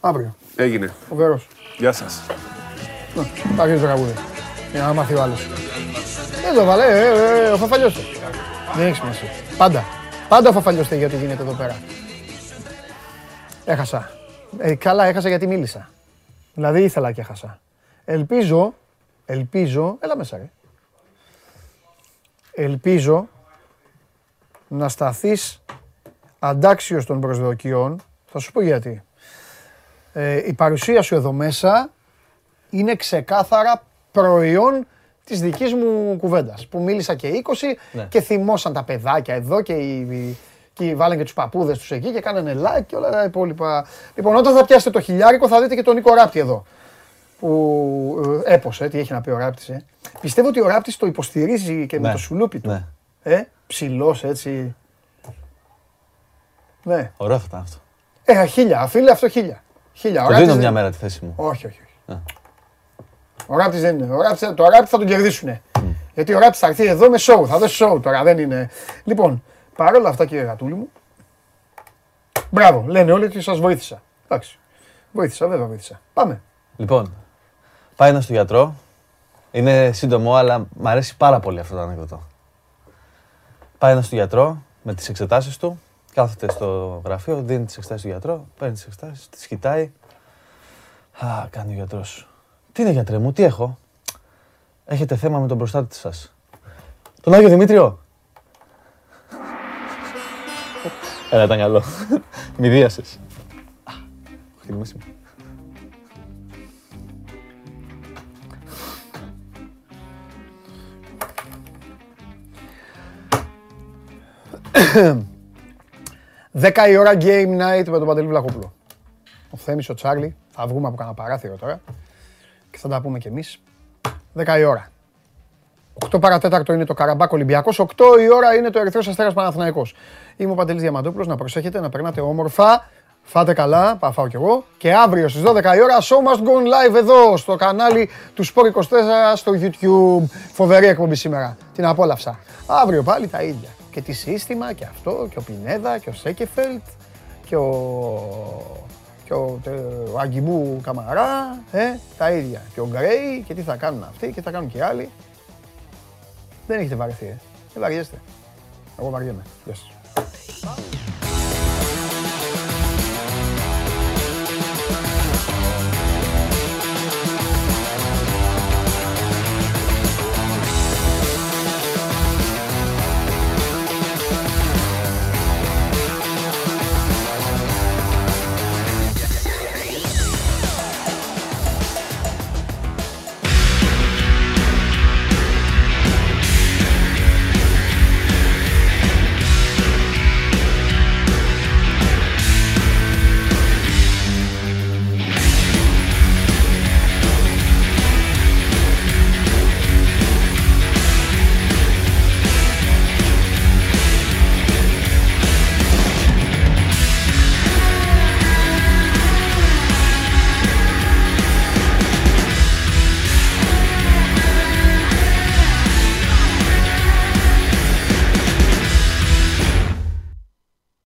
Αύριο. Έγινε. Φοβερό. Γεια σας. Θα το τραγούδι. Για να μάθει ο άλλος. Δεν το βάλε, ε, ε, ε, ο Φαφαλιώστε. Δεν έχει σημασία. Πάντα. Πάντα ο Φαφαλιώστε γιατί γίνεται εδώ πέρα. Έχασα. Ε, καλά, έχασα γιατί μίλησα. Δηλαδή ήθελα και έχασα. Ελπίζω, ελπίζω, έλα μέσα ρε. Ελπίζω να σταθείς αντάξιος των προσδοκιών. Θα σου πω γιατί. Ε, η παρουσία σου εδώ μέσα είναι ξεκάθαρα προϊόν της δικής μου κουβέντας. Που μίλησα και 20 ναι. και θυμώσαν τα παιδάκια εδώ και, οι, και βάλαν και τους παππούδες τους εκεί και κάνανε like και όλα τα υπόλοιπα. Λοιπόν, όταν θα πιάσετε το χιλιάρικο θα δείτε και τον Νίκο Ράπτη εδώ. Που ε, έποσε, τι έχει να πει ο Ράπτης. Ε. Πιστεύω ότι ο Ράπτης το υποστηρίζει και με ναι. το σουλούπι του. Ναι. Ε, ψηλός έτσι. Ναι. Ωραίο θα ήταν αυτό. Ε, χίλια, φίλε, αυτό χίλια. χίλια. Το δίνω μια μέρα τη θέση μου. Όχι, όχι. όχι. Ο Ράπτης δεν είναι. Ο Ράπτης, το Ράπτη θα τον κερδίσουν. Γιατί ο Ράπτης θα έρθει εδώ με show. Θα δώσει show τώρα. Δεν είναι. Λοιπόν, παρόλα αυτά κύριε Γατούλη μου. Μπράβο. Λένε όλοι ότι σας βοήθησα. Εντάξει. Βοήθησα, βέβαια βοήθησα. Πάμε. Λοιπόν, πάει ένας στο γιατρό. Είναι σύντομο, αλλά μου αρέσει πάρα πολύ αυτό το ανεκδοτό. Πάει ένας στο γιατρό με τις εξετάσεις του. Κάθεται στο γραφείο, δίνει τις εξετάσεις του γιατρό, παίρνει τις εξετάσεις, τις κοιτάει. Α, κάνει ο γιατρός. Τι είναι γιατρέ μου, τι έχω; Έχετε θέμα με τον προστάτη σας. Τον Άγιο Δημήτριο. Έλα, ήταν καλό. Μη δίασες. Όχι, Δέκα η ώρα game night με τον Παντελή Βλαχόπουλο. Ο Θέμης, ο Τσάρλι, θα βγούμε από κανένα παράθυρο τώρα και θα τα πούμε κι εμείς. 10 η ώρα. 8 παρατέταρτο είναι το Καραμπάκ Ολυμπιακός, 8 η ώρα είναι το Ερυθρός Αστέρας Παναθηναϊκός. Είμαι ο Παντελής Διαμαντόπουλος, να προσέχετε, να περνάτε όμορφα. Φάτε καλά, πάω φάω κι εγώ. Και αύριο στις 12 η ώρα, Show Must Go Live εδώ, στο κανάλι του Sport 24 στο YouTube. Φοβερή εκπομπή σήμερα. Την απόλαυσα. Αύριο πάλι τα ίδια. Και τη σύστημα και αυτό, και ο Πινέδα, και ο Σέκεφελτ, και ο και ο, ο Αγκιμπού Καμαρά, ε, τα ίδια. Και ο Γκρέι και τι θα κάνουν αυτοί και τι θα κάνουν και οι άλλοι. Δεν έχετε βαρεθεί, ε. Δεν βαριέστε. Εγώ βαριέμαι. Γεια σας.